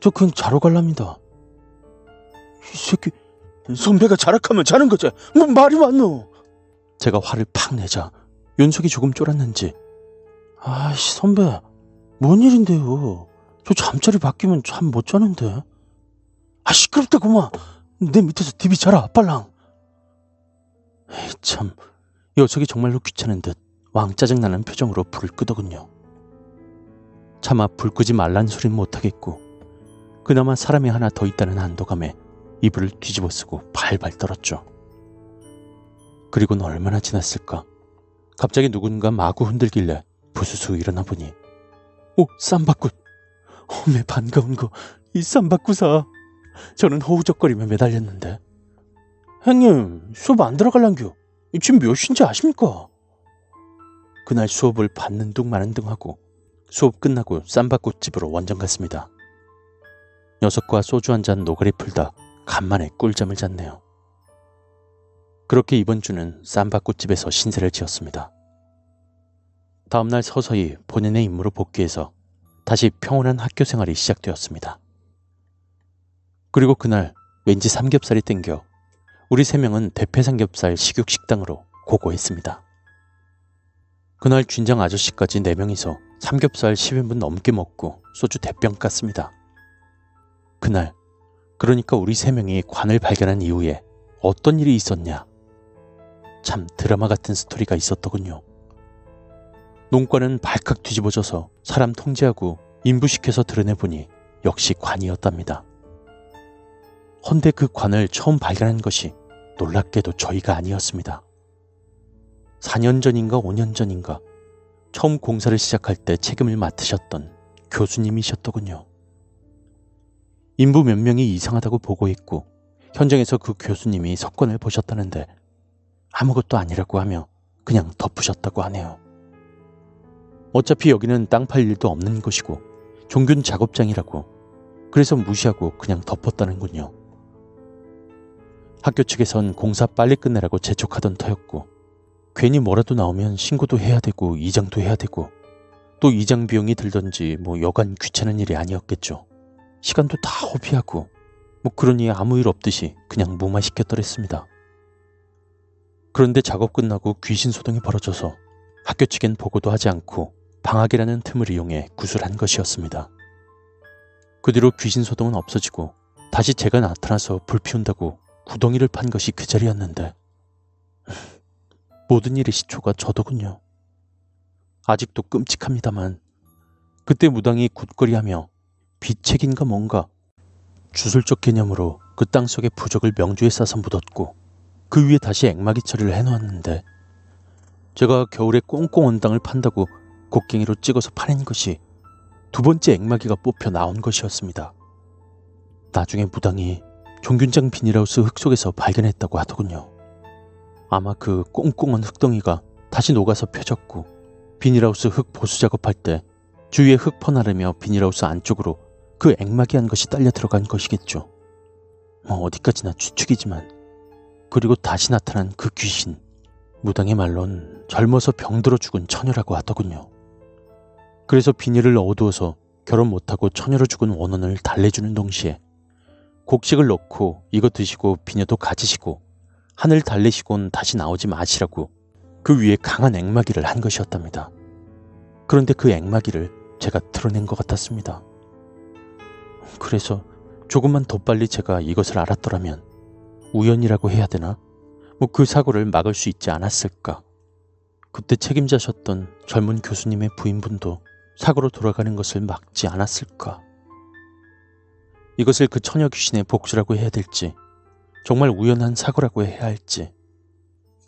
저 그냥 자러 갈랍니다. 이 새끼, 선배가 자락하면 자는 거지. 뭐 말이 많노? 제가 화를 팍 내자 윤석이 조금 쫄았는지 아이씨, 선배, 뭔 일인데요? 저 잠자리 바뀌면 잠 못 자는데. 아, 시끄럽다구만. 내 밑에서 디비 자라, 빨랑. 에이, 참 녀석이 정말로 귀찮은 듯 왕 짜증나는 표정으로 불을 끄더군요. 차마 불 끄지 말란 소린 못하겠고 그나마 사람이 하나 더 있다는 안도감에 이불을 뒤집어 쓰고 발발 떨었죠. 그리고는 얼마나 지났을까? 갑자기 누군가 마구 흔들길래 부수수 일어나 보니 오 쌈바꽃 어메 반가운 거 이 쌈바꾸사 저는 허우적거리며 매달렸는데 형님, 수업 안 들어갈란겨. 지금 몇 시인지 아십니까? 그날 수업을 받는 둥 마는 둥 하고 수업 끝나고 쌈바꽃집으로 원정 갔습니다. 녀석과 소주 한 잔 노가리 풀다 간만에 꿀잠을 잤네요. 그렇게 이번 주는 쌈바꽃집에서 신세를 지었습니다. 다음날 서서히 본인의 임무로 복귀해서 다시 평온한 학교 생활이 시작되었습니다. 그리고 그날 왠지 삼겹살이 땡겨 우리 세 명은 대패 삼겹살 식육 식당으로 고고했습니다. 그날 준장 아저씨까지 네 명이서 삼겹살 10인분 넘게 먹고 소주 대병 깠습니다. 그날 그러니까 우리 세 명이 관을 발견한 이후에 어떤 일이 있었냐? 참 드라마 같은 스토리가 있었더군요. 농과는 발칵 뒤집어져서 사람 통제하고 인부시켜서 드러내보니 역시 관이었답니다. 헌데 그 관을 처음 발견한 것이 놀랍게도 저희가 아니었습니다. 4년 전인가 5년 전인가 처음 공사를 시작할 때 책임을 맡으셨던 교수님이셨더군요. 인부 몇 명이 이상하다고 보고했고 현장에서 그 교수님이 석권을 보셨다는데 아무것도 아니라고 하며 그냥 덮으셨다고 하네요. 어차피 여기는 땅 팔 일도 없는 곳이고 종균 작업장이라고 그래서 무시하고 그냥 덮었다는군요. 학교 측에선 공사 빨리 끝내라고 재촉하던 터였고 괜히 뭐라도 나오면 신고도 해야 되고 이장도 해야 되고 또 이장 비용이 들던지 뭐 여간 귀찮은 일이 아니었겠죠. 시간도 다 허비하고 뭐 그러니 아무 일 없듯이 그냥 무마시켰더랬습니다. 그런데 작업 끝나고 귀신 소동이 벌어져서 학교 측엔 보고도 하지 않고 방학이라는 틈을 이용해 구술한 것이었습니다. 그 뒤로 귀신 소동은 없어지고 다시 제가 나타나서 불 피운다고 구덩이를 판 것이 그 자리였는데 모든 일의 시초가 저더군요. 아직도 끔찍합니다만 그때 무당이 굳거리하며 비책인가 뭔가 주술적 개념으로 그 땅 속의 부적을 명주에 싸서 묻었고 그 위에 다시 액마기 처리를 해놓았는데 제가 겨울에 꽁꽁 온 땅을 판다고 곡괭이로 찍어서 파낸 것이 두 번째 액마기가 뽑혀 나온 것이었습니다. 나중에 무당이 종균장 비닐하우스 흙 속에서 발견했다고 하더군요. 아마 그 꽁꽁한 흙덩이가 다시 녹아서 펴졌고 비닐하우스 흙 보수 작업할 때 주위에 흙 퍼나르며 비닐하우스 안쪽으로 그 액막이 한 것이 딸려 들어간 것이겠죠. 뭐 어디까지나 추측이지만 그리고 다시 나타난 그 귀신 무당의 말론 젊어서 병들어 죽은 처녀라고 하더군요. 그래서 비닐을 어두워서 결혼 못하고 처녀로 죽은 원혼을 달래주는 동시에 곡식을 넣고 이거 드시고 비녀도 가지시고 하늘 달래시곤 다시 나오지 마시라고 그 위에 강한 액마기를 한 것이었답니다. 그런데 그 액마기를 제가 드러낸 것 같았습니다. 그래서 조금만 더 빨리 제가 이것을 알았더라면 우연이라고 해야 되나? 뭐 그 사고를 막을 수 있지 않았을까? 그때 책임자셨던 젊은 교수님의 부인분도 사고로 돌아가는 것을 막지 않았을까? 이것을 그 처녀 귀신의 복수라고 해야 될지, 정말 우연한 사고라고 해야 할지,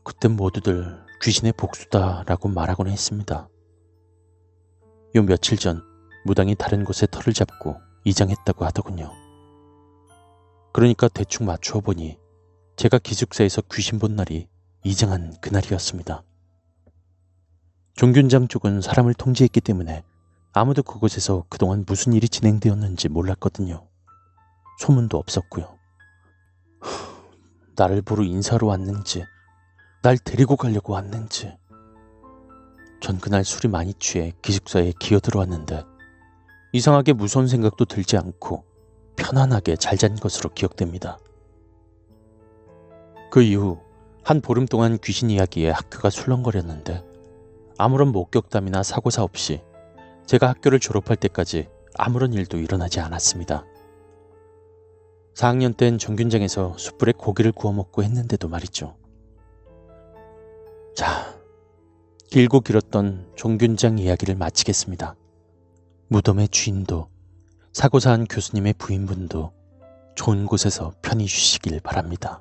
그땐 모두들 귀신의 복수다라고 말하곤 했습니다. 요 며칠 전 무당이 다른 곳에 털을 잡고 이장했다고 하더군요. 그러니까 대충 맞추어 보니 제가 기숙사에서 귀신 본 날이 이장한 그날이었습니다. 종균장 쪽은 사람을 통제했기 때문에 아무도 그곳에서 그동안 무슨 일이 진행되었는지 몰랐거든요. 소문도 없었고요. 나를 보러 인사로 왔는지, 날 데리고 가려고 왔는지. 전 그날 술이 많이 취해 기숙사에 기어들어 왔는데 이상하게 무서운 생각도 들지 않고 편안하게 잘 잔 것으로 기억됩니다. 그 이후 한 보름 동안 귀신 이야기에 학교가 술렁거렸는데 아무런 목격담이나 사고사 없이 제가 학교를 졸업할 때까지 아무런 일도 일어나지 않았습니다. 4학년 땐 정균장에서 숯불에 고기를 구워 먹고 했는데도 말이죠. 자, 길고 길었던 종균장 이야기를 마치겠습니다. 무덤의 주인도 사고사한 교수님의 부인분도 좋은 곳에서 편히 쉬시길 바랍니다.